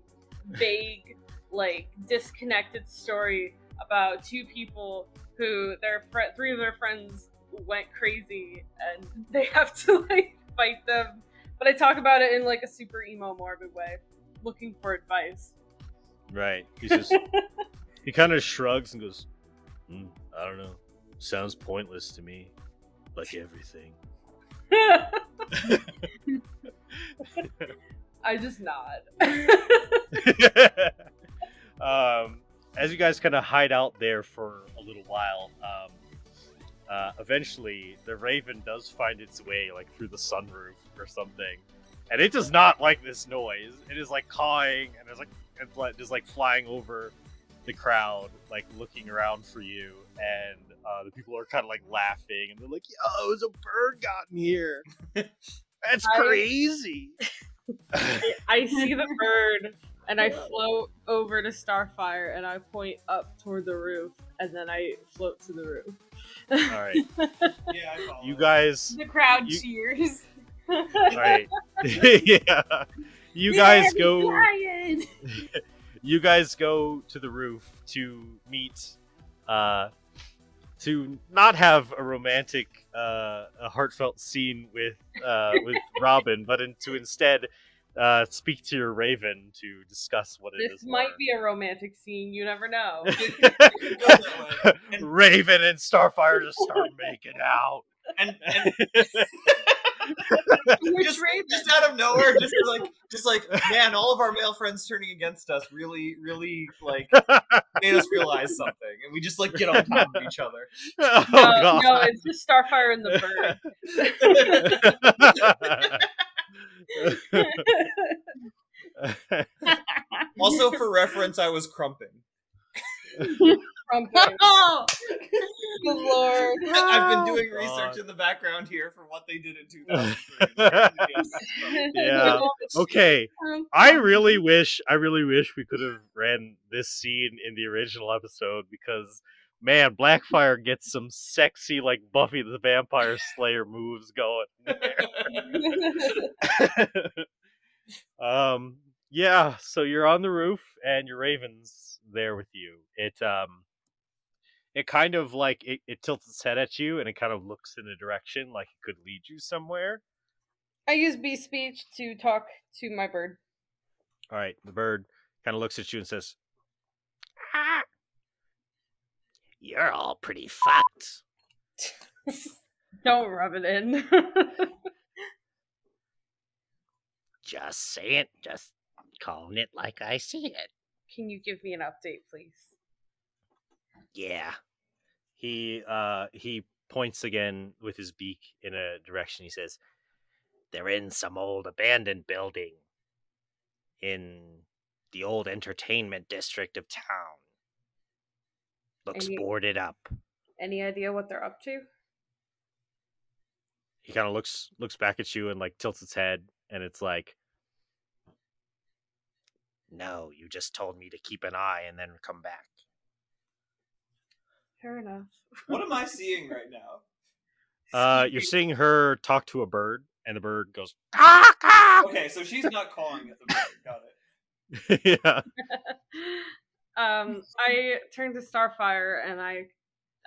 vague like disconnected story about two people who their fr- three of their friends went crazy and they have to like fight them but i talk about it in like a super emo morbid way looking for advice right. He just he kind of shrugs and goes, "Hmm, "I don't know. Sounds pointless to me, like everything." i just nod um, as you guys kind of hide out there for a little while, um, uh, eventually the raven does find its way like through the sunroof or something, and it does not like this noise. It is like cawing and it's like it's like just like flying over the crowd, like looking around for you, and uh, the people are kind of like laughing and they're like, "Yo, it's a bird got in here. That's I- crazy." I see the bird and I float over to Starfire and I point up toward the roof and then I float to the roof. All right, Yeah, I follow. you guys. The crowd You- cheers. All right. yeah. You guys Yeah, go. You guys go to the roof to meet. Uh, to not have a romantic, uh, a heartfelt scene with uh, with Robin, but in, to instead uh, speak to your Raven to discuss what it This is. might be a romantic scene, you never know. Raven and Starfire just start making out. and, and Which just, Raven? just out of nowhere, just like, just like, man, all of our male friends turning against us really, really like made us realize something, and we just like get on top of each other. oh no, god. no, it's just Starfire and the bird. also, for reference, I was crumping. Trumpet. Oh, Good lord. I've been doing God. research in the background here for what they did in 2003. Yeah. okay. Um, I um, really um, wish I really wish we could have ran this scene in the original episode because man, Blackfire gets some sexy like Buffy the Vampire Slayer moves going. um yeah, so you're on the roof and your raven's there with you. It um it kind of like it, it tilts its head at you and it kind of looks in a direction like it could lead you somewhere. I use beast speech to talk to my bird. All right, the bird kind of looks at you and says, You're all pretty fucked. Don't rub it in. Just saying. Just calling it like I see it. Can you give me an update, please? Yeah. He uh he points again with his beak in a direction. He says, They're in some old abandoned building in the old entertainment district of town. Looks Any- boarded up. Any idea what they're up to? he kind of looks looks back at you and like tilts its head, and it's like, No, you just told me to keep an eye and then come back. Fair enough. What am I seeing right now? uh, you're seeing her talk to a bird, and the bird goes, Okay, so she's not calling at the bird. Got it. yeah. um, I turn to Starfire and I,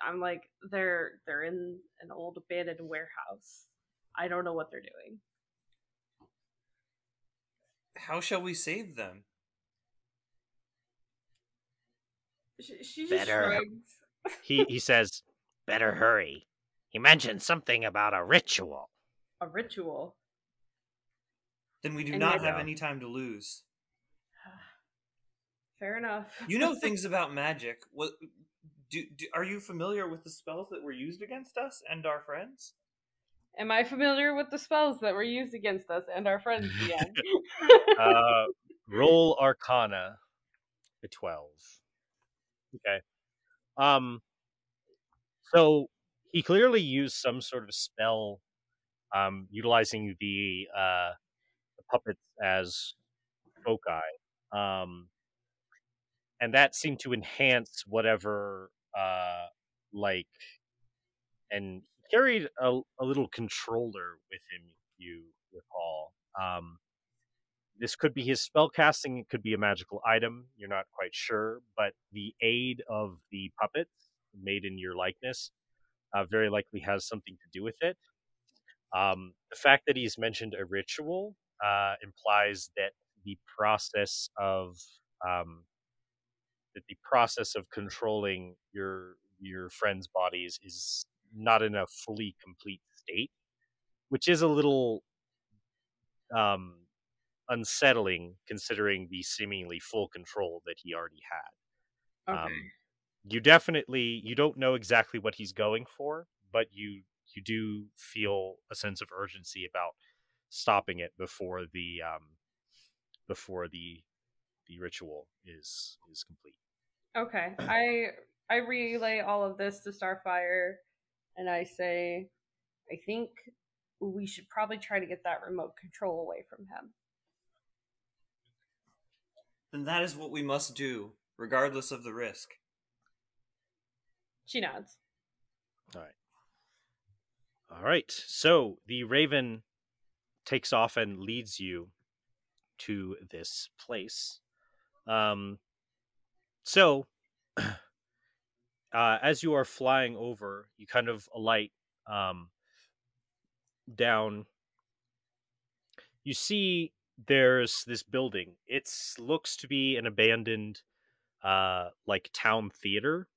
I'm like, they're they're in an old abandoned warehouse. I don't know what they're doing. How shall we save them? She, she Better. shrugs. He he says, Better hurry. He mentioned something about a ritual. A ritual. Then we do And not have know. any time to lose. Fair enough. You know things about magic. What do, do are you familiar with the spells that were used against us and our friends? Am I familiar with the spells that were used against us and our friends, Ian? uh, roll Arcana, a twelve. Okay. Um. So he clearly used some sort of spell, um, utilizing the uh, the puppets as foci, um, and that seemed to enhance whatever, uh, like, and he carried a, a little controller with him. You recall. Um, this could be his spell casting it could be a magical item you're not quite sure but the aid of the puppet made in your likeness uh, very likely has something to do with it. Um, the fact that he's mentioned a ritual uh, implies that the process of um, that the process of controlling your your friends' bodies is not in a fully complete state, which is a little um, unsettling considering the seemingly full control that he already had. okay. Um, you definitely you don't know exactly what he's going for, but you you do feel a sense of urgency about stopping it before the um, before the the ritual is is complete. Okay. I I relay all of this to Starfire and I say I think we should probably try to get that remote control away from him. Then that is what we must do, regardless of the risk. She nods. All right. All right. So the raven takes off and leads you to this place. Um, so, uh, as you are flying over, you kind of alight um, down. You see there's this building. It looks to be an abandoned, uh, like town theater,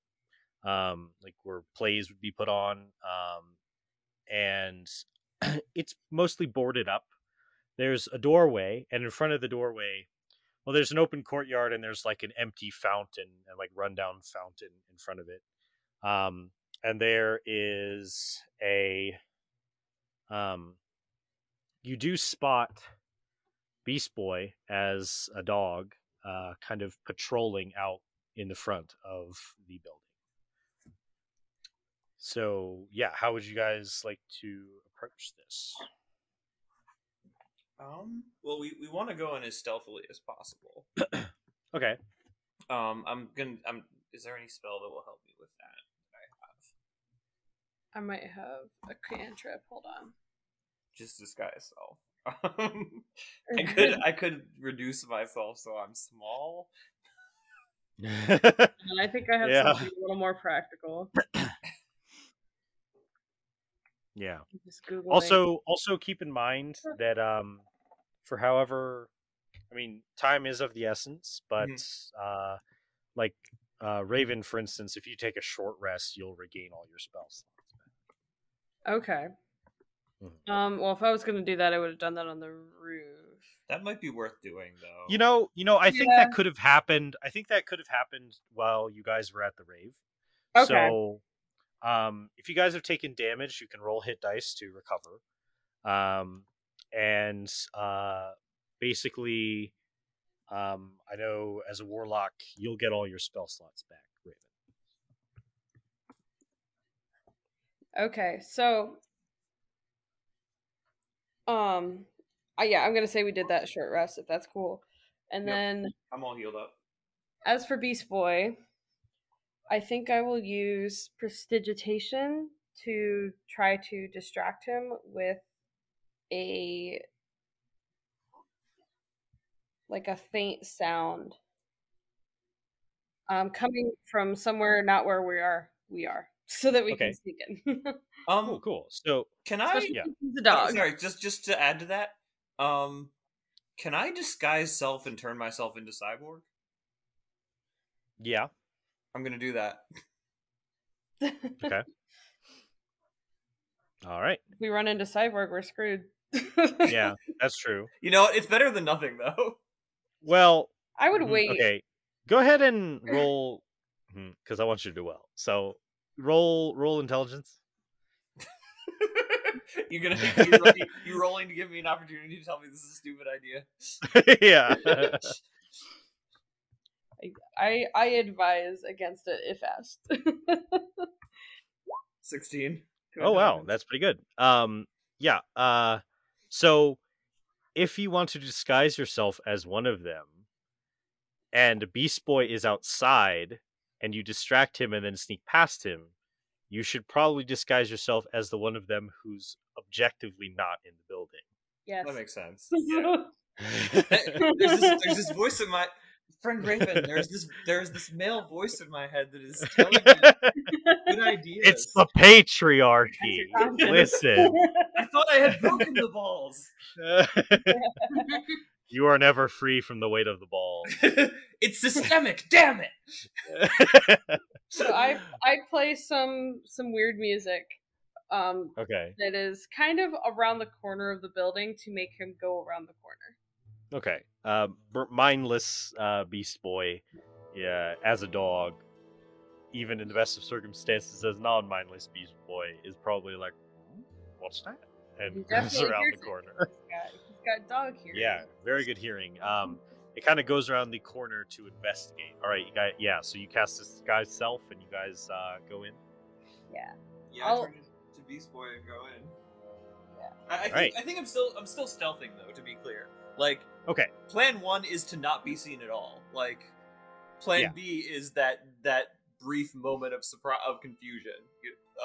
um, like where plays would be put on, um, and it's mostly boarded up. There's a doorway, and in front of the doorway, well, there's an open courtyard, and there's like an empty fountain and like rundown fountain in front of it. Um, and there is a, um, you do spot Beast Boy as a dog, uh, kind of patrolling out in the front of the building. So yeah, how would you guys like to approach this? Um. Well, we, we want to go in as stealthily as possible. Okay. Um. I'm gonna. I'm. Is there any spell that will help me with that? that I have I might have a cantrip. Hold on. just disguise self. Um, I could. I could reduce myself so I'm small. And I think I have Yeah. something a little more practical. yeah. Also, also keep in mind that um, for however, I mean, time is of the essence, but uh, like uh, Raven, for instance, if you take a short rest, you'll regain all your spells. Okay. Um, well, if I was gonna do that, I would have done that on the roof. That might be worth doing, though. You know, you know, I think Yeah. that could have happened. I think that could have happened while you guys were at the rave. Okay. So, um, if you guys have taken damage, you can roll hit dice to recover. Um, and uh, basically, um, I know as a warlock, you'll get all your spell slots back, Raven. Okay, so um uh, yeah, I'm gonna say we did that short rest if that's cool. And Yep. then I'm all healed up. as for Beast Boy, I think I will use prestidigitation to try to distract him with a like a faint sound. Um coming from somewhere not where we are we are. So that we Okay. can sneak in. Um, Cool, cool. So, can I? Yeah. since he's Oh, dog. sorry, just just to add to that, um, can I disguise self and turn myself into cyborg? yeah, I'm gonna do that. okay. All right. if we run into Cyborg, we're screwed. Yeah, that's true. You know, it's better than nothing though. Well, I would Mhm, wait. Okay, go ahead and roll because I want you to do well. So roll roll intelligence. You're gonna you, ro- you, you rolling to give me an opportunity to tell me this is a stupid idea. yeah. I I advise against it if asked. Sixteen. oh wow, that's pretty good. Um, yeah. Uh, so if you want to disguise yourself as one of them, and Beast Boy is outside, and you distract him and then sneak past him, you should probably disguise yourself as the one of them who's objectively not in the building. yes. that makes sense. Yeah. there's this there's this voice in my friend Raven. There's this there's this male voice in my head that is telling me good ideas. It's the patriarchy. Patriarchy. Listen, I thought I had broken the balls. You are never free from the weight of the ball. it's systemic. Damn it. so I I play some some weird music um okay, that is kind of around the corner of the building to make him go around the corner. okay. Uh, mindless uh, beast boy, yeah, as a dog, even in the best of circumstances, as non-mindless beast boy, is probably like, "Hmm, "What's that?" and He goes around the corner. He's got, dog here. Yeah, very good hearing. Um, it kind of goes around the corner to investigate. All right, you guys. Yeah, so you cast disguise self, and you guys uh, go in. Yeah. Yeah, I'll- I turned into Beast Boy and go in. Yeah. I, I think Right. I think I'm still I'm still stealthing though. To be clear, like Okay. plan one is to not be seen at all. Like plan Yeah. B is that that brief moment of surprise of confusion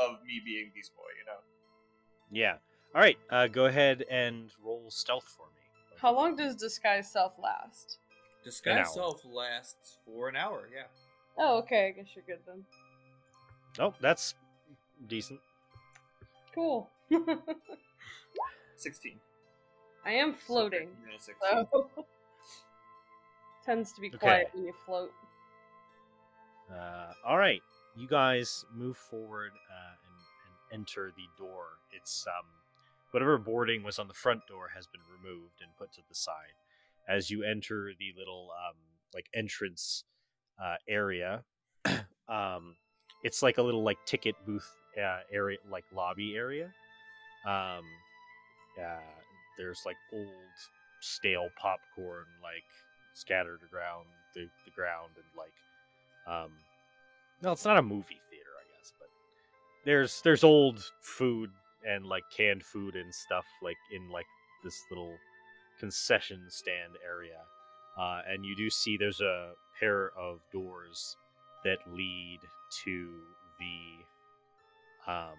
of me being Beast Boy. You know. Yeah. All right. Uh, go ahead and roll stealth for me. How long does disguise self last? Disguise hour. self lasts for an hour. Yeah. Oh, okay. I guess you're good then. Oh, that's decent. Cool. Sixteen. I am floating, Yeah, 16. so tends to be Okay. quiet when you float. Uh, all right, you guys move forward uh, and, and enter the door. It's um, whatever boarding was on the front door has been removed and put to the side. As you enter the little um, like entrance uh, area, um, it's like a little like ticket booth uh, area, like lobby area. Um, uh, there's like old stale popcorn like scattered around the, the ground and like um no it's not a movie theater i guess but there's there's old food and like canned food and stuff like in like this little concession stand area uh, and you do see there's a pair of doors that lead to the um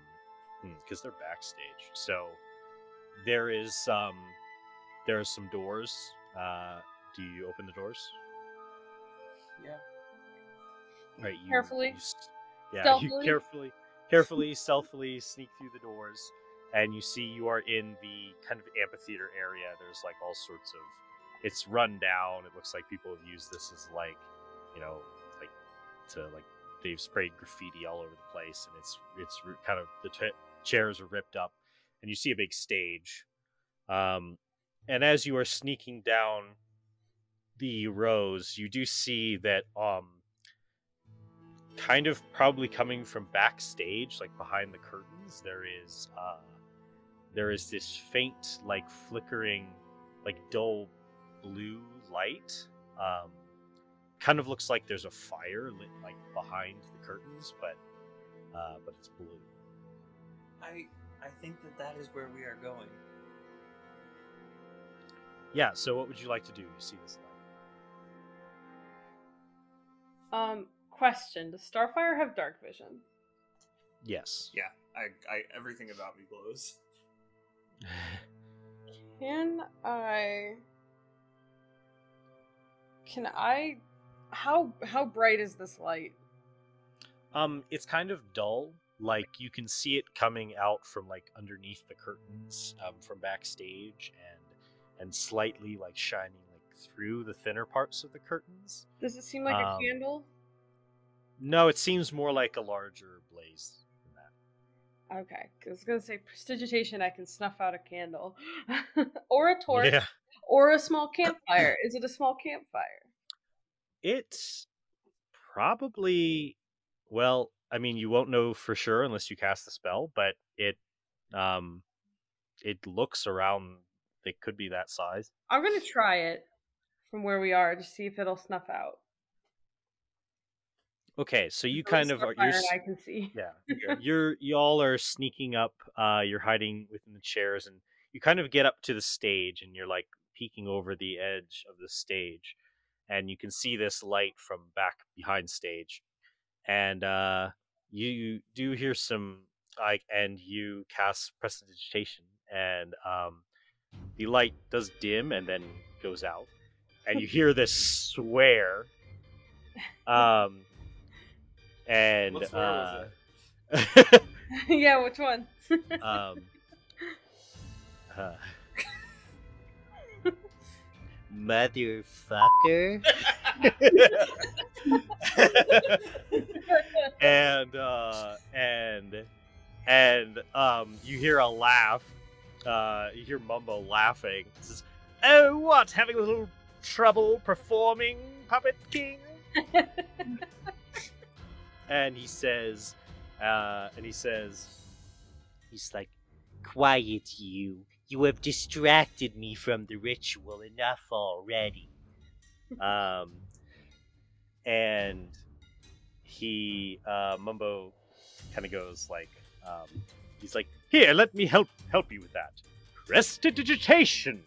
because they're backstage so there is um there are some doors uh do you open the doors Yeah. Right, you, Carefully. you s- yeah, Stealthily. you carefully, carefully, stealthily sneak through the doors, and you see you are in the kind of amphitheater area. There's like all sorts of. It's run down. It looks like people have used this as like, you know, like to like they've sprayed graffiti all over the place, and it's it's kind of the t- chairs are ripped up, and you see a big stage. Um, and as you are sneaking down the rows, you do see that um, kind of probably coming from backstage, like behind the curtains, there is uh, there is this faint, like flickering, like dull blue light. Um, kind of looks like there's a fire lit like behind the curtains, but uh, but it's blue. I I think that that is where we are going. Yeah. So what would you like to do? You see this light? Um, question: Does Starfire have dark vision? Yes. Yeah, I, I everything about me glows. Can I? Can I? How how bright is this light? Um, it's kind of dull. Like you can see it coming out from like underneath the curtains, um, from backstage, and and slightly like shining like through the thinner parts of the curtains. Does it seem like Um, a candle? No, it seems more like a larger blaze than that. Okay, I was gonna say prestidigitation. I can snuff out a candle, or a torch, Yeah, or a small campfire. is it a small campfire? it's probably well. I mean, you won't know for sure unless you cast the spell, but it um it looks around. It could be that size. I'm gonna try it from where we are to see if it'll snuff out. Okay, so you kind of are. You're, I can see. Yeah, yeah. you're y'all are sneaking up. Uh, you're hiding within the chairs, and you kind of get up to the stage, and you're like peeking over the edge of the stage, and you can see this light from back behind stage, and uh, you do hear some like, and you cast prestidigitation, and um, the light does dim and then goes out, and you hear this swear, um, and What uh, yeah, which one? um, uh, Motherfucker. and uh, and and um, you hear a laugh. Uh, you hear Mumbo laughing. He says, "Oh, what? Having a little trouble performing, Puppet King?" And he says, uh, and he says, He's like, Quiet, you. You have distracted me from the ritual enough already. um, and he uh, Mumbo kind of goes like, um, he's like, "Here, let me help help you with that prestidigitation."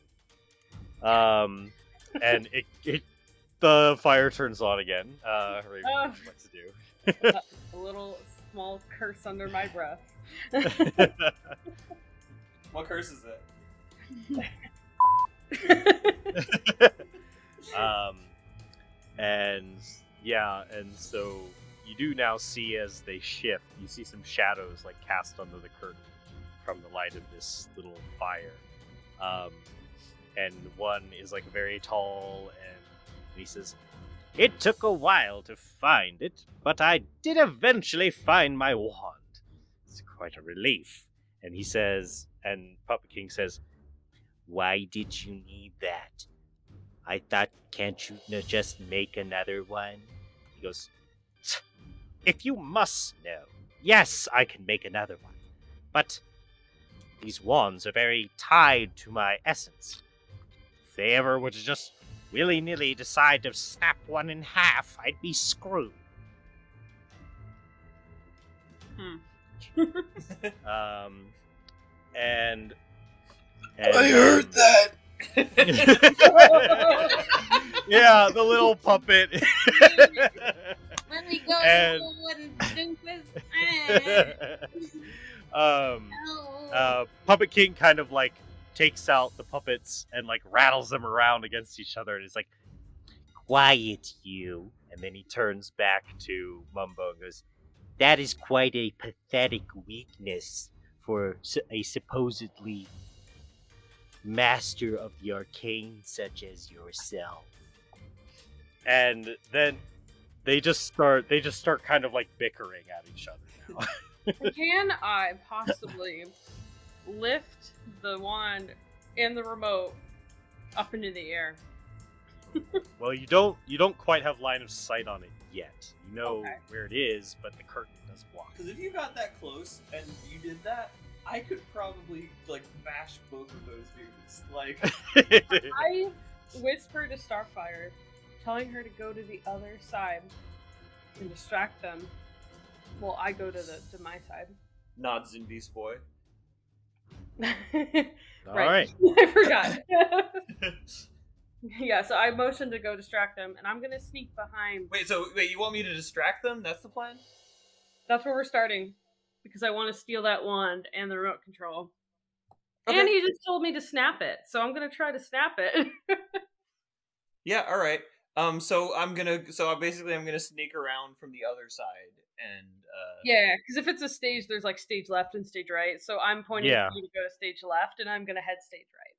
Um, and it, it the fire turns on again. Uh, Raven, what would you like to do? a little small curse under my breath. What curse is it? um, and yeah, and so you do now see as they shift, you see some shadows like cast under the curtain from the light of this little fire. Um, and one is like very tall, and he says, "It took a while to find it, but I did eventually find my wand. It's quite a relief." And he says, and Puppet King says, Why did you need that? I thought, can't you just make another one? He goes, If you must know, yes, I can make another one. But these wands are very tied to my essence. If they ever were to just willy nilly decide to snap one in half, I'd be screwed. um, and, and I heard um, that. yeah, the little puppet. Let me go, And- you little doofus. Ah, um, uh, Puppet King kind of like takes out the puppets and like rattles them around against each other, and he's like, Quiet, you. and then he turns back to Mumbo and goes, That is quite a pathetic weakness for a supposedly master of the arcane such as yourself. and then they just start they just start kind of like bickering at each other now. Can I possibly lift the wand and the remote up into the air. Well, you don't you don't quite have line of sight on it yet. You know Okay. where it is, but the curtain doesn't block. Because if you got that close and you did that, I could probably like bash both of those dudes. Like, I whisper to Starfire, telling her to go to the other side and distract them. Well, I go to the to my side. nods in Beast Boy. All right. I forgot. yeah, so I motioned to go distract them, and I'm gonna sneak behind. Wait, so wait, you want me to distract them? That's the plan? That's where we're starting because I want to steal that wand and the remote control. Okay. And he just told me to snap it, so I'm gonna try to snap it. Yeah, all right. Um, so I'm gonna, so I basically I'm gonna sneak around from the other side and uh, yeah, because if it's a stage, there's like stage left and stage right. So I'm pointing Yeah. you to go to stage left, and I'm gonna head stage right.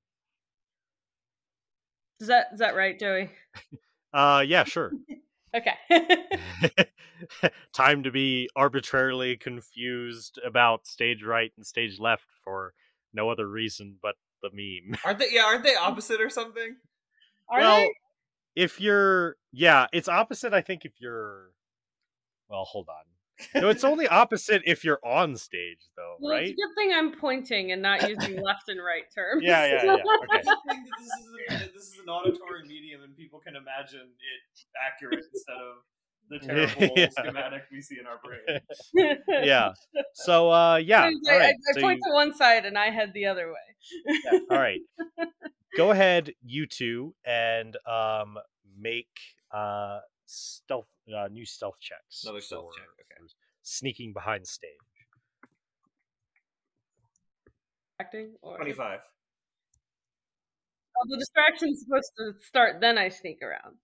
Is that is that right, Joey? Uh, yeah, sure. Okay. Time to be arbitrarily confused about stage right and stage left for no other reason but the meme. aren't they? Yeah, aren't they opposite or something? Are well, they? if you're, yeah, it's opposite. I think if you're, well, hold on. No, it's only opposite if you're on stage, though, Well, it's right? a good thing I'm pointing and not using left and right terms. Yeah, yeah, yeah. Okay. I think that this is a, this is an auditory medium and people can imagine it accurate instead of the terrible Yeah. schematic we see in our brain. yeah. So, uh, yeah. I, All right. I, I so point you- to one side and I head the other way. yeah, all right. Go ahead, you two, and um, make uh stealth uh, new stealth checks. Another stealth for- check, okay. Sneaking behind stage. Acting or Twenty-five. Oh, the distraction's supposed to start, then I sneak around.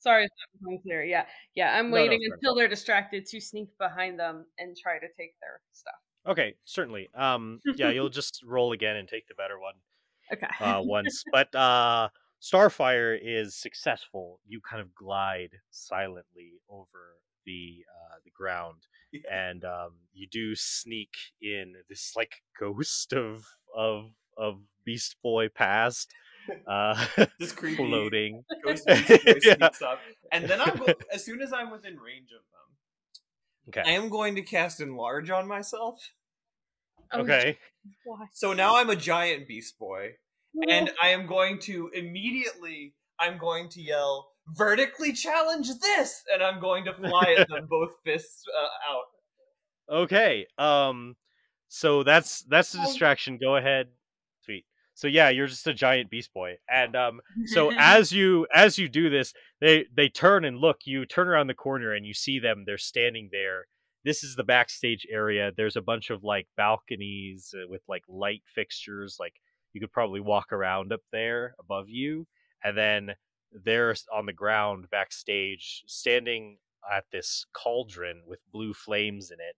Sorry if that was unclear. Yeah, yeah. I'm No, no, waiting fair until they're distracted to sneak behind them and try to take their stuff. Okay, certainly. Um, yeah, you'll just roll again and take the better one Okay. uh, once. But uh, Starfire is successful. You kind of glide silently over the uh, the ground, and um, you do sneak in this like ghost of of of Beast Boy past, uh, This creepy floating. ghost Beast Boy Yeah. up, and then I'm go- as soon as I'm within range of them, Okay. I am going to cast enlarge on myself. Oh, Okay. So now I'm a giant beast boy, and I am going to immediately. I'm going to yell vertically challenge this, and I'm going to fly at them both fists uh, out. Okay. Um so that's that's the distraction. Go ahead. Sweet. So yeah, you're just a giant beast boy. And um so as you as you do this, they they turn and look, you turn around the corner and you see them. They're standing there. This is the backstage area. There's a bunch of like balconies uh, with like light fixtures like you could probably walk around up there above you. And then they're on the ground backstage standing at this cauldron with blue flames in it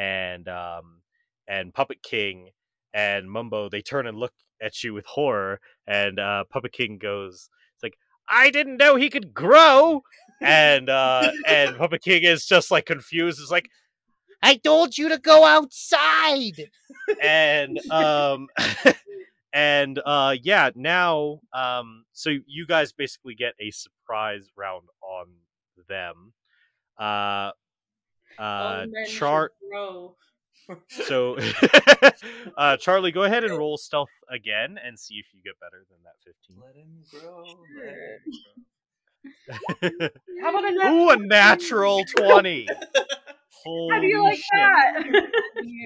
and um and Puppet King and Mumbo they turn and look at you with horror and uh Puppet King goes it's like I didn't know he could grow and uh and Puppet King is just like confused is like I told you to go outside. and um and uh yeah now um so you guys basically get a surprise round on them uh uh men chart grow. So, uh, Charlie, go ahead and roll stealth again and see if you get better than that Let him grow. Let him 15. How about a natural Ooh, a natural 20. Holy How do you like shit. that?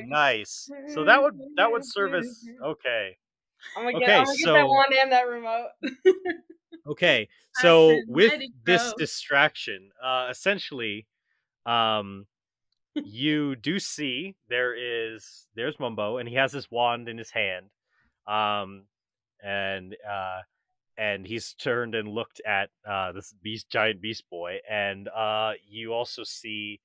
Nice. So that would that would serve as okay. I'm gonna get, Okay, I'm gonna get so- that one and that remote. Okay. So with this distraction, uh essentially um you do see there is there's Mumbo and he has this wand in his hand. Um and uh and he's turned and looked at uh this beast giant beast boy and uh you also see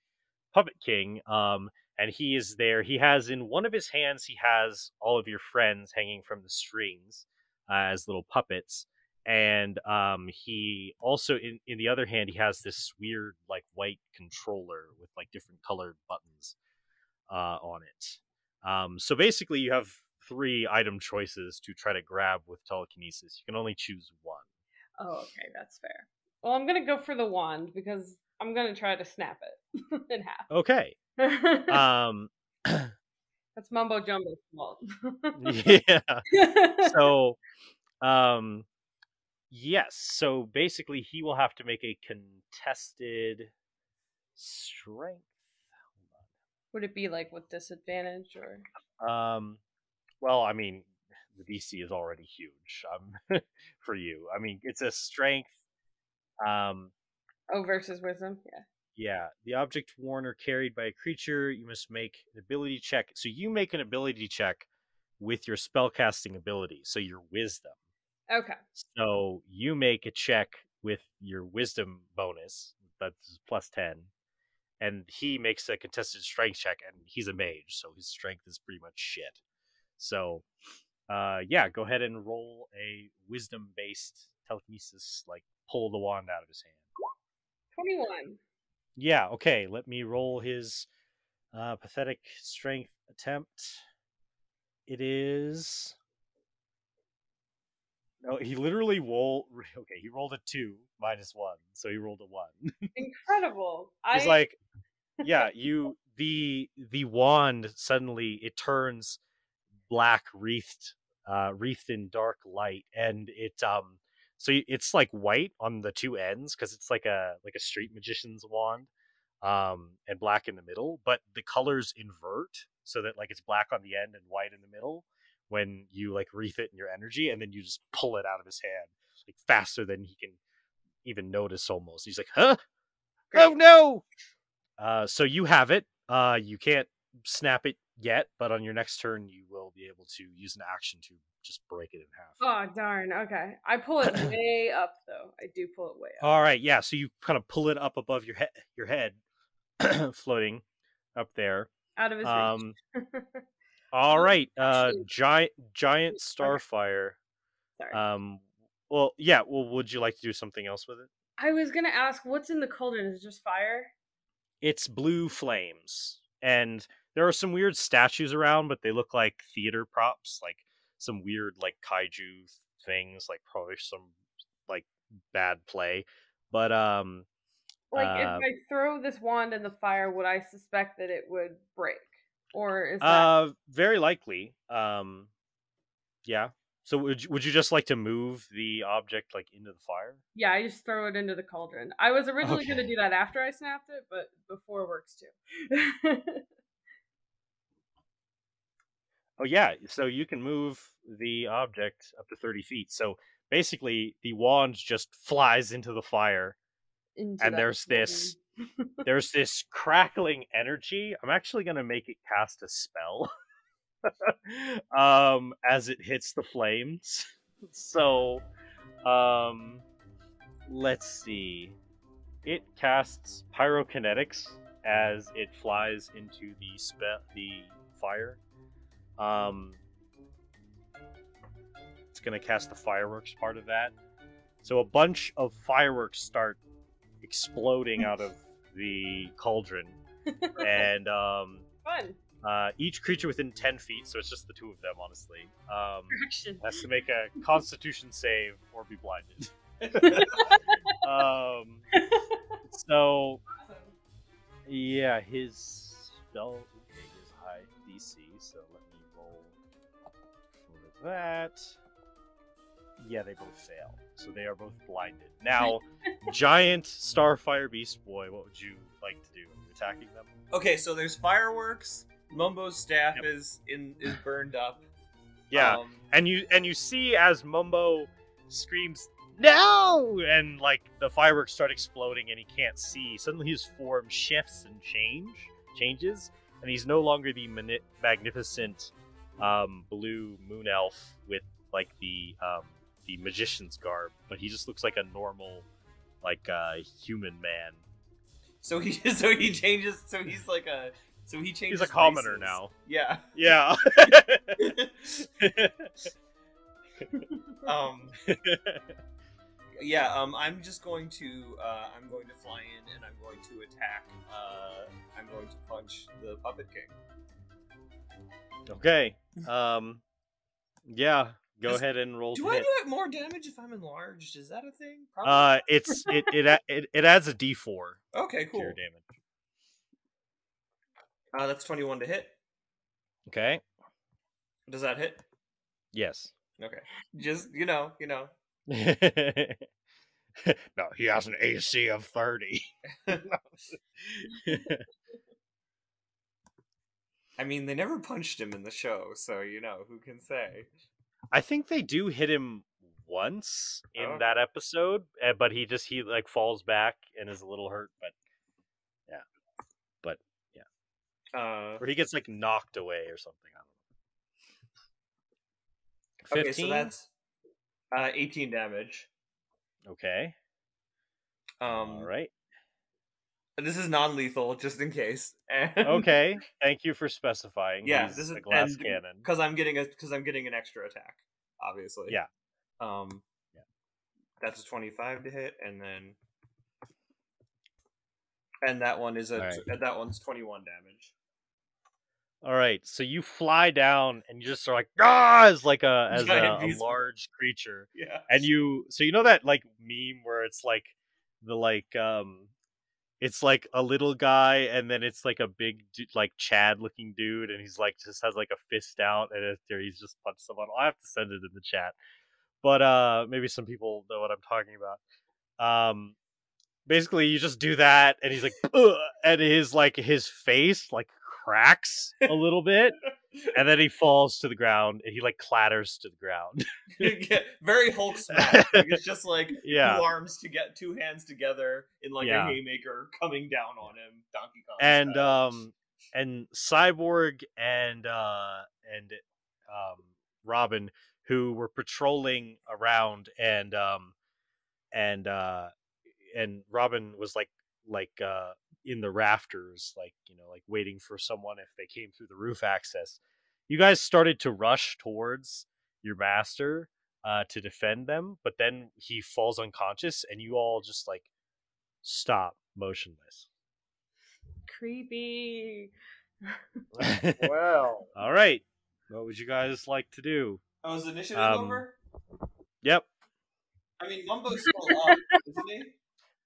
Puppet King um and he is there. He has in one of his hands he has all of your friends hanging from the strings uh, as little puppets and um he also in in the other hand he has this weird like white controller with like different colored buttons uh on it um so basically you have three item choices to try to grab with telekinesis. You can only choose one. Oh, okay, that's fair. Well, I'm gonna go for the wand because I'm gonna try to snap it in half. Okay. Um. that's Mumbo Jumbo's fault. yeah. So, um, yes. So basically, he will have to make a contested strength. Would it be like with disadvantage or? Um, well, I mean, the DC is already huge um, for you. I mean, it's a strength. Um, Oh, versus wisdom. Yeah. Yeah, the object worn or carried by a creature, you must make an ability check. So you make an ability check with your spellcasting ability, so your wisdom. Okay. So you make a check with your wisdom bonus, that's plus 10, and he makes a contested strength check, and he's a mage, so his strength is pretty much shit. So, uh, yeah, go ahead and roll a wisdom based telekinesis, like pull the wand out of his hand. 21. Yeah, okay, let me roll his uh, pathetic strength attempt. It is. No, he literally rolled. Okay, he rolled a two minus one, so he rolled a one. Incredible. He's I like, yeah, you the the wand suddenly it turns black wreathed, uh, wreathed in dark light, and it um, so it's like white on the two ends because it's like a like a street magician's wand, um, and black in the middle, but the colors invert so that like it's black on the end and white in the middle when you like wreath it in your energy, and then you just pull it out of his hand like faster than he can even notice. Almost, he's like, huh. Oh no! Uh, so you have it. Uh, you can't snap it yet, but on your next turn, you will be able to use an action to just break it in half. Oh darn. Okay. I pull it way up though. I do pull it way up. All right, yeah. So you kind of pull it up above your head, your head, floating up there. Out of his Um, reach. all right, uh, giant giant starfire. Sorry. Um, well, yeah. Well, would you like to do something else with it? I was gonna ask, what's in the cauldron? Is it just fire? it's blue flames and there are some weird statues around but they look like theater props like some weird like kaiju things like probably some like bad play but um Like Uh, if I throw this wand in the fire, would I suspect that it would break? Or is that uh very likely um yeah so would you, would you just like to move the object like into the fire Yeah, I just throw it into the cauldron. I was originally gonna do that after I snapped it, but before works too. oh yeah so you can move the object up to 30 feet so basically the wand just flies into the fire Into and that there's this there's this crackling energy. I'm actually gonna make it cast a spell. um as it hits the flames. So um let's see. It casts pyrotechnics as it flies into the spell the fire. Um it's gonna cast the fireworks part of that. So a bunch of fireworks start exploding out of the cauldron, and um, Fun. uh, each creature within ten feet, so it's just the two of them, honestly, um, has to make a Constitution save or be blinded. um, so yeah, his spell that. Yeah, they both fail, so they are both blinded. Now, giant starfire beast boy, what would you like to do? Are you attacking them? Okay, so there's fireworks. Mumbo's staff Yep. is in is burned up. Yeah, Um, and you and you see as Mumbo screams no, and like the fireworks start exploding, and he can't see. Suddenly, his form shifts and change changes, and he's no longer the mani- magnificent um, blue moon elf with like the um, the magician's garb, but he just looks like a normal, like uh, human man. so he so he changes. So he's like a so he changes. He's a commoner races. now. Yeah. Yeah. Um. Yeah. Um. I'm just going to. Uh. I'm going to fly in and I'm going to attack. Uh. I'm going to punch the puppet king. Okay. Um. Yeah, go Does- ahead and roll. Do I hit. do more damage if I'm enlarged? Is that a thing? Uh, it's it it it, it adds a D4 okay, to cool. your damage. Uh, that's 21 to hit. Okay. Does that hit? Yes. Okay. Just you know, you know. no, he has an AC of thirty. I mean, they never punched him in the show, so you know who can say. I think they do hit him once in Oh, that episode, eh, but he just he like falls back and is a little hurt, but yeah, but yeah, Uh, or he gets like knocked away or something. I don't know. okay, Fifteen. so that's uh, 18 damage. okay. Um, All right. This is non-lethal, just in case. And, Okay. Thank you for specifying. Yeah, this is a glass and cannon. because I'm getting a because I'm getting an extra attack, obviously. Yeah. Um. Yeah. That's a 25 to hit, and then. And that one is a Alright. uh, that one's 21 damage. All right, so you fly down and you just are like ah, as like a as a, a large creature, Yeah. and you so you know that like meme where it's like the like um it's like a little guy and then it's like a big like chad looking dude and he's like just has like a fist out and he's just punched someone. I have to send it in the chat but uh maybe some people know what i'm talking about. Um basically you just do that and he's like "Ugh," and his like his face like cracks a little bit and then he falls to the ground and he like clatters to the ground yeah, very Hulk smash. Like, it's just like yeah two arms to get two hands together in like Yeah. a haymaker coming down on him. Donkey Kong. and style. um and cyborg and uh and um robin who were patrolling around and um and uh and robin was like like uh in the rafters like you know like waiting for someone if they came through the roof access you guys started to rush towards your master uh to defend them but then he falls unconscious and you all just like stop motionless Creepy. Well, All right. What would you guys like to do? oh, is the initiative um, over? Yep. I mean, Mumbo's still up, isn't he?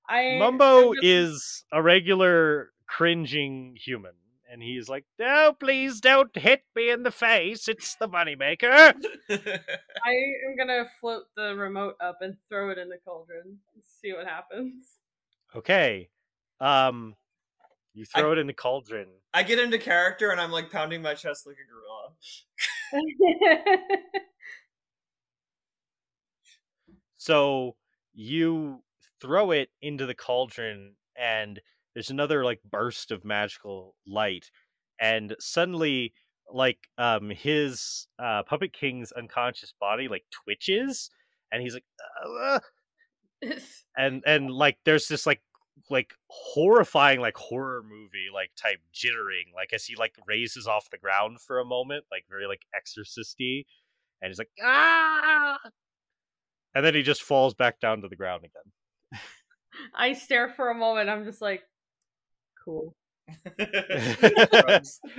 I Mumbo just- is a regular cringing human. And he's like, No, please don't hit me in the face. It's the moneymaker. I am gonna float the remote up and throw it in the cauldron. And see what happens. Okay. Um you throw it in the cauldron. I get into character and I'm like pounding my chest like a gorilla. So you throw it into the cauldron, and there's another like burst of magical light, and suddenly, like um, his uh, puppet king's unconscious body like twitches, and he's like, "Uh," and and like there's this like like horrifying like horror movie like type jittering like as he like raises off the ground for a moment like very like exorcisty and he's like ah! And then he just falls back down to the ground again I stare for a moment. I'm just like, cool. Gross.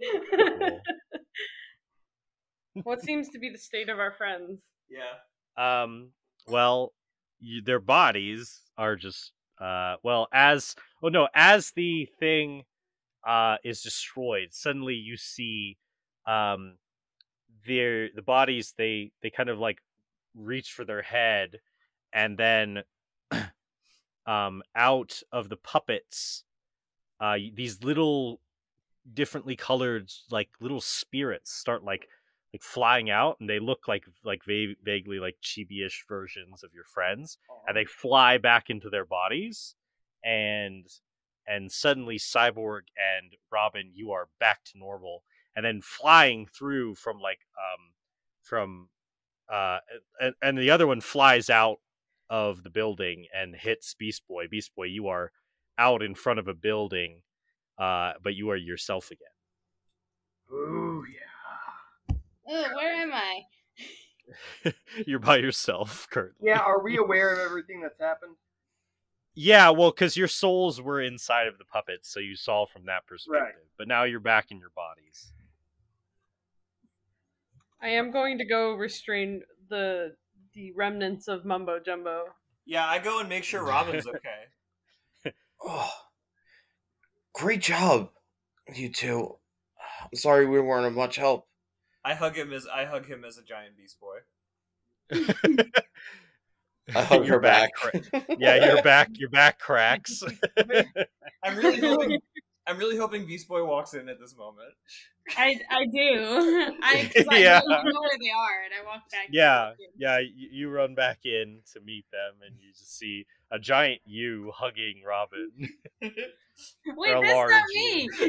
what seems to be the state of our friends? yeah. um well you, their bodies are just uh well as oh no as the thing uh is destroyed suddenly you see um their the bodies they they kind of like reach for their head and then um out of the puppets uh these little differently colored like little spirits start like like flying out and they look like like va- vaguely like chibi-ish versions of your friends and they fly back into their bodies and and suddenly cyborg and robin you are back to normal and then flying through from like um from uh and, and the other one flies out of the building and hits beast boy beast boy you are out in front of a building uh but you are yourself again Ooh, yeah. Ugh, where am I? you're by yourself currently Yeah, are we aware of everything that's happened? Yeah, well, because your souls were inside of the puppets, so you saw from that perspective. But now you're back in your bodies. I am going to go restrain the the remnants of mumbo jumbo. Yeah, I go and make sure Robin's okay. Oh, great job, you two. I'm sorry we weren't of much help. I hug him as I hug him as a giant beast boy. I hug Your her back. cra- yeah, your back, your back cracks. I'm really hoping I'm really hoping Beast Boy walks in at this moment. I I do. I, 'cause I Yeah. know, know where they are, and I walk back. yeah, them. yeah. You, you run back in to meet them, and you just see a giant you hugging Robin. Wait, a that's not me.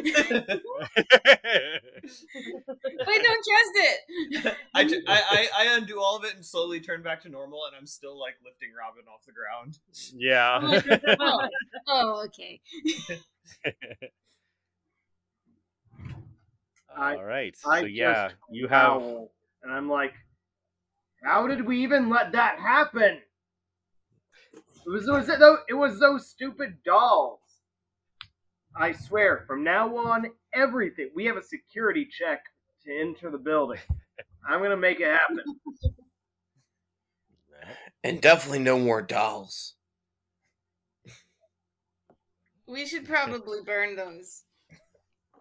Wait, don't trust it. I, I, I, I undo all of it and slowly turn back to normal, and I'm still like lifting Robin off the ground. yeah. oh, oh, okay. I- All right. I So yeah, just you have. and I'm like, how did we even let that happen? It was, was it, though, it was those stupid dolls. I swear, from now on, everything. We have a security check to enter the building. I'm gonna make it happen. And definitely no more dolls. We should probably burn those.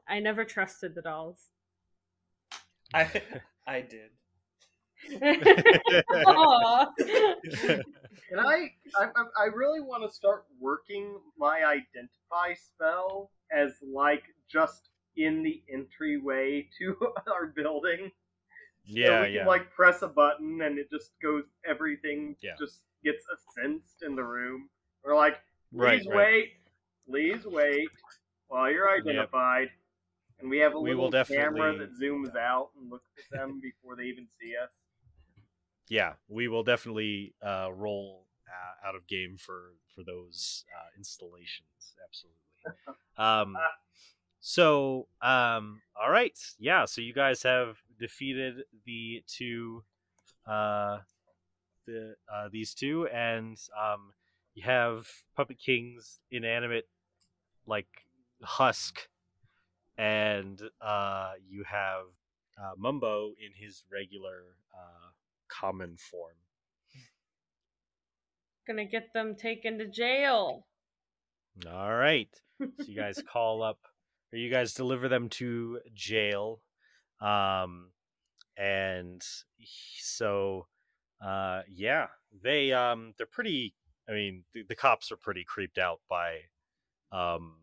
I never trusted the dolls. I, I did. Aw. Can I? I, I- I really want to start working my identify spell as like just in the entryway to our building. So yeah, we can, like press a button and it just goes. Everything Yeah. just gets sensed in the room. We're like, please right. wait, please wait while you're identified. And we have a We little camera that zooms out and looks at them before they even see us. Yeah, we will definitely uh, roll uh, out of game for for those uh, installations. Absolutely. Um, so, um, all right, yeah. So you guys have defeated the two, uh, the uh, these two, and um, you have Puppet King's inanimate like husk, and uh, you have uh, Mumbo in his regular uh, common form. Gonna get them taken to jail. All right. So you guys call up, or you guys deliver them to jail, um, and so, uh, yeah, they um, they're pretty. I mean, the, the cops are pretty creeped out by, um,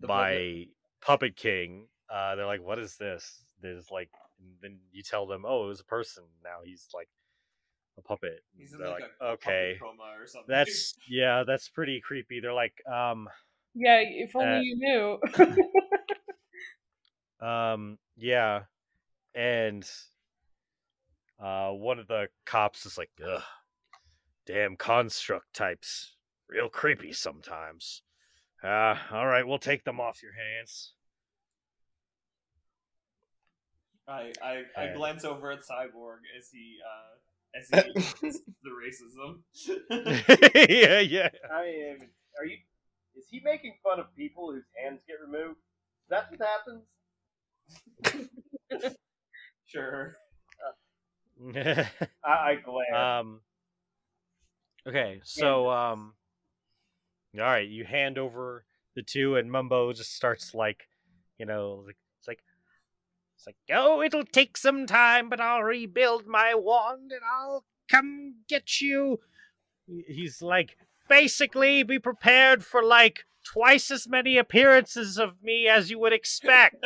The by Puppet King. Uh, they're like, "What is this?" There's like, and then you tell them, "Oh, it was a person. Now he's like a puppet." He's in they're like, like, a, a "Okay." coma or something. That's yeah, that's pretty creepy. They're like, um, Yeah, if only Uh, you knew. Um, yeah, and uh, one of the cops is like, "Ugh, damn construct types, real creepy sometimes." Uh, all right, we'll take them off your hands. I, I, I Uh, glance over at Cyborg as he uh, as he the racism. yeah, yeah. I mean, are you? Is he making fun of people whose hands get removed? Is that what happens? sure. I, I glare. um. Okay, so um. All right, you hand over the two, and Mumbo just starts like, you know, it's like, it's like, oh, it'll take some time, but I'll rebuild my wand and I'll come get you. He's like, basically, be prepared for like twice as many appearances of me as you would expect.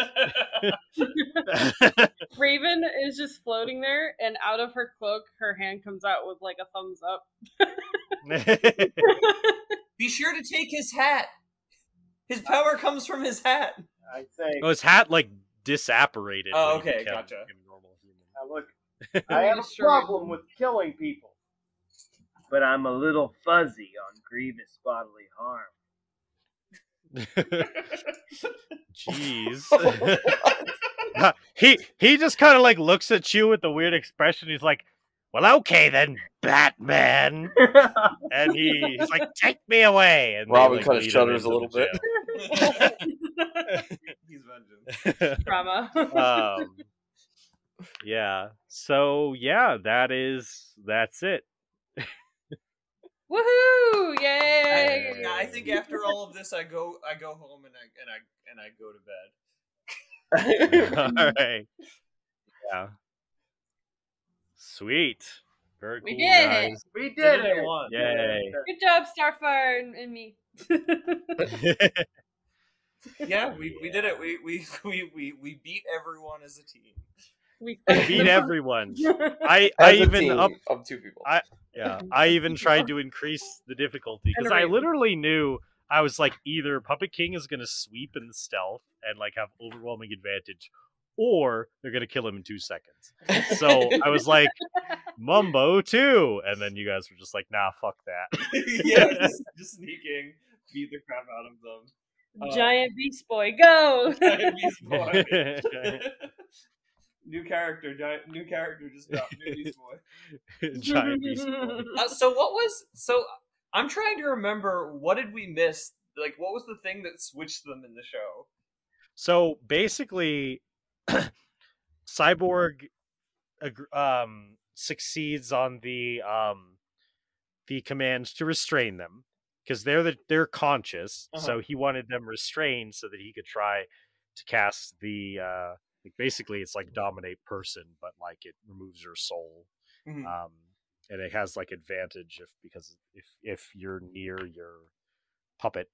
Raven is just floating there, and out of her cloak, her hand comes out with like a thumbs up. Be sure to take his hat. His power comes from his hat. I say, oh, his hat like disapparated. Oh, okay, gotcha. a normal now look, I have a problem with killing people, but I'm a little fuzzy on grievous bodily harm. Jeez. Oh, he he just kind of like looks at you with a weird expression. He's like, "Well, okay then, Batman," and he, he's like, "Take me away." And they, Robin like, kinda shudders a little bit. He's vengeance. jail. Drama. um, yeah. So yeah, that is that's it. Woohoo! I, Yay! yeah, I think after all of this, I go, I go home and I and I and I go to bed. all right. Yeah. Sweet. Very We cool, did it. guys. We Did did it it. Yay. Good job, Starfire and, and me. Yeah, we, we did it. We, we we we we beat everyone as a team. We Beat everyone. I As I a even team up of two people. I- yeah. I even tried to increase the difficulty because I literally knew I was like either Puppet King is gonna sweep in stealth and like have overwhelming advantage, or they're gonna kill him in two seconds. So I was like, Mumbo too, and then you guys were just like, Nah, fuck that. yeah, just, just sneaking, beat the crap out of them. Uh, Giant Beast Boy, go! Giant Beast Boy. new character, giant, new character just dropped. New Beast Boy. Giant beast. boy. Uh, so what was so? I'm trying to remember what did we miss? Like, what was the thing that switched them in the show? So basically, Cyborg um, succeeds on the um, the command to restrain them because they're the, they're conscious. So Uh-huh. he wanted them restrained so that he could try to cast the uh, like basically it's like dominate person, but like it removes your soul. Mhm. Um, and it has like advantage if because if if you're near your puppet.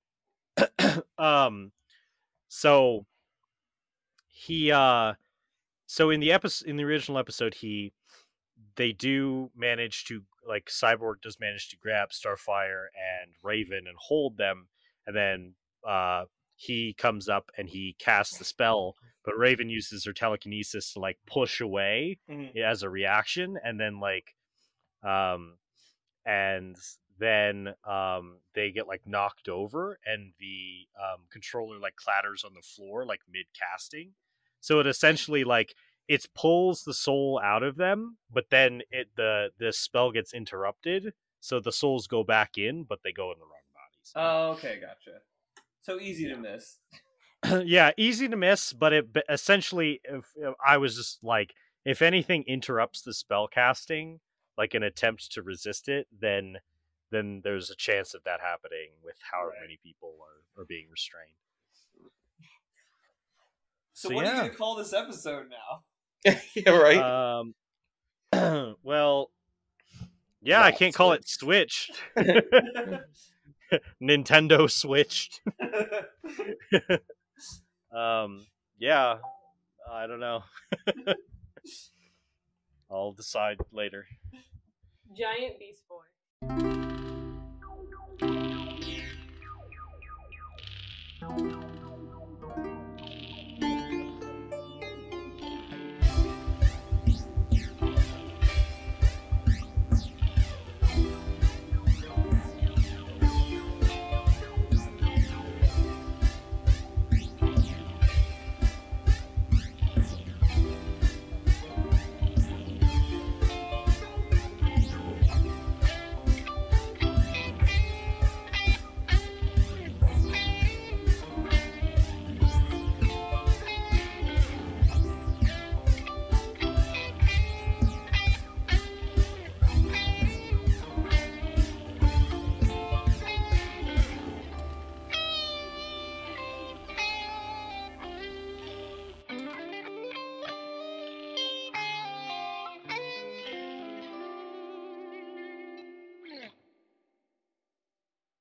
um, so he uh so in the episode in the original episode he they do manage to like cyborg does manage to grab starfire and raven and hold them and then uh he comes up and he casts the spell but raven uses her telekinesis to like push away Mhm. as a reaction and then like um and then um they get like knocked over and the um controller like clatters on the floor like mid casting so it essentially like it pulls the soul out of them but then it the the spell gets interrupted so the souls go back in but they go in the wrong bodies Oh, okay, gotcha. So easy to miss. yeah, easy to miss, but it essentially, if, if I was just like, if anything interrupts the spell casting, like an attempt to resist it, then then there's a chance of that happening with however Right. many people are, are being restrained. So, so what yeah. are you gonna call this episode now? yeah, right. Um, well, yeah, I can't Switch. call it Switch. Nintendo Switched. um, yeah, I don't know. I'll decide later. Giant Beast Boy.